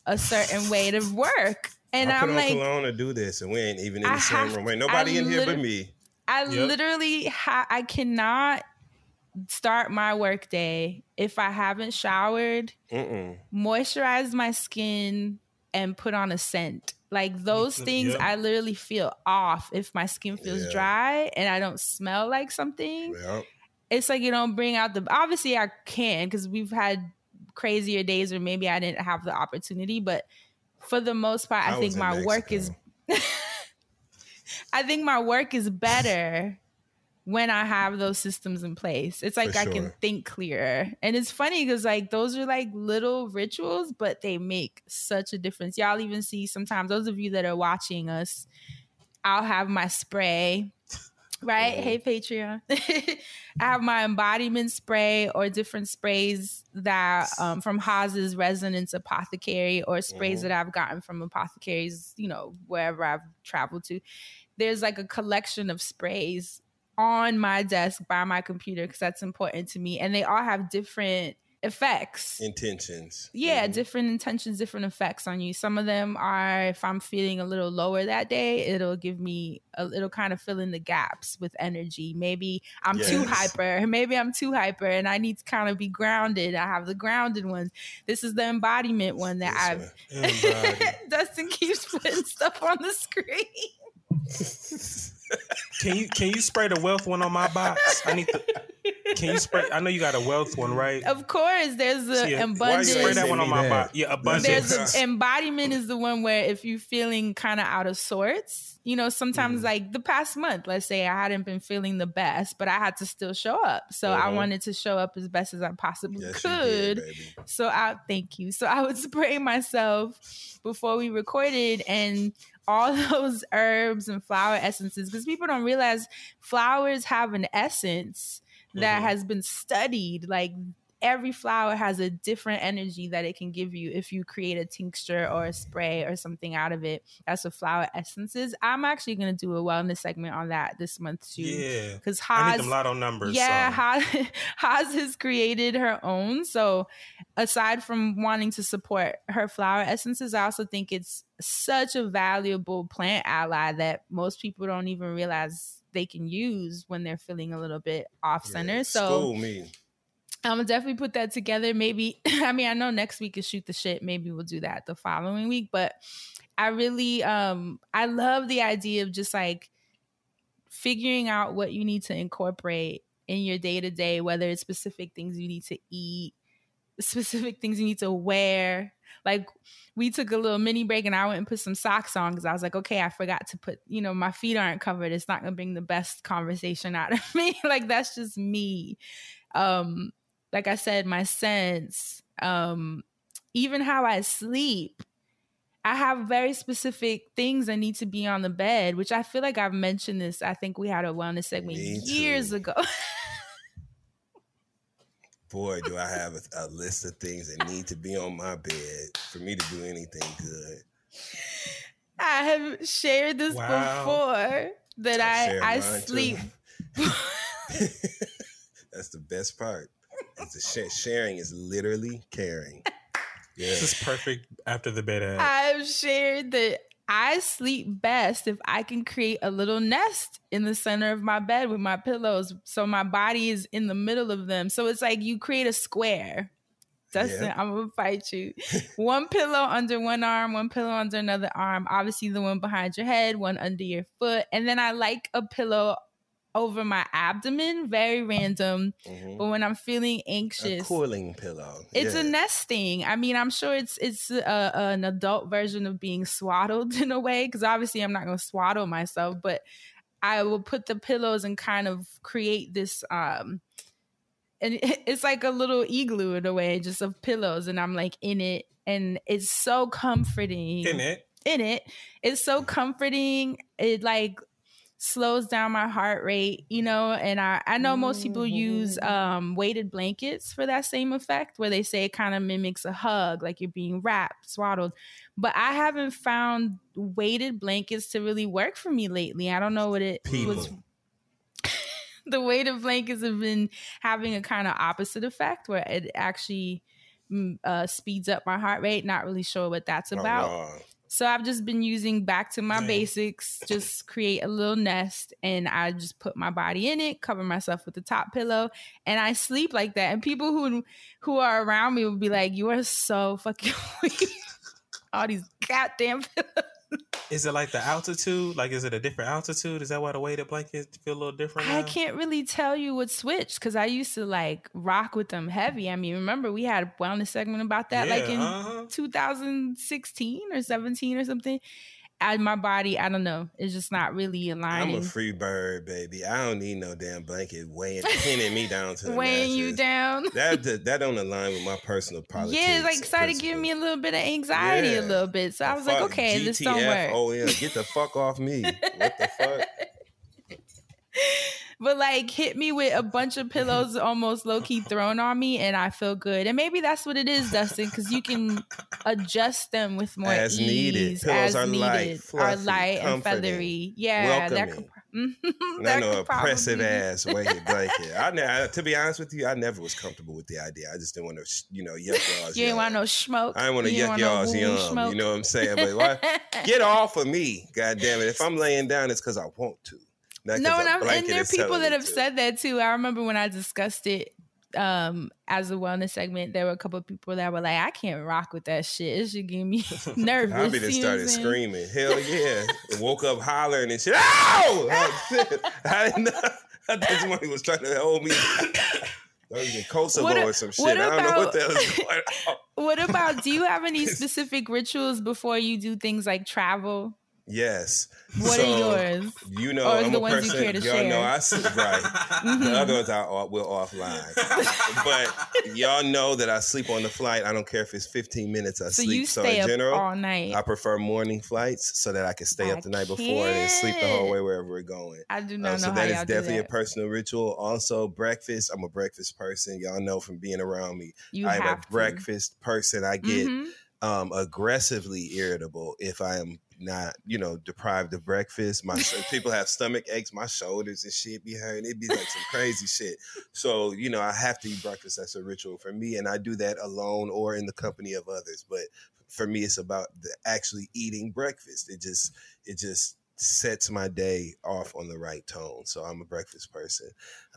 a certain way to (laughs) work. And I am like, cologne to do this, and we ain't even in the I same room. Ain't nobody I in here but me. I yep. literally, ha- I cannot start my work day if I haven't showered, Mm-mm. moisturize my skin, and put on a scent. Like those things, yep. I literally feel off if my skin feels yeah. dry and I don't smell like something. Yep. It's like you don't bring out the. Obviously, I can because we've had crazier days where maybe I didn't have the opportunity, but for the most part, I, I think my Mexico. work is. (laughs) I think my work is better when I have those systems in place. It's like I can think clearer. And it's funny because like those are like little rituals, but they make such a difference. Y'all even see sometimes those of you that are watching us, I'll have my spray. Right? Hey Patreon. (laughs) I have my embodiment spray or different sprays that um, from Haas's Resonance Apothecary or sprays mm-hmm. that I've gotten from apothecaries, you know, wherever I've traveled to. There's like a collection of sprays on my desk by my computer because that's important to me. And they all have different effects. Intentions. Yeah, Mhm. different intentions, different effects on you. Some of them are if I'm feeling a little lower that day, it'll give me a it'll kind of fill in the gaps with energy. Maybe I'm too hyper, (laughs) maybe I'm too hyper and I need to kind of be grounded. I have the grounded ones. This is the embodiment one that I've (laughs) Dustin keeps putting stuff on the screen. (laughs) Can you can you spray the wealth one on my box? I need to. Can you spray? I know you got a wealth one, right? Of course, there's the See, why abundance. spray that one on my box? Yeah, abundance. There's the embodiment is the one where if you're feeling kind of out of sorts, you know, Mm. sometimes like the past month, let's say I hadn't been feeling the best, but I had to still show up. So I Uh-huh. wanted to show up as best as I possibly Yes, you could. did. So I thank you. So I would (laughs) spray myself before we recorded and all (laughs) those herbs and flower essences because people don't realize flowers have an essence that Mhm. has been studied like every flower has a different energy that it can give you if you create a tincture or a spray or something out of it that's what flower essences. i'm actually going to do a wellness segment on that this month too Yeah, because I need Haas, them lotto numbers. yeah, so. Haas, (laughs) Haas has created her own. So, aside from wanting to support her flower essences, I also think it's such a valuable plant ally that most people don't even realize they can use when they're feeling a little bit off center. so, School me. I'm gonna definitely put that together. Maybe (clears throat) I mean I know next week is shoot the shit. Maybe we'll do that the following week. But I really um I love the idea of just like figuring out what you need to incorporate in your day to day, whether it's specific things you need to eat, specific things you need to wear. Like we took a little mini break and I went and put some socks on because I was like, okay, I forgot to put, you know, my feet aren't covered. It's not gonna bring the best conversation out of (laughs) me. like that's just me. Um, like I said, my sense, um, even how I sleep. I have very specific things that need to be on the bed, which I feel like I've mentioned this. I think we had a wellness segment Me years ago. (laughs) Boy, do I have a, a list of things that need to be on my bed for me to do anything good. I have shared this Wow. before that shared I I sleep. (laughs) (laughs) That's the best part. Is the sh- sharing is literally caring. Yeah. This is perfect after the bed. I've shared that I sleep best if I can create a little nest in the center of my bed with my pillows. So my body is in the middle of them. So it's like you create a square. Dustin, Yeah. I'm gonna fight you. (laughs) one pillow under one arm, one pillow under another arm. Obviously, the one behind your head, one under your foot. And then I like a pillow over my abdomen, very random. But when I'm feeling A anxious, cooling pillow. it's yeah. a nesting. I mean, I'm sure it's it's a, an adult version of being swaddled (laughs) in a way because obviously I'm not going to swaddle myself, but I will put the pillows and kind of create this um and (laughs) it's like a little igloo in a way just of pillows and I'm like in it and it's so comforting. In it. In it. It's so comforting. It like slows down my heart rate, you know, and I, I know most people use um weighted blankets for that same effect where they say it kind of mimics a hug, like you're being wrapped, swaddled. But I haven't found weighted blankets to really work for me lately. I don't know what it was People. (laughs) the weighted blankets have been having a kind of opposite effect where it actually mm, uh, speeds up my heart rate. Not really sure what that's Oh, about. no. So I've just been using back to my basics, just create a little nest and I just put my body in it, cover myself with the top pillow, and I sleep like that. And people who who are around me will be like, You are so fucking (laughs) weak. All these goddamn (laughs) pillows. Is it like the altitude? Like, is it a different altitude? Is that why the weighted blanket feel a little different? I can't really tell you what switched because I used to like rock with them heavy. I mean, remember we had a wellness segment about that like in uh-huh. 2016 or 17 or something. And my body, I don't know, it's just not really aligned. I'm a free bird, baby. I don't need no damn blanket weighing pinning me down to the Weighing you down. That, (laughs) that that don't align with my personal politics. yeah, it like started giving me a little bit of anxiety a little bit. So I was like, okay, this don't work. GTFOM. Get the fuck off me. What the fuck? (laughs) but like hit me with a bunch of pillows almost low key thrown on me and I feel good. And maybe that's what it is, Dustin, because you can adjust them with more As ease needed. Pillows as are needed. light, are fluffy, light and feathery. Yeah, welcoming. (laughs) that no could oppressive be- ass weighted blanket. I, I, to be honest with you, I never was comfortable with the idea. I just didn't want to, you know, yuck (laughs) y'all's You ain't yum. want no smoke. I didn't want to yuck no y'all's woo yum. smoke. You know what I'm saying? But why, (laughs) get off of me, God damn it! If I'm laying down, it's because I want to. No, and, I'm, and there are people that have to. said that too. I remember when I discussed it um as a wellness segment, there were a couple of people that were like, I can't rock with that shit. It should get me (laughs) nervous. I be just you know what started screaming. Hell (laughs) yeah. Woke up hollering and shit. Ow! I didn't know. I thought somebody was trying to hold me. I was in Kosovo What or some shit. what I don't know what the about- (laughs) going on. What about do you have any specific rituals before you do things like travel? Yes. What are yours? You know, Or I'm the a ones you care to y'all share? know I sleep right. (laughs) The other ones I will offline. but y'all know that I sleep on the flight. I don't care if it's 15 minutes. I So sleep. you so in up general, all night. I prefer morning flights so that I can stay I up the night before and then sleep the whole way wherever we're going. I do Uh, not know so that is definitely that. a personal ritual. Also, breakfast. I'm a breakfast person. Y'all know from being around me. You I am a to. breakfast person. I get Mhm. um, aggressively irritable if I am not, you know, deprived of breakfast. My people have stomach aches, my shoulders and shit be hurting. It'd be like some crazy shit. So, you know, I have to eat breakfast. That's a ritual for me, and I do that alone or in the company of others. But for me, it's about the actually eating breakfast. It just, it just sets my day off on the right tone. So I'm a breakfast person.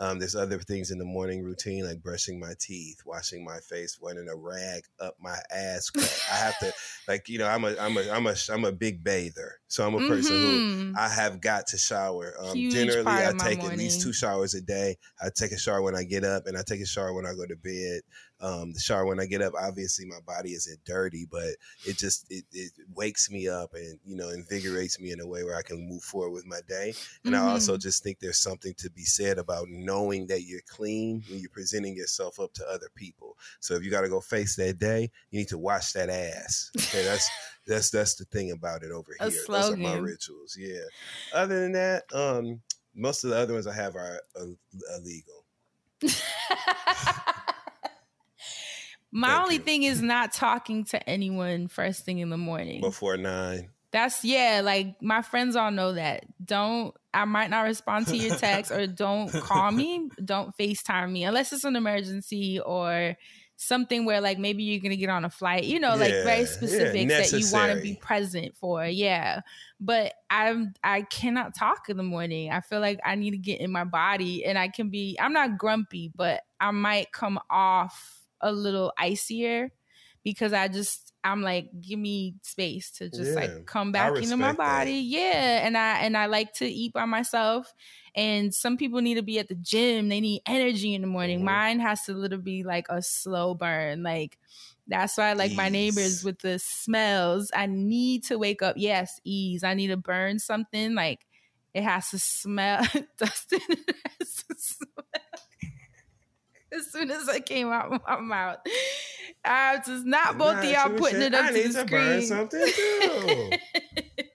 Um, there's other things in the morning routine like brushing my teeth, washing my face, running a rag up my ass crack. I have to (laughs) like you know I'm a I'm a I'm a I'm a big bather. So I'm a person Mhm. who I have got to shower. Um, generally, I take at least two showers a day. I take a shower when I get up, and I take a shower when I go to bed. Um, the shower when I get up, obviously my body isn't dirty, but it just it, it wakes me up and you know invigorates me in a way where I can move forward with my day. And I also Mhm. just think there's something to be said about knowing that you're clean when you're presenting yourself up to other people. So if you got to go face that day, you need to wash that ass. Okay, that's (laughs) that's that's the thing about it over here. Those are my rituals. Yeah. Other than that, um, most of the other ones I have are uh, illegal. My only thing is not talking to anyone first thing in the morning. Before nine. That's yeah, like my friends all know that. Don't I might not respond to your text or (laughs) don't call me, don't FaceTime me unless it's an emergency or something where like maybe you're gonna get on a flight, you know, like Yeah, very yeah, specific that you want to be present for. Yeah. But I'm I cannot talk in the morning. I feel like I need to get in my body and I can be I'm not grumpy, but I might come off a little icier because I just I'm like give me space to just Yeah, like come back into my respect that. body. Yeah, and I and I like to eat by myself. And some people need to be at the gym. They need energy in the morning. Mm-hmm. Mine has to literally be like a slow burn. Like that's why I like my neighbors with the smells. I need to wake up. Yes, ease. I need to burn something. Like it has to smell. (laughs) Dustin it has to smell. As soon as I came out of my mouth, I was just not both of y'all putting saying, it up I to need the to burn screen. something too. (laughs)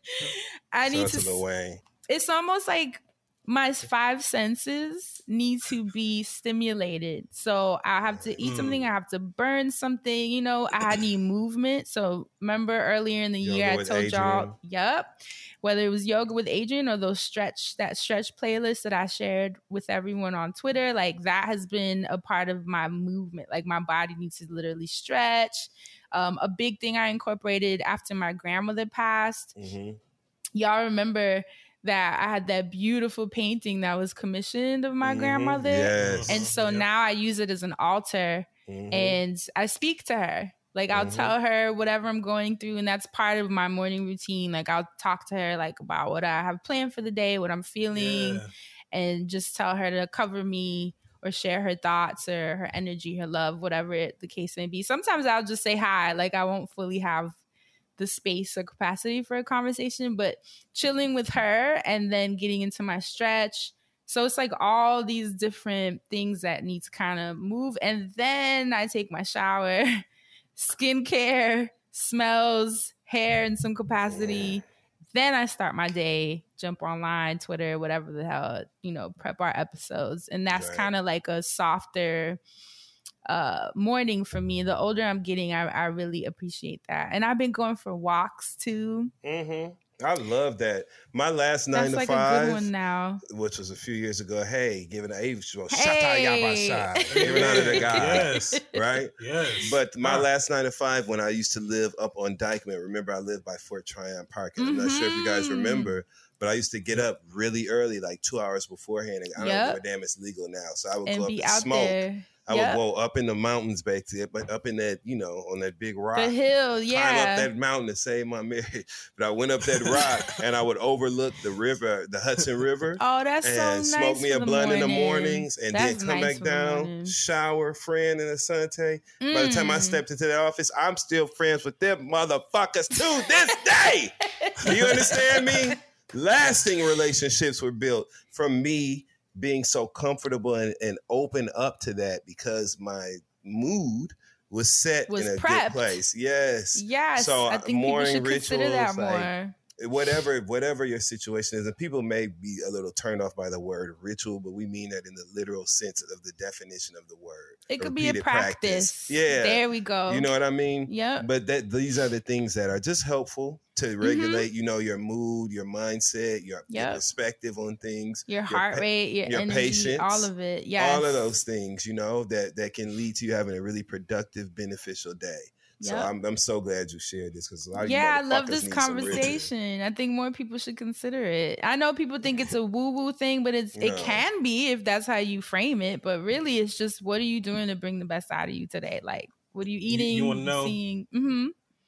I need Shout out to. to Lil s- Wayne. It's almost like my five senses need to be stimulated. So I have to eat something. Mm. I have to burn something. You know, I need movement. So remember earlier in the Yoga year, I told Adrian. y'all, yep. Whether it was yoga with Adrian or those stretch that stretch playlist that I shared with everyone on Twitter, like that has been a part of my movement. Like my body needs to literally stretch. Um, a big thing I incorporated after my grandmother passed Mhm. y'all remember that I had that beautiful painting that was commissioned of my Mhm. grandmother. Yes. And so now I use it as an altar Mhm. and I speak to her. Like I'll Mhm. tell her whatever I'm going through, and that's part of my morning routine. Like I'll talk to her like about what I have planned for the day, what I'm feeling, Yeah. and just tell her to cover me or share her thoughts or her energy, her love, whatever it, the case may be. Sometimes I'll just say hi. Like I won't fully have the space or capacity for a conversation, but chilling with her and then getting into my stretch. So it's like all these different things that need to kind of move. And then I take my shower, (laughs) skincare, smells, hair in some capacity. Then I start my day, jump online, Twitter, whatever the hell, you know, prep our episodes. And that's Right. kind of like a softer uh morning for me. The older I'm getting, I, I really appreciate that. And I've been going for walks too. Mm-hmm. I love that. My last nine That's to like a five, good one now. which was a few years ago. Hey, giving an age show, shut Hey. Yabasha, giving honor to (laughs) God, Yes. right? Yes. But my Huh. last nine to five, when I used to live up on Dyckman, remember I lived by Fort Tryon Park. And I'm not sure if you guys Mhm. remember, but I used to get up really early, like two hours beforehand. And I don't Yep. give a damn it's legal now. So I would And go up be and out smoke. there. I Yep. would go up in the mountains back there, but up in that, you know, on that big rock. The hill, Climb yeah. up that mountain to save my marriage. (laughs) But I went up that rock and I would overlook the river, the Hudson River. (laughs) Oh, that's so and nice. smoke me a blunt in the mornings and That's then come nice back down, shower, friend in the Sunday. By the time I Mm. stepped into the office, I'm still friends with them motherfuckers to this day. Do you understand me? (laughs) Lasting relationships were built from me being so comfortable and, and open up to that because my mood was set Was in a prepped. good place. Yes. Yes, So I uh, think people morning should consider that rituals, like, more. whatever whatever your situation is and people may be a little turned off by the word ritual but we mean that in the literal sense of the definition of the word It could be a Repeated practice. yeah There we go. you know what i mean Yeah. but that these are the things that are just helpful to regulate you know your mood your mindset your, your perspective on things Your heart pa- rate, your, your energy, patience all of it. Yes. all of those things you know that that can lead to you having a really productive beneficial day so Yep. I'm, I'm so glad you shared this because a lot of you Yeah, I love this need some ritual. conversation. I think more people should consider it. I know people think it's a woo woo thing, but it's it can be if that's how you frame it. But really, it's just what are you doing to bring the best out of you today? Like, what are you eating? you wanna know? Seeing? hmm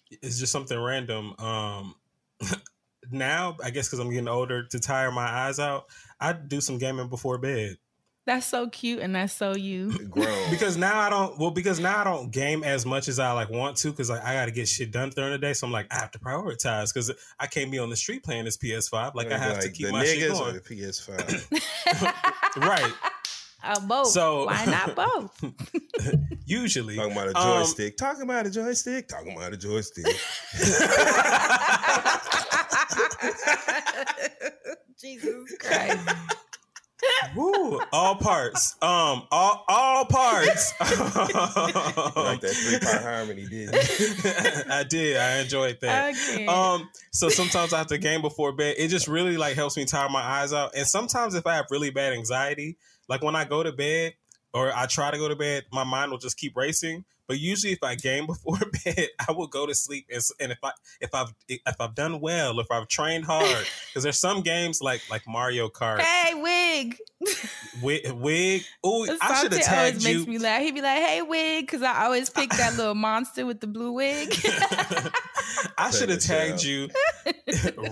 it's just something random. Um, (laughs) now I guess because I'm getting older, to tire my eyes out, I do some gaming before bed. That's so cute, and that's so you. (laughs) Because now I don't. Well, because now I don't game as much as I like want to. Because like I got to get shit done during the day, so I'm like I have to prioritize. Because I can't be on the street playing this PS5. Like I have to keep the my shit niggas or going. PS5. (laughs) right. Uh, both. So- why not (laughs) both? (laughs) Usually talking about a Um, joystick. Talking about a joystick. Talking about a joystick. (laughs) Jesus Christ. Woo, all parts. Um, all all parts. like that three part harmony did. I did. I enjoyed that. Okay. Um, so sometimes I have to game before bed. It just really like helps me tire my eyes out. And sometimes if I have really bad anxiety, like when I go to bed or I try to go to bed, my mind will just keep racing. But usually, if I game (laughs) before bed, I will go to sleep. And, and if I if I've if I've done well, if I've trained hard, (laughs) because there's some games like like Mario Kart, hey, wig. Wig. wig. Oh, I should have tagged always you. makes me laugh. He'd be like, "Hey, wig," because I always pick that little monster with the blue wig. (laughs) I should have tagged you.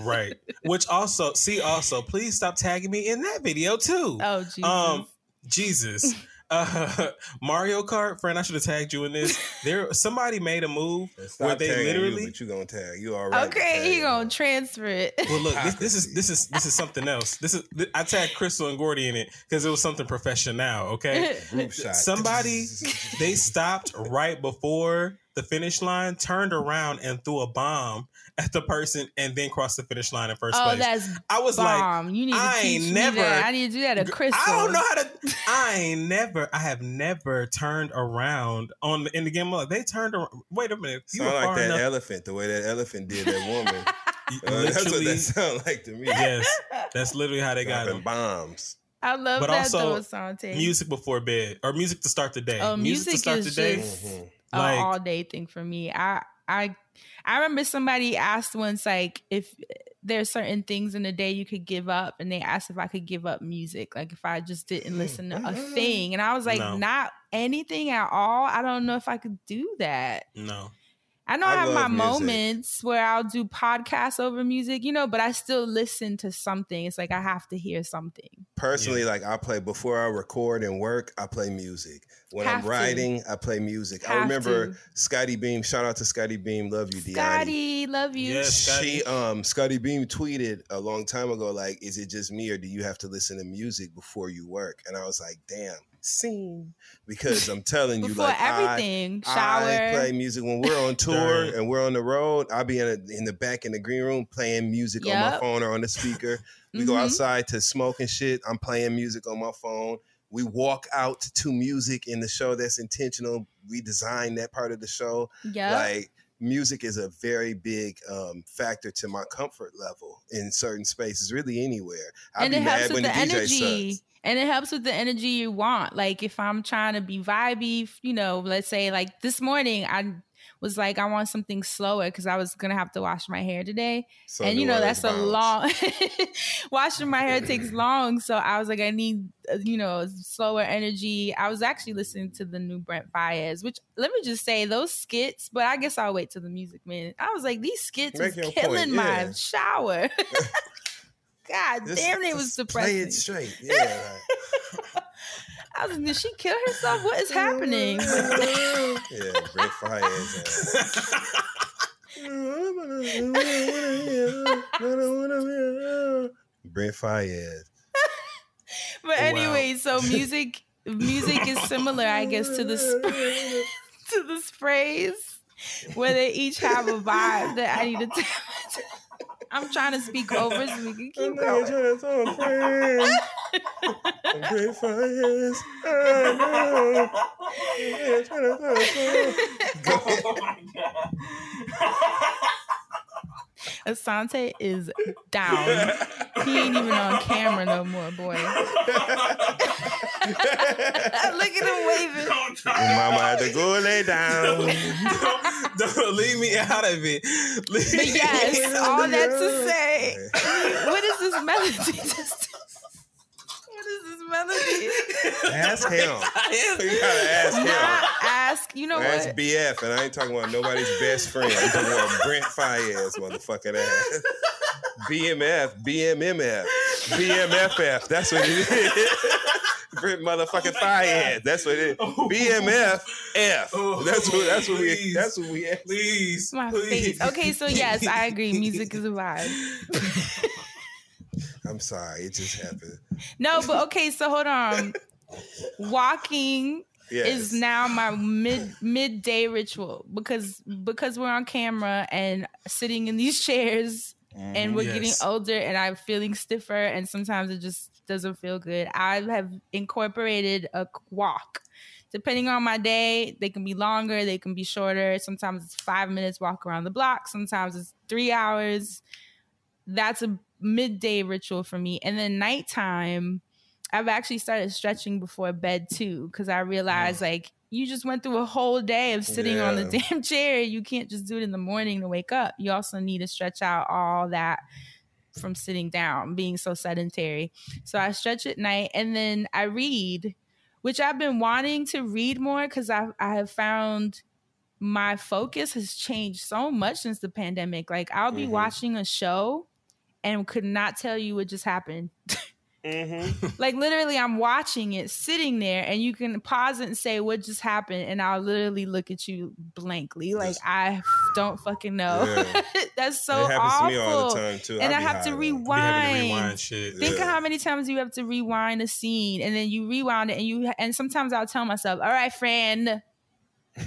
right. Which also, see, also, please stop tagging me in that video too. oh, Jesus. Um, Jesus. Uh, (laughs) Mario Kart, friend, I should have tagged you in this. (laughs) There, somebody made a move Stop where they tagging literally. You, but you gonna tag. You all right? to okay, he gonna transfer it. well, look, this, this is this is this is (laughs) something else. This is th- I tagged Crystal and Gordy in it because it was something professional. Okay, Group shot. somebody they stopped right before the finish line, turned around and threw a bomb at the person, and then cross the finish line in first oh, place. that's I was like, bomb. you need to I teach ain't me never- that. I need to do that at Crystal. I don't know how to. I ain't never. I have never turned around on the, in the game. Like they turned around. Wait a minute. You Sound like that enough. elephant. The way that elephant did that woman. (laughs) Uh, that's what literally, that sound like to me. yes, that's literally how they got Dropping him. bombs. I love But that also, though, Assanté. Music before bed or music to start the day. Oh, music to start is the day. just- Mhm. a Like- all day thing for me. I I I remember somebody asked once like if there's certain things in the day you could give up and they asked if I could give up music like if I just didn't mm, listen to a mm. thing and I was like No. not anything at all. I don't know if I could do that. No. I know I I, have my music. moments where I'll do podcasts over music, you know, but I still listen to something. It's like I have to hear something. Personally, like I play before I record and work, I play music. When Have I'm to. writing, I play music. I remember to. Scottie Beam. Shout out to Scottie Beam. Love you, Deani. Scottie, love you. Yes. Scottie. She um Scottie Beam tweeted a long time ago, like, is it just me or do you have to listen to music before you work? And I was like, damn, scene. Because I'm telling you, Before like I- everything, shower. I play music when we're on (laughs) tour During. and we're on the road. I'll be in, a, in the back in the green room playing music on my phone or on the speaker. (laughs) We go Mhm. outside to smoke and shit. I'm playing music on my phone. We walk out to music in the show that's intentional. We design that part of the show. Yep. Like music is a very big um, factor to my comfort level in certain spaces, really anywhere. I'd and be it helps mad with when the, the, DJ energy. sucks. And it helps with the energy you want. Like if I'm trying to be vibey, you know, let's say like this morning I was like I want something slower because I was gonna have to wash my hair today. So and you know that's a long (laughs) washing my hair takes (laughs) long. So I was like I need uh, you know slower energy. I was actually listening to the new Brent Faiyaz, which let me just say those skits. But I guess I'll wait till the music man. I was like these skits Make was killing point, my shower. (laughs) God Just- damn, it was depressing. Play it straight. (laughs) Yeah. I was like, did she kill herself? What is happening? (laughs) yeah, Brent Faiyaz. Brent Faiyaz. but Wow. anyway, so music music is similar, I guess, to the sp- (laughs) to the sprays where they each have a vibe that I need to into. I'm trying to speak over so we can keep going. Brent Faiyaz. Assanté is down. (laughs) He ain't even on camera no more, boy. (laughs) Look at him waving. Mama had to go lay down. (laughs) Don't leave me out of it. Leave But yes, all that to say, what is this melody? Just- what is this melody? (laughs) Ask him. You gotta ask him. Not ask. You know That's what? BF, and I ain't talking about nobody's best friend. I'm talking about Brent Faiyaz, motherfucking ass. BMF, BMMF, BMFF. That's what it is. Brent motherfucking oh Faiyaz. That's what it is. Oh. BMF F. Oh, That's what. That's what we. please. That's what we. Please, My please. face. Okay, so yes, I agree. Music is a vibe. (laughs) I'm sorry. It just happened. No, but okay, so hold on. Walking Yes. is now my mid midday ritual because because we're on camera and sitting in these chairs and we're mm-hmm. getting older and I'm feeling stiffer and sometimes it just doesn't feel good. I have incorporated a walk. Depending on my day, they can be longer, they can be shorter. Sometimes it's five minutes walk around the block, sometimes it's three hours. That's a midday ritual for me. And then nighttime, I've actually started stretching before bed too, because I realized like you just went through a whole day of sitting on the (laughs) damn chair. You can't just do it in the morning to wake up. You also need to stretch out all that from sitting down, being so sedentary. So I stretch at night and then I read, which I've been wanting to read more because I I have found my focus has changed so much since the pandemic. Like I'll be Mhm. watching a show and could not tell you what just happened. Mm-hmm. (laughs) like literally I'm watching it sitting there and you can pause it and say what just happened and I'll literally look at you blankly like Yes. I don't fucking know. Yeah. (laughs) That's so it happens awful. to me all the time too. And I be have to high, though. Be having to rewind. rewind. Think of how many times you have to rewind a scene and then you rewind it and you and sometimes I'll tell myself, "All right, friend,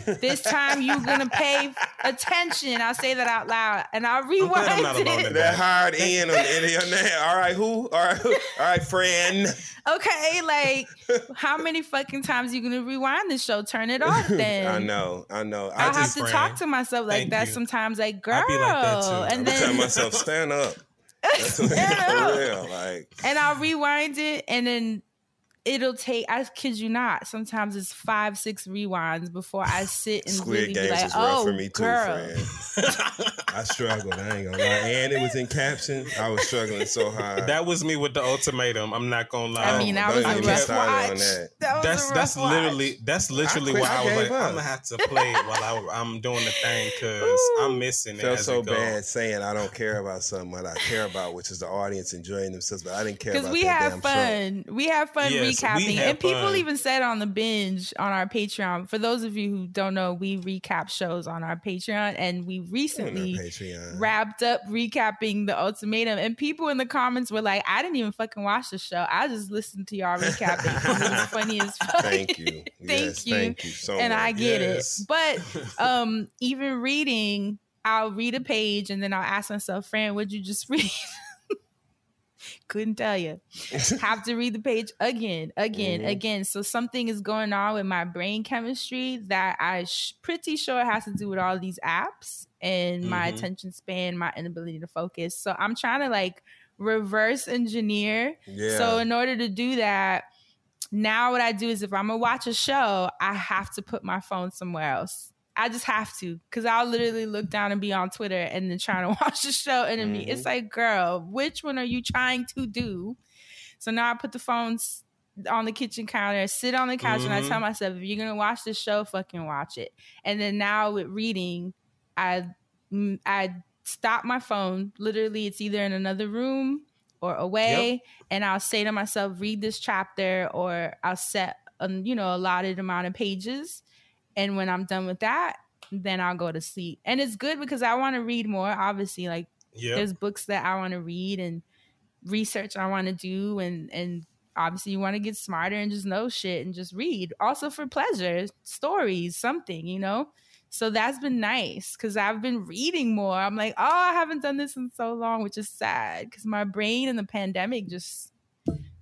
this time you're gonna pay attention." I'll say that out loud and I'll glad I'm rewind not alone in it. That hard end on the end of your name. All right, who? All right, who? all right, friend. Okay, like how many fucking times you gonna rewind the show? Turn it off (laughs) then. I know, I know. I I have to friend. talk to myself like Thank that you. sometimes, like girl, be like that too. and I tell then myself, stand up. (laughs) That's what, Stand real. Like, and I'll rewind it, and then it'll take. I kid you not. Sometimes it's five, six rewinds before I sit and Squid really Games be like, was rough "Oh, for me too, girl." friend. (laughs) I struggled. I ain't gonna lie. And it was in caption. I was struggling so hard. That was me with the ultimatum. I'm not gonna lie. I mean, that don't was even a get me rough started on watch. that. (laughs) That was that's a rough that's watch. literally that's literally quit. why I I was like, up. I'm gonna have to play it while I, I'm doing the thing because I'm missing it. felt as so it goes. bad saying I don't care about something that I care about, which is the audience enjoying themselves. But I didn't care Because about we have fun. We have fun Yes, recapping. And people fun. even said on the binge on our Patreon, for those of you who don't know, we recap shows on our Patreon. And we recently wrapped up recapping the ultimatum. And people in the comments were like, I didn't even fucking watch the show. I just listened to y'all recap it was (laughs) funny as (laughs) fuck. Thank you. (laughs) Thank yes, you. Thank you so and much. I get Yes. it. But um, even reading, I'll read a page and then I'll ask myself, Fran, what'd you just read? Couldn't tell you. (laughs) Have to read the page again, again, Mhm. again. So something is going on with my brain chemistry that I sh- pretty sure has to do with all these apps and my Mhm. attention span, my inability to focus. So I'm trying to like reverse engineer. Yeah. So in order to do that, now what I do is if I'm gonna watch a show, I have to put my phone somewhere else. I just have to, cause I'll literally look down and be on Twitter and then trying to (laughs) watch the show, and then me, it's like, girl, which one are you trying to do? So now I put the phones on the kitchen counter, sit on the couch, and I Mm-hmm. Tell myself, if you're gonna watch the show, fucking watch it. And then now with reading, I mm, I stop my phone. Literally, it's either in another room or away, and I'll say to myself, read this chapter, or I'll set a you know allotted amount of pages, and when I'm done with that, then I'll go to sleep. And it's good because I want to read more. Obviously, like Yep. there's books that I want to read and research I want to do, and and obviously you want to get smarter and just know shit and just read. Also for pleasure, stories, something you know. So that's been nice because I've been reading more. I'm like, oh, I haven't done this in so long, which is sad because my brain in the pandemic just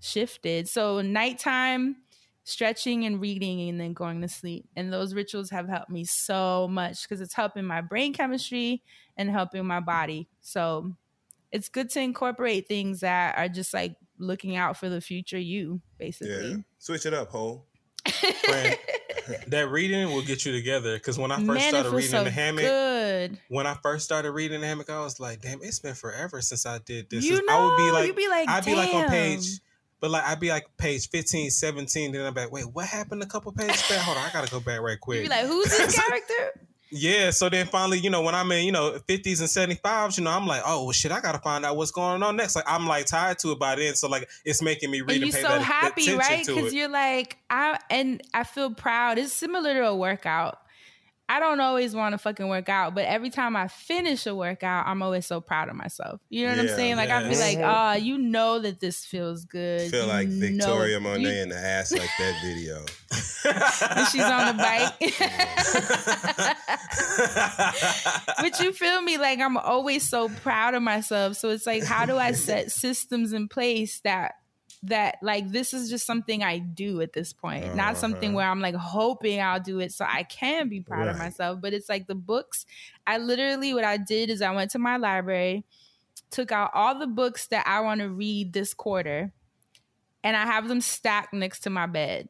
shifted. So nighttime stretching and reading and then going to sleep. And those rituals have helped me so much because it's helping my brain chemistry and helping my body. So it's good to incorporate things that are just like looking out for the future you, basically. Yeah. Switch it up, Ho. (laughs) That reading will get you together. Because when I first Man, started reading so the hammock, good. when I first started reading the hammock, I was like, damn, it's been forever since I did this. You It's- I would be like, you'd be like, I'd be like on page, but like I'd be like page 15, 17, then I'm like, wait, what happened a couple pages back? Hold on, I gotta go back right quick. You'd be like, who's this (laughs) character? Yeah, so then finally, you know, when I'm in, you know, 50s and 75s, you know, I'm like, oh well, shit, I gotta find out what's going on next. Like I'm like tied to it by then. So like it's making me read and and, you're pay so that, happy, that right? Because you're like, I and I feel proud. It's similar to a workout. I don't always want to fucking work out, but every time I finish a workout, I'm always so proud of myself. You know what Yeah, I'm saying? Like I be like, oh, you know that this feels good. Feel You like Victoria Monét you- in the ass like that video. (laughs) she's on the bike. (laughs) (laughs) but you feel me? Like I'm always so proud of myself. So it's like, how do I set systems in place that that like this is just something I do at this point, not something Uh-huh. where I'm like hoping I'll do it so I can be proud of myself. But it's like the books. I literally what I did is I went to my library, took out all the books that I want to read this quarter, and I have them stacked next to my bed.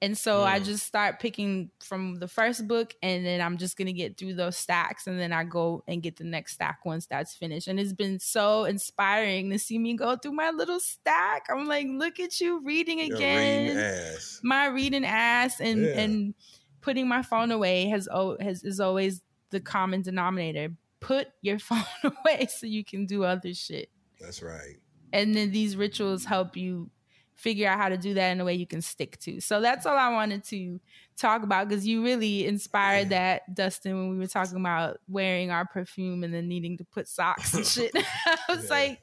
And so I just start picking from the first book, and then I'm just gonna get through those stacks, and then I go and get the next stack once that's finished. And it's been so inspiring to see me go through my little stack. I'm like, look at you reading You're again. reading ass. My reading ass and Yeah. and putting my phone away has has is always the common denominator. Put your (laughs) phone away so you can do other shit That's right. and then these rituals help you figure out how to do that in a way you can stick to. So that's all I wanted to talk about because you really inspired that, Dustin, when we were talking about wearing our perfume and then needing to put socks and shit. (laughs) I (laughs) was Yeah. like,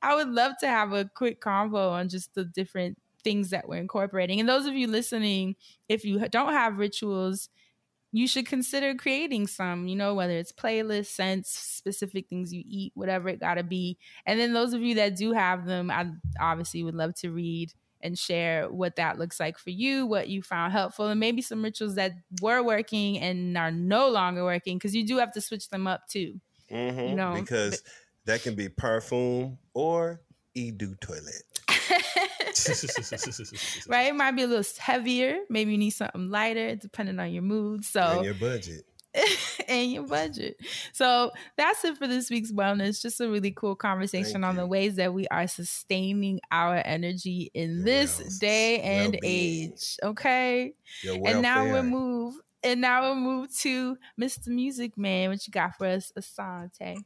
I would love to have a quick convo on just the different things that we're incorporating. And those of you listening, if you don't have rituals, you should consider creating some, you know, whether it's playlists, scents, specific things you eat, whatever it got to be. And then those of you that do have them, I obviously would love to read and share what that looks like for you, what you found helpful, and maybe some rituals that were working and are no longer working because you do have to switch them up too. Mhm. You know, because that can be perfume or eau de toilette. (laughs) right? It might be a little heavier. Maybe you need something lighter, depending on your mood. So and your budget. (laughs) and your budget. So that's it for this week's wellness. Just a really cool conversation Thank on the ways that we are sustaining our energy in Your this wells- day and well-being. age. Okay. And now we'll move. And now we'll move to Mr. Music Man. What you got for us, Assanté?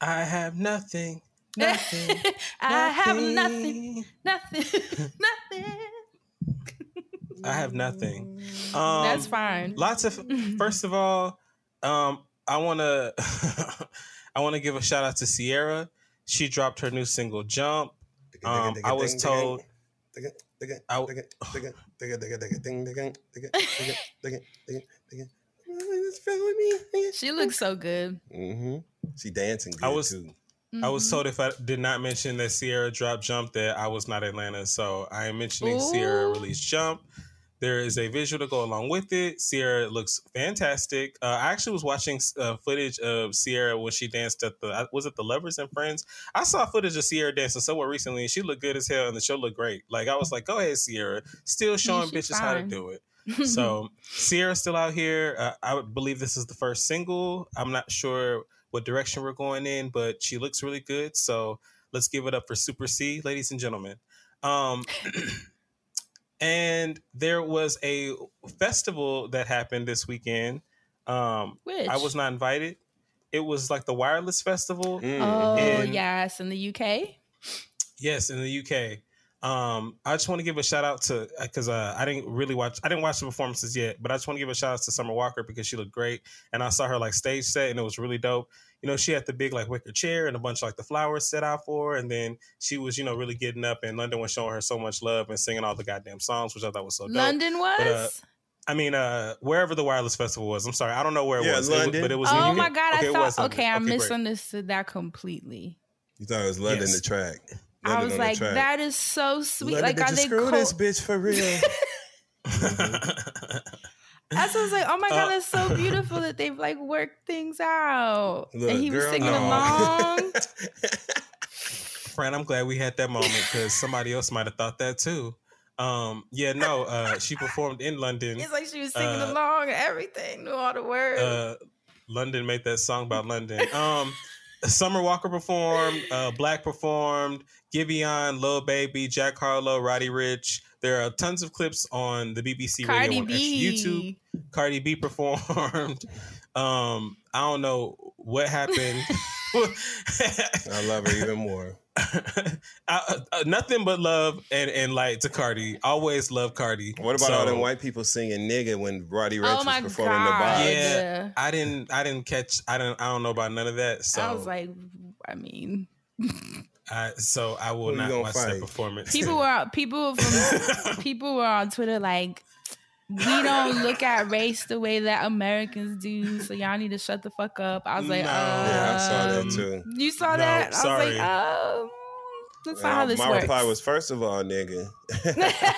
I have nothing. Nothing. (laughs) I have nothing, nothing, nothing. (laughs) I have nothing. Um, That's fine. Lots of. (laughs) First of all, um, I want to. I want to give a shout out to Ciara. She dropped her new single "Jump." Um, I was told. I- She looks so good. hmm She dancing good I was- too. I was Mhm. told if I did not mention that Ciara dropped Jump that I was not Atlanta. So I am mentioning Ciara Ooh. released Jump. There is a visual to go along with it. Ciara looks fantastic. Uh, I actually was watching uh, footage of Ciara when she danced at the was it the Lovers and Friends. I saw footage of Ciara dancing somewhere recently, and she looked good as hell, and the show looked great. Like I was like, "Go ahead, Ciara!" Still showing she's bitches how to do it. (laughs) So Ciara's still out here. Uh, I would believe this is the first single. I'm not sure what direction we're going in, but she looks really good. So let's give it up for Super C, ladies and gentlemen. Um, (clears throat) and there was a festival that happened this weekend. Um, Which? I was not invited. It was like the Wireless Festival. Oh in- yes, in the UK. Yes, in the UK. Um, I just want to give a shout out to because uh, I didn't really watch. I didn't watch the performances yet, but I just want to give a shout out to Summer Walker because she looked great, and I saw her like stage set, and it was really dope. You know, she had the big like wicker chair and a bunch of like the flowers set out for her, and then she was you know really getting up, and London was showing her so much love and singing all the goddamn songs, which I thought was so dope. London was. But, uh, I mean, uh, wherever the wireless festival was. I'm sorry, I don't know where it Yeah, was, It London. but it was. oh my god! Okay, I thought. was London. Okay, I great. misunderstood that completely. You thought it was London Yes. the track. I was like, that is so sweet. London, like, did are you they screw co- this bitch for real? (laughs) That's what I was like, oh my god, Uh, that's so beautiful that they've like worked things out. Look, and he was girl, singing no. along. (laughs) Fran, I'm glad we had that moment because somebody else might have thought that too. Um, yeah, no, uh, she performed in London. it's like she was singing Uh, along and everything, knew all the words. Uh, London made that song about London. Um, Summer Walker performed, uh, Black performed, Giveon, Lil Baby, Jack Harlow, Roddy Ricch. There are tons of clips on the BBC Cardi Radio on B. YouTube. Cardi B (laughs) performed. Um, I don't know what happened. (laughs) I love her even more. (laughs) uh, uh, nothing but love and, and light to Cardi. Always love Cardi. What about all So- them white people singing "nigga" when Roddy Ricch Oh was performing God. the bar? Yeah, I didn't. I didn't catch. I don't. I don't know about none of that. So I was like, I mean, I, so I will Who not gonna watch fight? that performance. people were people from (laughs) people were on Twitter like, we don't look at race the way that Americans do, so y'all need to shut the fuck up. I was like, No. uh, Yeah, I saw that too. You saw No, that? I sorry. was like, um, that's not how this works. my works. reply was, first of all, nigga. (laughs)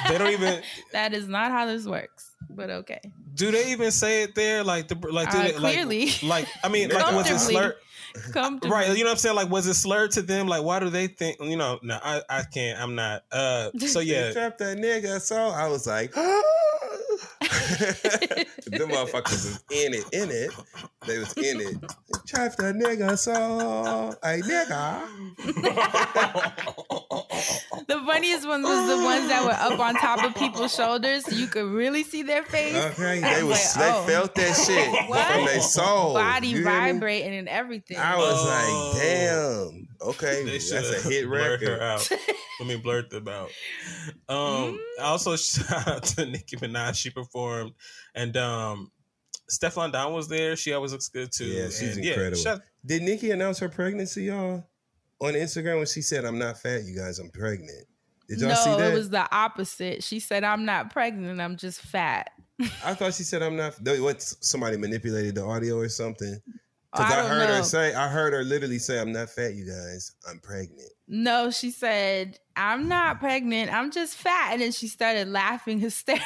they don't even. that is not how this works. But okay. Do they even say it there? Like the like. Do Uh, they, clearly. Like, like I mean, like was it slur? slurred? Comfortably. Right. You know what I'm saying? Like, was it slur to them? Like, why do they think? You know, no, I, I can't. I'm not. Uh. So (laughs) yeah. trapped that nigga. So I was like, (gasps) (laughs) (laughs) them motherfuckers was in it, in it. They was in it. Trapped that nigga. So a nigga. The funniest ones was the ones that were up on top of people's shoulders, so you could really see their face. Okay, they was like, they oh. felt that shit (laughs) What? from their soul. Body You vibrating and everything. I was Oh. like, damn. Okay, They that's a hit (laughs) blurred record. her out. (laughs) Let me blurt them out. Um, also (laughs) shout out to Nicki Minaj. She performed, and um, Stefflon Don was there. She always looks good too. Yeah, she's And, incredible. shout- Did Nicki announce her pregnancy, y'all? On Instagram when she said, I'm not fat, you guys, I'm pregnant. Did y'all no, see that? it was the opposite. She said, "I'm not pregnant. I'm just fat." I thought she said I'm not no, what somebody manipulated the audio or something. Because I I, heard know. her say I heard her literally say, I'm not fat, you guys. I'm pregnant. No, she said, "I'm not pregnant. I'm just fat," and then she started laughing (laughs) hysterically.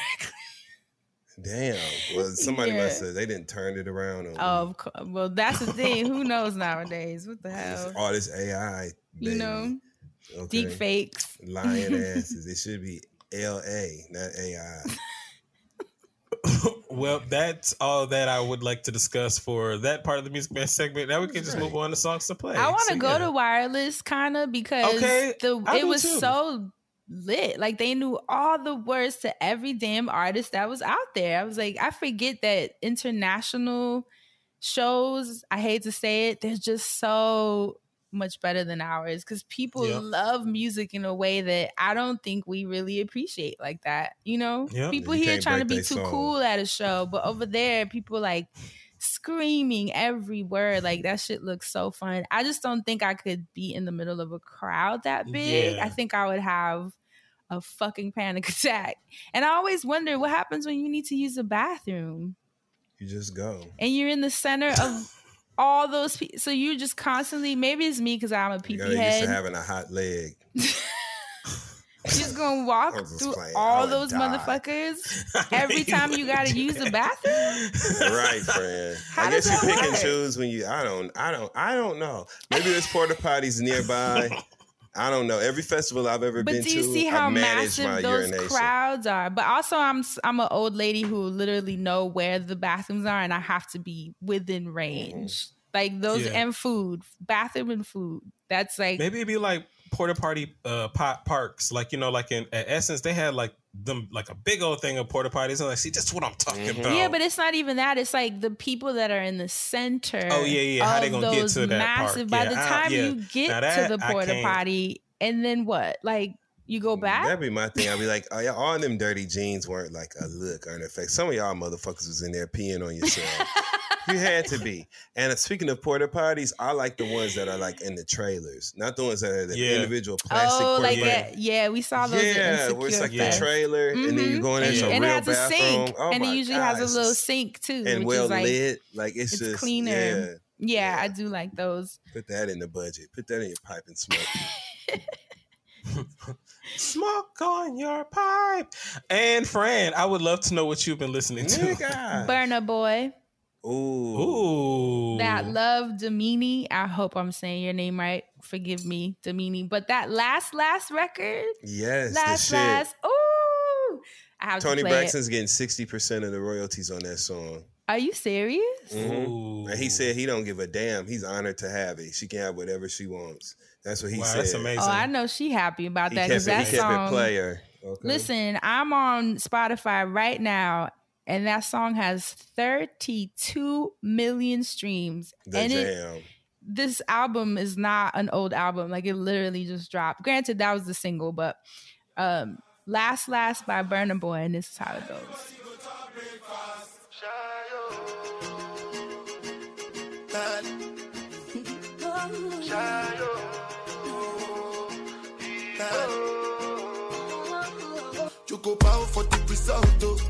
Damn. Well, somebody Yeah. must have they didn't turn it around on Oh, well, that's the thing. Who knows nowadays? What the (laughs) hell? all this AI. You know, Okay. deep fakes. Lying (laughs) asses. It should be LA, not AI. (coughs) well, that's all that I would like to discuss for that part of the music band segment. Now we can just move on to songs to play. I want to So, go yeah. to wireless kind of because Okay, the I it was too. so lit. Like they knew all the words to every damn artist that was out there. I was like, I forget that international shows, I hate to say it, they're just so much better than ours because people love music in a way that I don't think we really appreciate like that. You know, people You here trying to be too cool at a show, but over there, people like screaming every word. Like that shit looks so fun. I just don't think I could be in the middle of a crowd that big. Yeah. I think I would have a fucking panic (laughs) attack. And I always wonder what happens when you need to use a bathroom You just go. and you're in the center of all those people. So you just constantly, maybe it's me because I'm a You PP head. to having a hot leg. You're (laughs) just gonna walk through playing. All those die. motherfuckers (laughs) every time you gotta use the bathroom. right, friend. (laughs) How I guess does you that pick and choose when you. I don't. I don't. I don't know. Maybe there's porta potties nearby. I don't know. Every festival I've ever But been do you to, see how I've managed massive my those urination. crowds are? But also, I'm s- I'm an old lady who literally know where the bathrooms are, and I have to be within range. Like those Yeah. and food, bathroom and food. That's like Maybe it'd be like porta party uh pot parks, like you know, like in at Essence, they had like them like a big old thing of porta potties. And like, see, that's what I'm talking Mm-hmm. about. Yeah, but it's not even that. It's like the people that are in the center. Oh, yeah, yeah. How they gonna get those to that part. massive. By Yeah, the I- time yeah. you get that to the porta potty, and then what? Like you go back? That'd be my thing. I'd be like, oh, yeah, all them dirty jeans weren't like a look or an effect. Some of y'all motherfuckers was in there peeing on yourself. (laughs) you had to be. (laughs) And speaking of porta potties, I like the ones that are like in the trailers, not the ones that are the Yeah. individual plastic. oh, like potty. that. Yeah, we saw those. Yeah, in where it's like Insecure the Fest. trailer, and then you Mhm. go in there, it's a and real it has a bathroom. sink, Oh and it usually God, has a little sink too, and which well is like lit. Like it's, it's just cleaner. Yeah, yeah, I do like those. put that in the budget. Put that in your pipe and smoke. (laughs) (laughs) Smoke on your pipe. And Fran, I would love to know what you've been listening to. Nigga. Burna Boy, Ooh. Ooh. that love Damini. I hope I'm saying your name right. Forgive me, Damini. But that last last record, Yes, last the shit. last. Ooh, I have Toni to play Braxton's it. getting sixty percent of the royalties on that song. Are you serious? Mhm. Ooh. And he said he don't give a damn. He's honored to have it. She can have whatever she wants. That's what he Wow, said. that's amazing. Oh, I know she happy about He that kept, because it, that he kept it player. Okay. Listen, I'm on Spotify right now, and that song has 32 million streams. The and it, this album is not an old album; like it literally just dropped. Granted, that was the single, but um, "Last Last" by Burna Boy, and this is how it goes. You go bow for the result.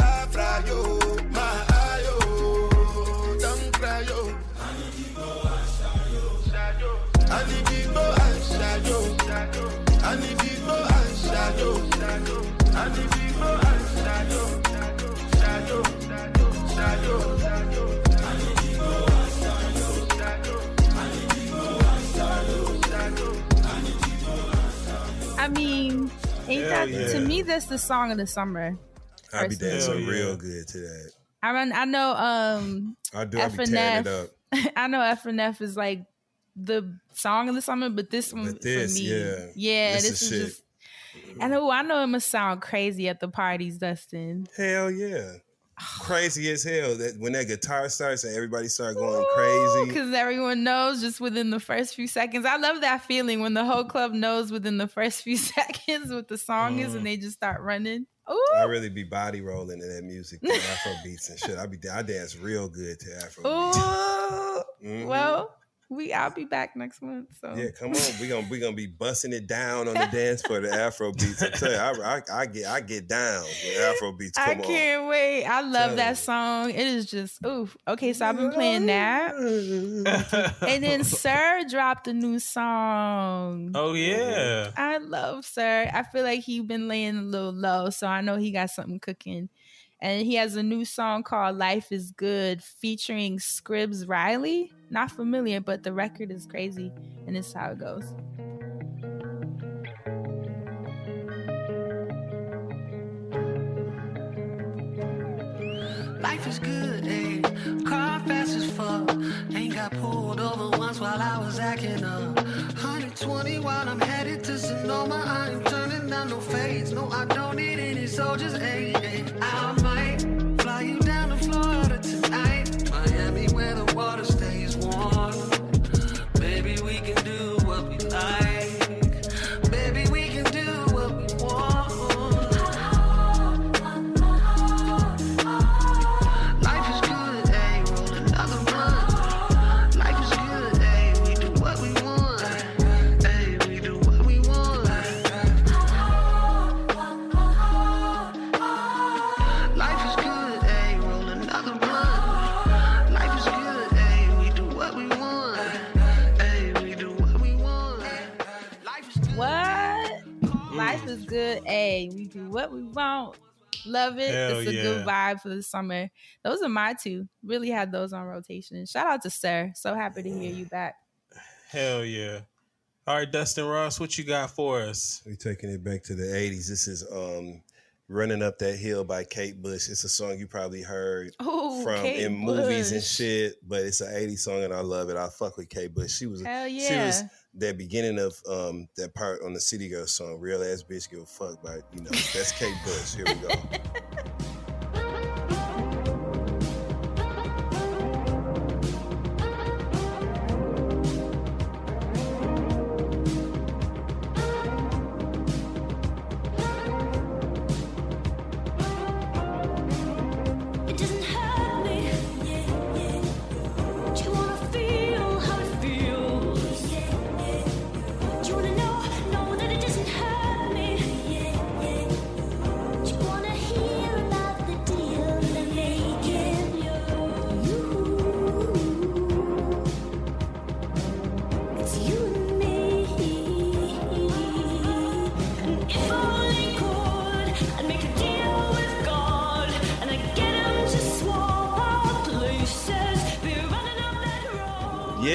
ain't Hell that yeah. to me? That's the song of the summer. I be personally. dancing yeah. real good to that. I run, I know. Um, I do. I be tearing it up. (laughs) I know FNF is like the song of the summer, but this one But this, for me, yeah. yeah, This this, is is shit. just. I know. I know it must sound crazy at the parties, Dustin. Hell yeah. Crazy as hell. That when that guitar starts and everybody start going crazy. because everyone knows just within the first few seconds. I love that feeling when the whole club knows within the first few (laughs) seconds what the song is, Mm. and they just start running. I really be body rolling to that music, (laughs) Afro beats and shit. I be I dance real good to Afro beats. Ooh, (laughs) Mhm. well, we I'll be back next month. So Yeah, come on. We gonna we gonna be busting it down on the dance for the Afro beats. I tell you, I, I, I get I get down when Afro beats come I can't wait. I love Telling that song. It is just oof. Okay, so I've been playing that. (laughs) and then Sir dropped a new song. Oh yeah. I love Sir. I feel like he been laying a little low, so I know he got something cooking. And he has a new song called Life is Good featuring Scribz Riley. Not familiar, but the record is crazy. And this is how it goes. Life is good, ayy. Car fast as fuck. Ain't got pulled over once while I was acting up. 120 while I'm headed to Sonoma. I ain't turning down no fades. No, I don't need any soldiers, ayy. ayy. I might fly you down to Florida tonight. Miami, where the water stays what we want. Love it. Hell it's a yeah. good vibe for the summer. Those are my two. Really had those on rotation. Shout out to Sir. So happy to hear you back. Hell yeah. All right, Dustin Ross, what you got for us? We taking it back to the '80s. This is um, "Running Up That Hill" by Kate Bush. It's a song you probably heard Ooh, from Kate in movies and shit, but it's an '80s song and I love it. I fuck with Kate Bush. She was Hell she yeah. was that beginning of um that part on the City Girl song, "Real Ass Bitch Give a Fuck." By you know that's Kate Bush. Here we go. (laughs)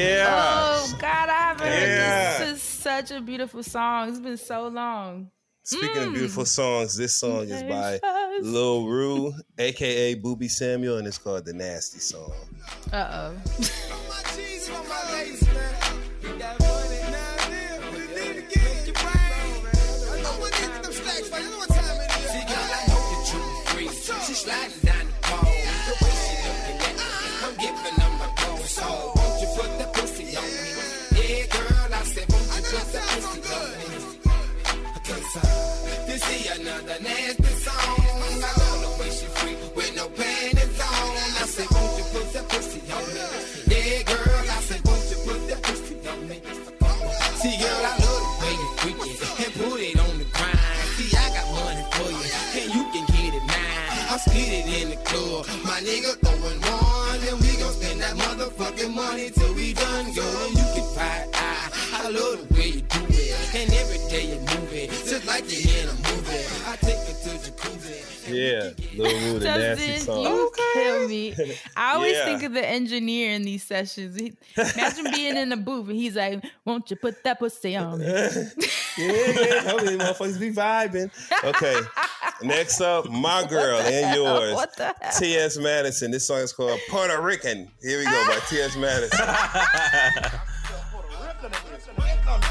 Yeah. Oh God, I haven't heard Yeah. this. This is such a beautiful song. It's been so long. Speaking of Mm. beautiful songs, this song is by Lil Rue, aka Booby Samuel, and it's called "The Nasty Song." Uh oh. (laughs) and every day you move it, just like you're in a movie. I take it to jacuzzi. Yeah, Lil Rue, the nasty Justin, song. you kill me. I always Yeah. think of the engineer in these sessions. He, imagine being in the booth and he's like, "Won't you put that pussy on me?" (laughs) yeah, yeah. How many motherfuckers be vibing? Okay. Next up, my girl and yours. What the hell? T.S. Madison. This song is called Puerto Rican. Here we go by T.S. Madison.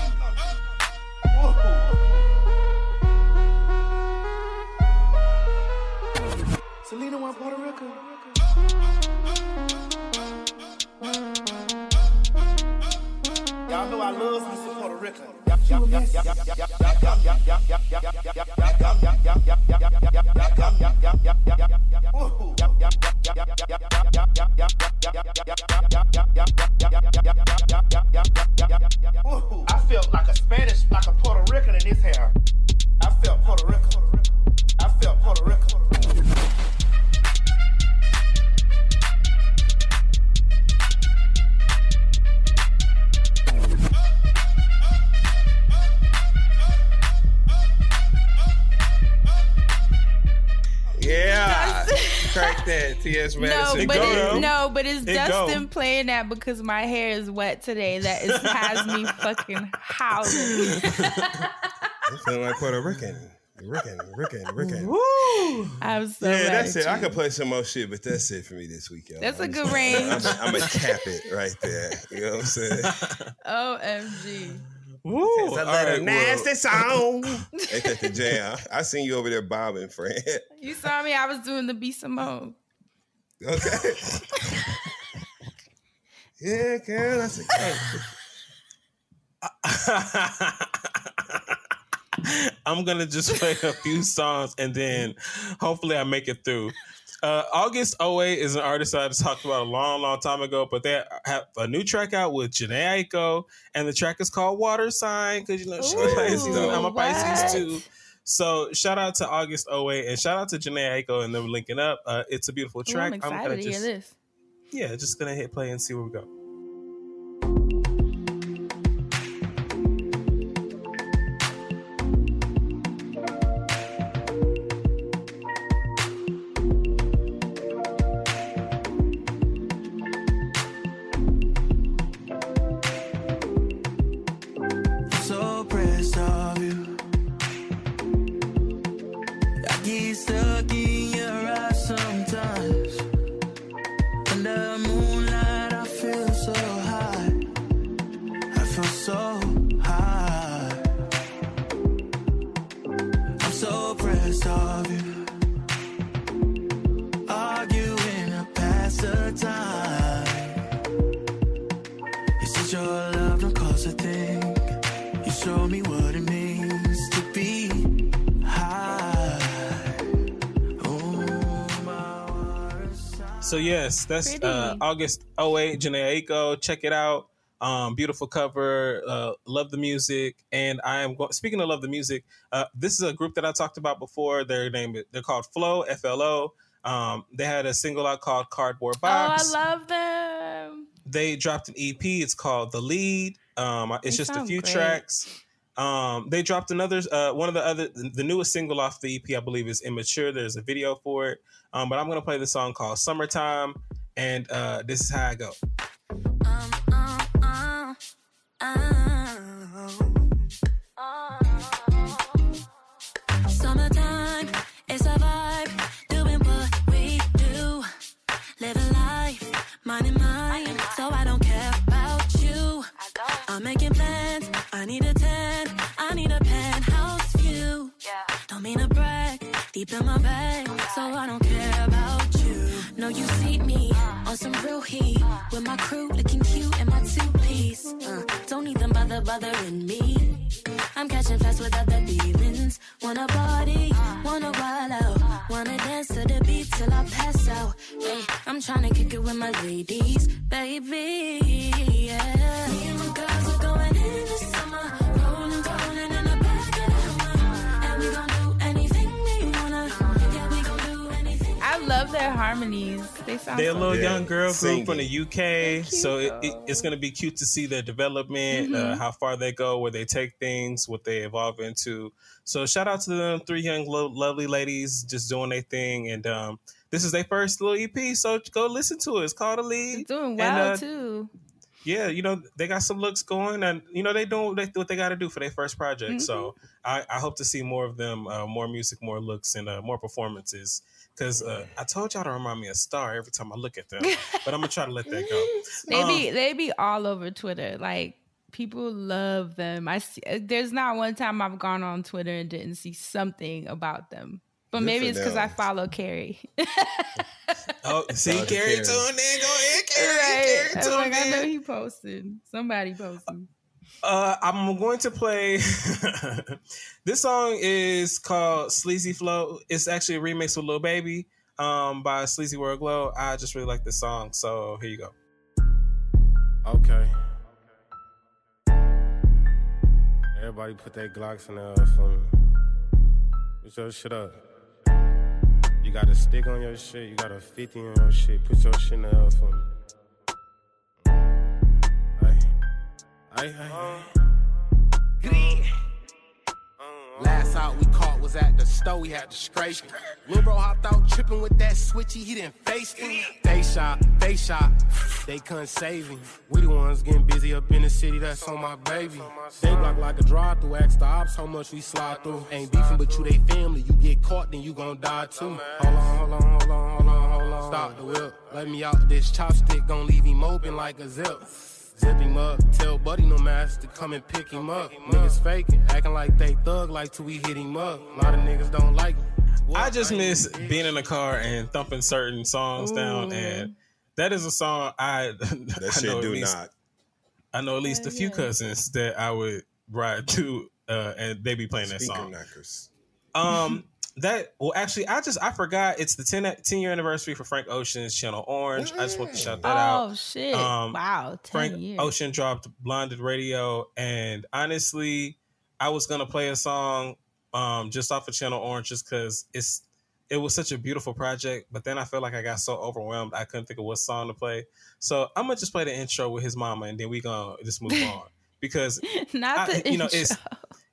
(laughs) Selena went Puerto Rico. Y'all know I love me some Puerto Rican. I felt like a Spanish, like a Puerto Rican in this hair. I felt Puerto Rican. I felt Puerto Rican. Yeah. Crack that, T.S. (laughs) No, but it, no, but it's It Dustin go. playing that because my hair is wet today. That is, has me fucking howling. (laughs) I feel like Puerto Rican. Rican, Rican, Rican. Woo! I'm so yeah, mad that's at it. I you. could play some more shit, but that's it for me this week, y'all. That's a I'm good just- range. I'm gonna cap it right there. You know what I'm saying? (laughs) Omg. Woo! It's a little right, nasty well- song. Ain't that the jam? I seen you over there bobbing, friend. (laughs) You saw me. I was doing the B Simone. Okay. (laughs) yeah, girl, that's a (laughs) I'm gonna just play a few songs and then hopefully I make it through. Uh, August 08 is an artist I just talked about a long, long time ago, but they have a new track out with Jhené Aiko, and the track is called Water Sign because you know she's a Ooh, Pisces and I'm a Pisces too. So shout out to August 08 and shout out to Jhené Aiko and them linking up. Uh, it's a beautiful Ooh, track. I'm excited gonna to hear just this. yeah, just gonna hit play and see where we go. That's uh, August 08, Jhené Aiko. Check it out. Um, beautiful cover. Uh, love the music. And I am go- speaking of love the music. Uh, this is a group that I talked about before. Their name they're called Flow F L O. Um, they had a single out called Cardboard Box. Oh, I love them. they dropped an EP. It's called The Lead. Um, it's They just a few great. tracks. Um, they dropped another uh, one of the other the newest single off the EP, I believe, is Immature. There's a video for it. Um, but I'm gonna play the song called Summertime, and uh, this is how I go. Summertime, you. No, you see me on some real heat, with my crew looking cute in my two piece. Uh, don't need them bother bothering me. I'm catching fast with other feelings. Wanna party, wanna wild out, wanna dance to the beat till I pass out. Hey, I'm trying to kick it with my ladies, baby. Yeah. Their harmonies. They sound They're a little good. young girl singing. group from the UK, so it, it, it's going to be cute to see their development, uh, Mhm. how far they go, where they take things, what they evolve into. So shout out to them three young, lo- lovely ladies just doing their thing, and um, this is their first little EP. So go listen to it. It's called a lead. Doing And, well uh, too. yeah, you know they got some looks going, and you know they doing what they, what they got to do for their first project. So I, I hope to see more of them, uh, more music, more looks, and uh, more performances. Because uh, I told y'all to remind me of Star every time I look at them, but I'm gonna try to let that go. (laughs) They Um, be they be all over Twitter. Like people love them. I see, uh, there's not one time I've gone on Twitter and didn't see something about them. But Good maybe it's because I follow Carrie. (laughs) Oh, see, Shout out to Carrie Carrie. tuned in. Go ahead, Carrie. right. Carrie I'm like, I know he posted. Somebody posted. Uh, I'm going to play. (laughs) this song is called Sleazy Flow. It's actually a remix with Lil Baby um, by SleazyWorld Go. I just really like this song, so here you go. Okay. Everybody put their Glocks in there for me. Put your shit up. You got a stick on your shit, you got a 50 on your shit. Put your shit in there for me. Hey. Hey, hey, hey. Last out we caught was at the store, we had to scrape him. Lil bro hopped out tripping with that switchy, he didn't face him. They shot, they shot, they couldn't save him. We the ones getting busy up in the city, that's on my baby. They block like a drive through, ask the ops how much we slide through. Ain't beefing, but you they family, you get caught, then you gon' die too. Hold on, hold on, hold on, hold on, hold on. Stop the whip, let me out this chopstick, gon' leave him open like a zip. Zip him up, tell Buddy no mask to come and pick him up. Niggas faking, acting like they thug like till we hit him up. A lot of niggas don't like him. I just miss being in the car and thumping certain songs down, and that is a song I (laughs) That I shit know at do least, not. I know at least a few cousins that I would ride to, uh, and they be playing that song. knockers. Um, (laughs) that well, actually, I just I forgot it's the 10, 10 year anniversary for Frank Ocean's Channel Orange. I just want to shout that out. Oh shit! Um, wow, Frank years. Ocean dropped Blonded Radio, and honestly, I was gonna play a song um, just off of Channel Orange just because it's it was such a beautiful project. But then I felt like I got so overwhelmed I couldn't think of what song to play. So I'm gonna just play the intro with his mama, and then we gonna just move (laughs) on because Not I- the you know it's.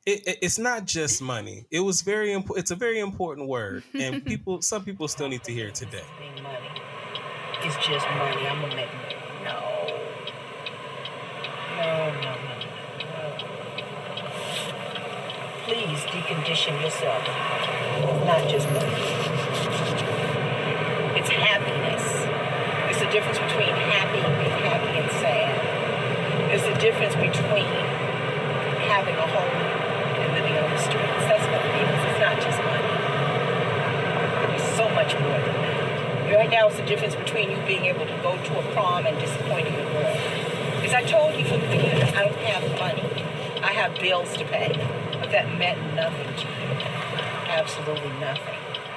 Intro. It, it- it's not just money. It was very important. It's a very important word, (laughs) and people, some people still need to hear it today. It's just money. I'm gonna make money. No. No, no, no, no. Please decondition yourself. It's not just money. It's happiness. It's the difference between happy, being happy, and sad. It's the difference between having a home and living on the streets. That's what it is. It's not just money. It's so much. Right now, it's the difference between you being able to go to a prom and disappointing girl. It's Because I told you from the beginning, I don't have money. I have bills to pay. But that meant nothing to you. Absolutely nothing. (sighs)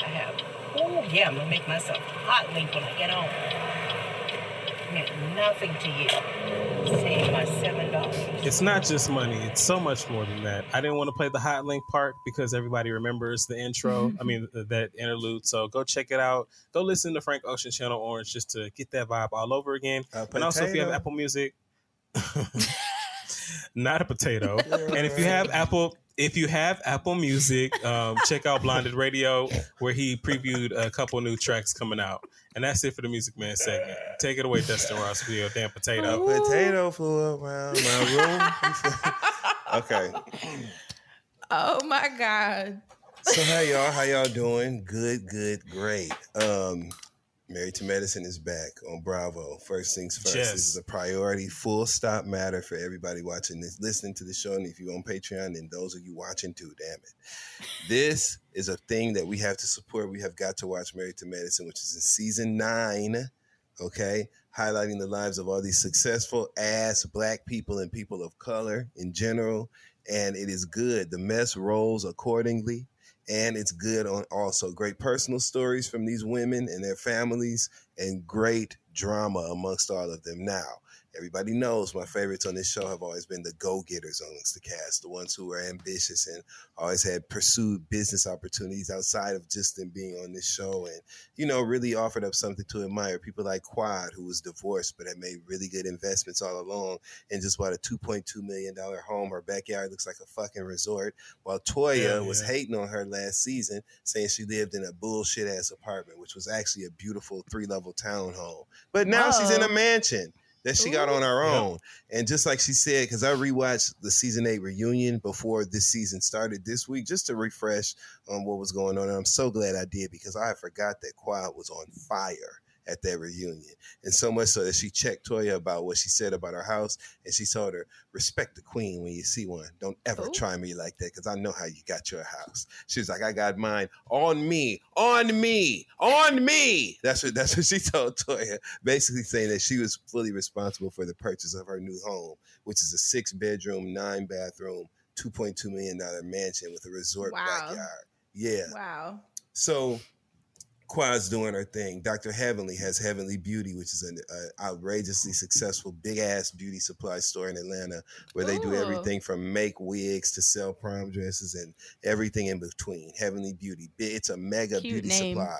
I have, oh yeah, I'm gonna make myself hot link when I get home. Meant nothing to you. Save my seven dollars. It's not just money. It's so much more than that. I didn't want to play the hot link part because everybody remembers the intro. (laughs) I mean, th- that interlude. So go check it out. Go listen to Frank Ocean Channel Orange just to get that vibe all over again. and also, if you have. Apple Music, (laughs) not a potato. (laughs) and if you have Apple, if you have Apple Music, um, check out Blonded Radio, where he previewed a couple new tracks coming out. And that's it for the Music Man segment. Take it away, Dustin Ross, for your damn potato. Potato flew around my (laughs) room. okay. Oh my God. So how y'all? How y'all doing? Good, good, great. Um, Married to Medicine is back on Bravo. First things first. Yes. This is a priority, full stop matter for everybody watching this, listening to the show. And if you're on Patreon, and those of you watching too, damn it. This is a thing that we have to support. We have got to watch Married to Medicine, which is in season nine. Okay. Highlighting the lives of all these successful ass black people and people of color in general. And it is good. The mess rolls accordingly and it's good on also great personal stories from these women and their families and great drama amongst all of them. Now everybody knows my favorites on this show have always been the go-getters amongst the cast the ones who are ambitious and always had pursued business opportunities outside of just them being on this show and you know really offered up something to admire. People like quad who was divorced but had made really good investments all along and just bought a 2.2 million dollar home. Her backyard looks like a fucking resort. While toya Yeah, was hating on her last season saying she lived in a bullshit ass apartment which was actually a beautiful three level townhome. But now she's in a mansion that she got on her Yep. own. And just like she said, because I rewatched the season eight reunion before this season started this week, just to refresh on what was going on. And I'm so glad I did because I forgot that Quad was on fire at that reunion. And so much so that she checked Toya about what she said about her house. And she told her, respect the queen when you see one. Don't ever Ooh. try me like that because I know how you got your house. She was like, I got mine on me, on me, on me. That's what that's what she (laughs) told Toya basically saying that she was fully responsible for the purchase of her new home, which is a six bedroom, nine bathroom, $2.2 million mansion with a resort Wow. backyard. Yeah. Wow. So Quad's doing her thing. Dr. Heavenly has Heavenly Beauty, which is an uh, outrageously successful big ass beauty supply store in Atlanta where they do everything from make wigs to sell prom dresses and everything in between. Heavenly Beauty. It's a mega Cute beauty name. supply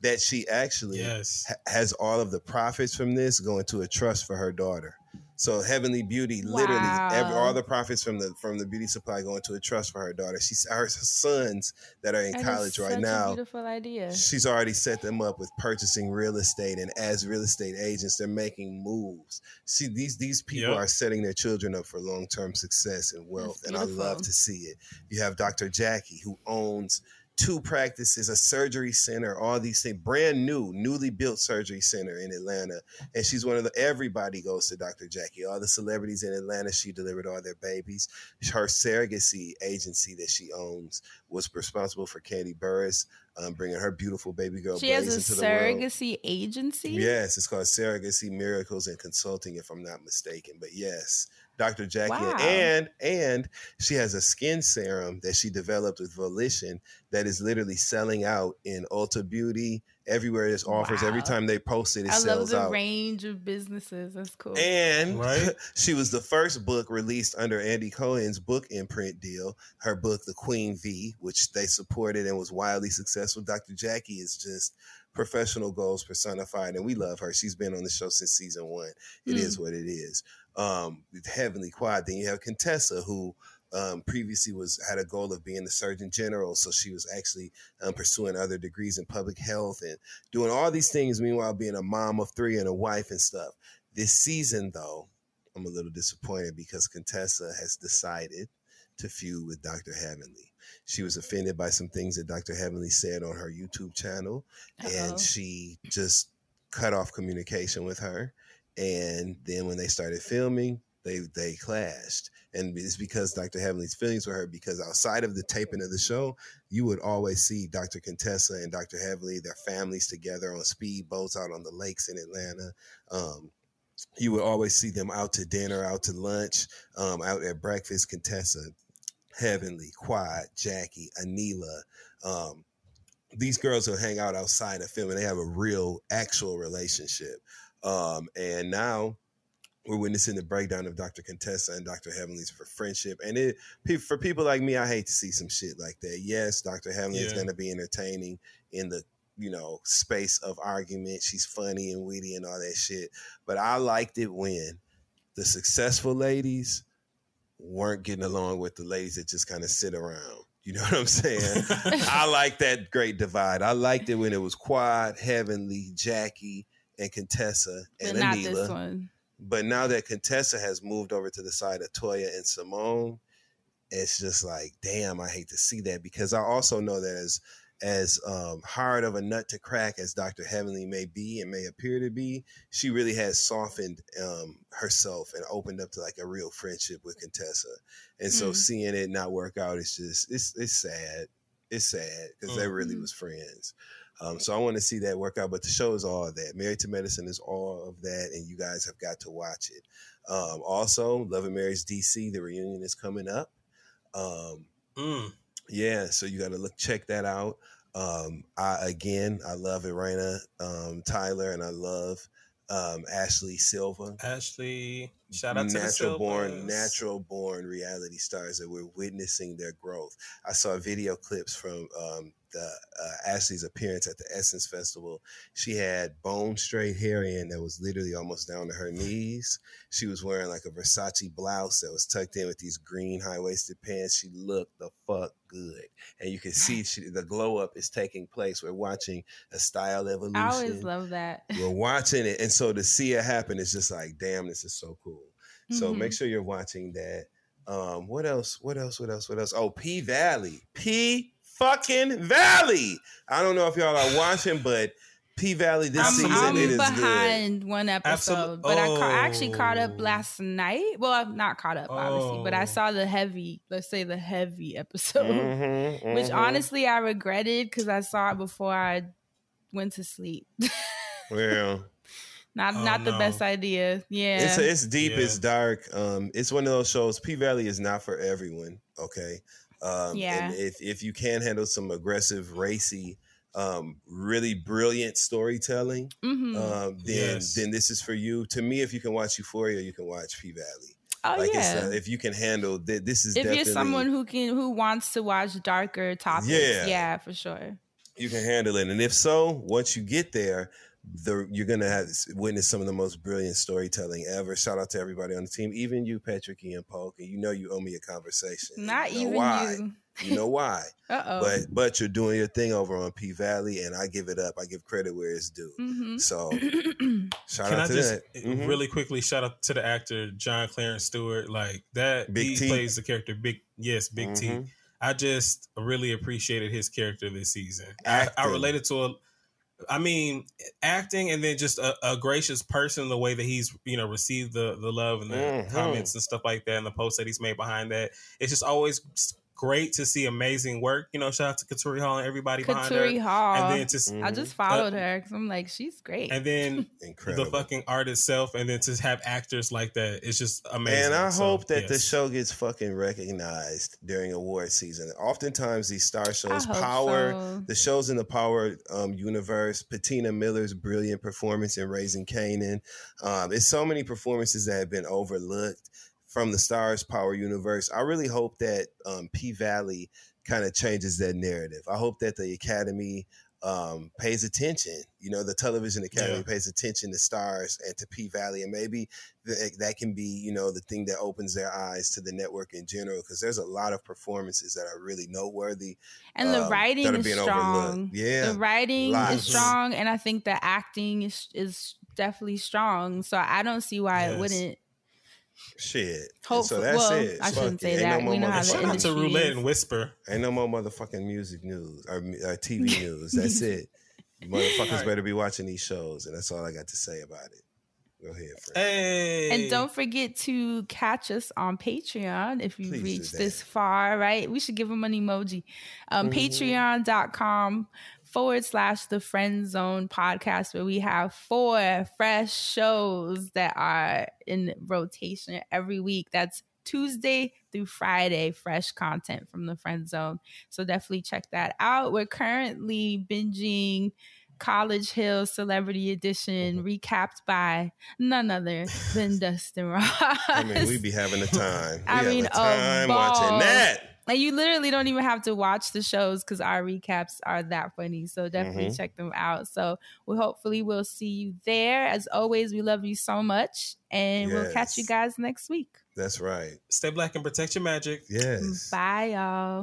that she actually Yes. ha- has all of the profits from this going to a trust for her daughter. So Heavenly Beauty, literally, every, all the profits from the from the beauty supply going to a trust for her daughter. She's our sons that are in That is college right such a now. beautiful idea. She's already set them up with purchasing real estate, and as real estate agents, they're making moves. See, these these people Yep. are setting their children up for long term success and wealth, and I love to see it. You have Dr. Jackie, who owns two practices, a surgery center, all these things, brand new, newly built surgery center in Atlanta, and she's one of the. Everybody goes to Dr. Jackie. All the celebrities in Atlanta, she delivered all their babies. Her surrogacy agency that she owns was responsible for Kandi Burruss um, bringing her beautiful baby girl She has a surrogacy agency. Yes, it's called Surrogacy Miracles and Consulting, if I'm not mistaken. But yes, Dr. Jackie, Wow. and and she has a skin serum that she developed with Volition that is literally selling out in Ulta Beauty everywhere. There's offers every time they post it. It I love sells the out. range of businesses. That's cool. And Right. (laughs) she was the first book released under Andy Cohen's book imprint deal. Her book, The Queen V, which they supported and was wildly successful. Dr. Jackie is just professional goals personified, and we love her. She's been on the show since season one. It is Hmm. what it is. Um, Heavenly Quad. Then you have Contessa, who um, previously was had a goal of being the Surgeon General, so she was actually um, pursuing other degrees in public health and doing all these things. Meanwhile, being a mom of three and a wife and stuff. This season, though, I'm a little disappointed because Contessa has decided to feud with Dr. Heavenly. She was offended by some things that Dr. Heavenly said on her YouTube channel, Uh-oh. and she just cut off communication with her. And then when they started filming, they they clashed. And it's because Dr. Heavenly's feelings were hurt because outside of the taping of the show, you would always see Dr. Contessa and Dr. Heavenly, their families together on speedboats out on the lakes in Atlanta. Um, you would always see them out to dinner, out to lunch, um, out at breakfast. Contessa, Heavenly, Quad, Jackie, Anila. Um, these girls will hang out outside of film and they have a real, actual relationship. Um, and now we're witnessing the breakdown of Dr. Contessa and Dr. Heavenly's for friendship. And it for people like me, I hate to see some shit like that. Yes, Dr. Heavenly is going to be entertaining in the you know space of argument. She's funny and witty and all that shit. But I liked it when the successful ladies weren't getting along with the ladies that just kind of sit around. You know what I'm saying? (laughs) I like that great divide. I liked it when it was Quad, Heavenly, Jackie, and Contessa But and not Anila. this one. But now that Contessa has moved over to the side of Toya and Simone, it's just like, damn, I hate to see that because I also know that as as um, hard of a nut to crack as Dr. Heavenly may be and may appear to be, she really has softened um, herself and opened up to like a real friendship with Contessa. And so Mm. seeing it not work out, it's just it's it's sad. It's sad because they really Mhm. was friends. Um, so I want to see that work out. But the show is all of that. Married to Medicine is all of that, and you guys have got to watch it. Um, also, Love and Marriage DC, the reunion is coming up. Um, Yeah, so you got to look check that out. Um, I again, I love Irena um, Tyler, and I love um, Ashley Silva. Ashley, shout out to the natural born, natural born reality stars that we're witnessing their growth. I saw video clips from um, the uh, Ashley's appearance at the Essence Festival. She had bone straight hair in that was literally almost down to her knees. She was wearing like a Versace blouse that was tucked in with these green high waisted pants. She looked the fuck good, and you can see she, the glow up is taking place. We're watching a style evolution. I always love that. We're watching it, and so to see it happen is just like, damn, this is so cool. So Mhm. make sure you're watching that. Um, what else? What else? What else? What else? Oh, P Valley, P fucking Valley. I don't know if y'all are watching, but P Valley this I'm, season I'm it is good. behind one episode, but I, ca- I actually caught up Oh. last night. Well, I'm not caught up, obviously, but I Oh. saw the heavy, let's say the heavy (laughs) episode, Mhm, which mhm. honestly I regretted because I saw it before I went to sleep. (laughs) Well, not Oh, not the no. best idea. Yeah, It's it's deep, it's dark. Um, it's one of those shows. P Valley is not for everyone. Okay. Um, Yeah. And if if you can handle some aggressive, racy, um, really brilliant storytelling, Mhm. um, then Yes. then this is for you. To me, if you can watch Euphoria, you can watch P Valley. Oh, like yeah. it's, uh, if you can handle th- this is if you're someone who can who wants to watch darker topics, Yeah. yeah, for sure. you can handle it. And if so, once you get there, the, you're gonna have witness some of the most brilliant storytelling ever. Shout out to everybody on the team, even you, Patrick Ian Polk, and you know you owe me a conversation. Not You know even why. you. You know (laughs) why? Uh-oh. But but you're doing your thing over on P Valley, and I give it up. I give credit where it's due. Mhm. So (clears throat) shout Can out I to just that. Mhm. really quickly shout out to the actor John Clarence Stewart? Like that, Big he T. plays the character Big. Yes, Big T. Mhm. I just really appreciated his character this season. I, I related to a. I mean, acting and then just a, a gracious person, the way that he's you know received the the love and the Mhm. comments and stuff like that, and the posts that he's made behind that. It's just always great to see amazing work. You know, shout out to Katori Hall and everybody behind her. Katori Hall. and then to s- I just uh, followed her because I'm like, she's great. and then (laughs) Incredible. the fucking art itself, and then to have actors like that, it's just amazing. And I So, hope that the show gets fucking recognized during award season. Oftentimes, these Starz shows, Power, so. the shows in the Power um, universe, Patina Miller's brilliant performance in Raising Kanan. Um, it's so many performances that have been overlooked from the Starz Power universe. I really hope that um, P Valley kind of changes that narrative. I hope that the Academy um, pays attention. You know, the Television Academy Yeah. pays attention to Starz and to P Valley, and maybe th- that can be, you know, the thing that opens their eyes to the network in general. Because there's a lot of performances that are really noteworthy, and the um, writing is strong. overlooked. Yeah, the writing lots. is strong, and I think the acting is is definitely strong. So I don't see why Yes. it wouldn't. Shit. Hope- so that's well, it. I Fuck shouldn't it. say Ain't that. more We know how the motherfucking- Shout out to Roulette is. and Whisper. Ain't no more motherfucking music news or, or TV news. That's it. Motherfuckers better be watching these shows, and that's all I got to say about it. Go ahead, Frank. Hey, And don't forget to catch us on Patreon if you've Please do reached this far, right? We should give them an emoji. Um, Mhm. Patreon.com forward slash the friend zone podcast where we have four fresh shows that are in rotation every week. That's tuesday through friday fresh content from the friend zone. So definitely check that out. We're currently binging college hill celebrity edition mm-hmm. recapped by none other than (laughs) dustin ross. I mean, we be having a time. We I mean, a time watching that. And you literally don't even have to watch the shows because our recaps are that funny. So definitely Mhm. check them out. So we hopefully we'll see you there. As always, we love you so much, and we'll catch you guys next week. That's right. Stay black and protect your magic. Yes. Bye, y'all.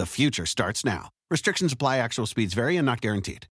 The future starts now. Restrictions apply, actual speeds vary and not guaranteed.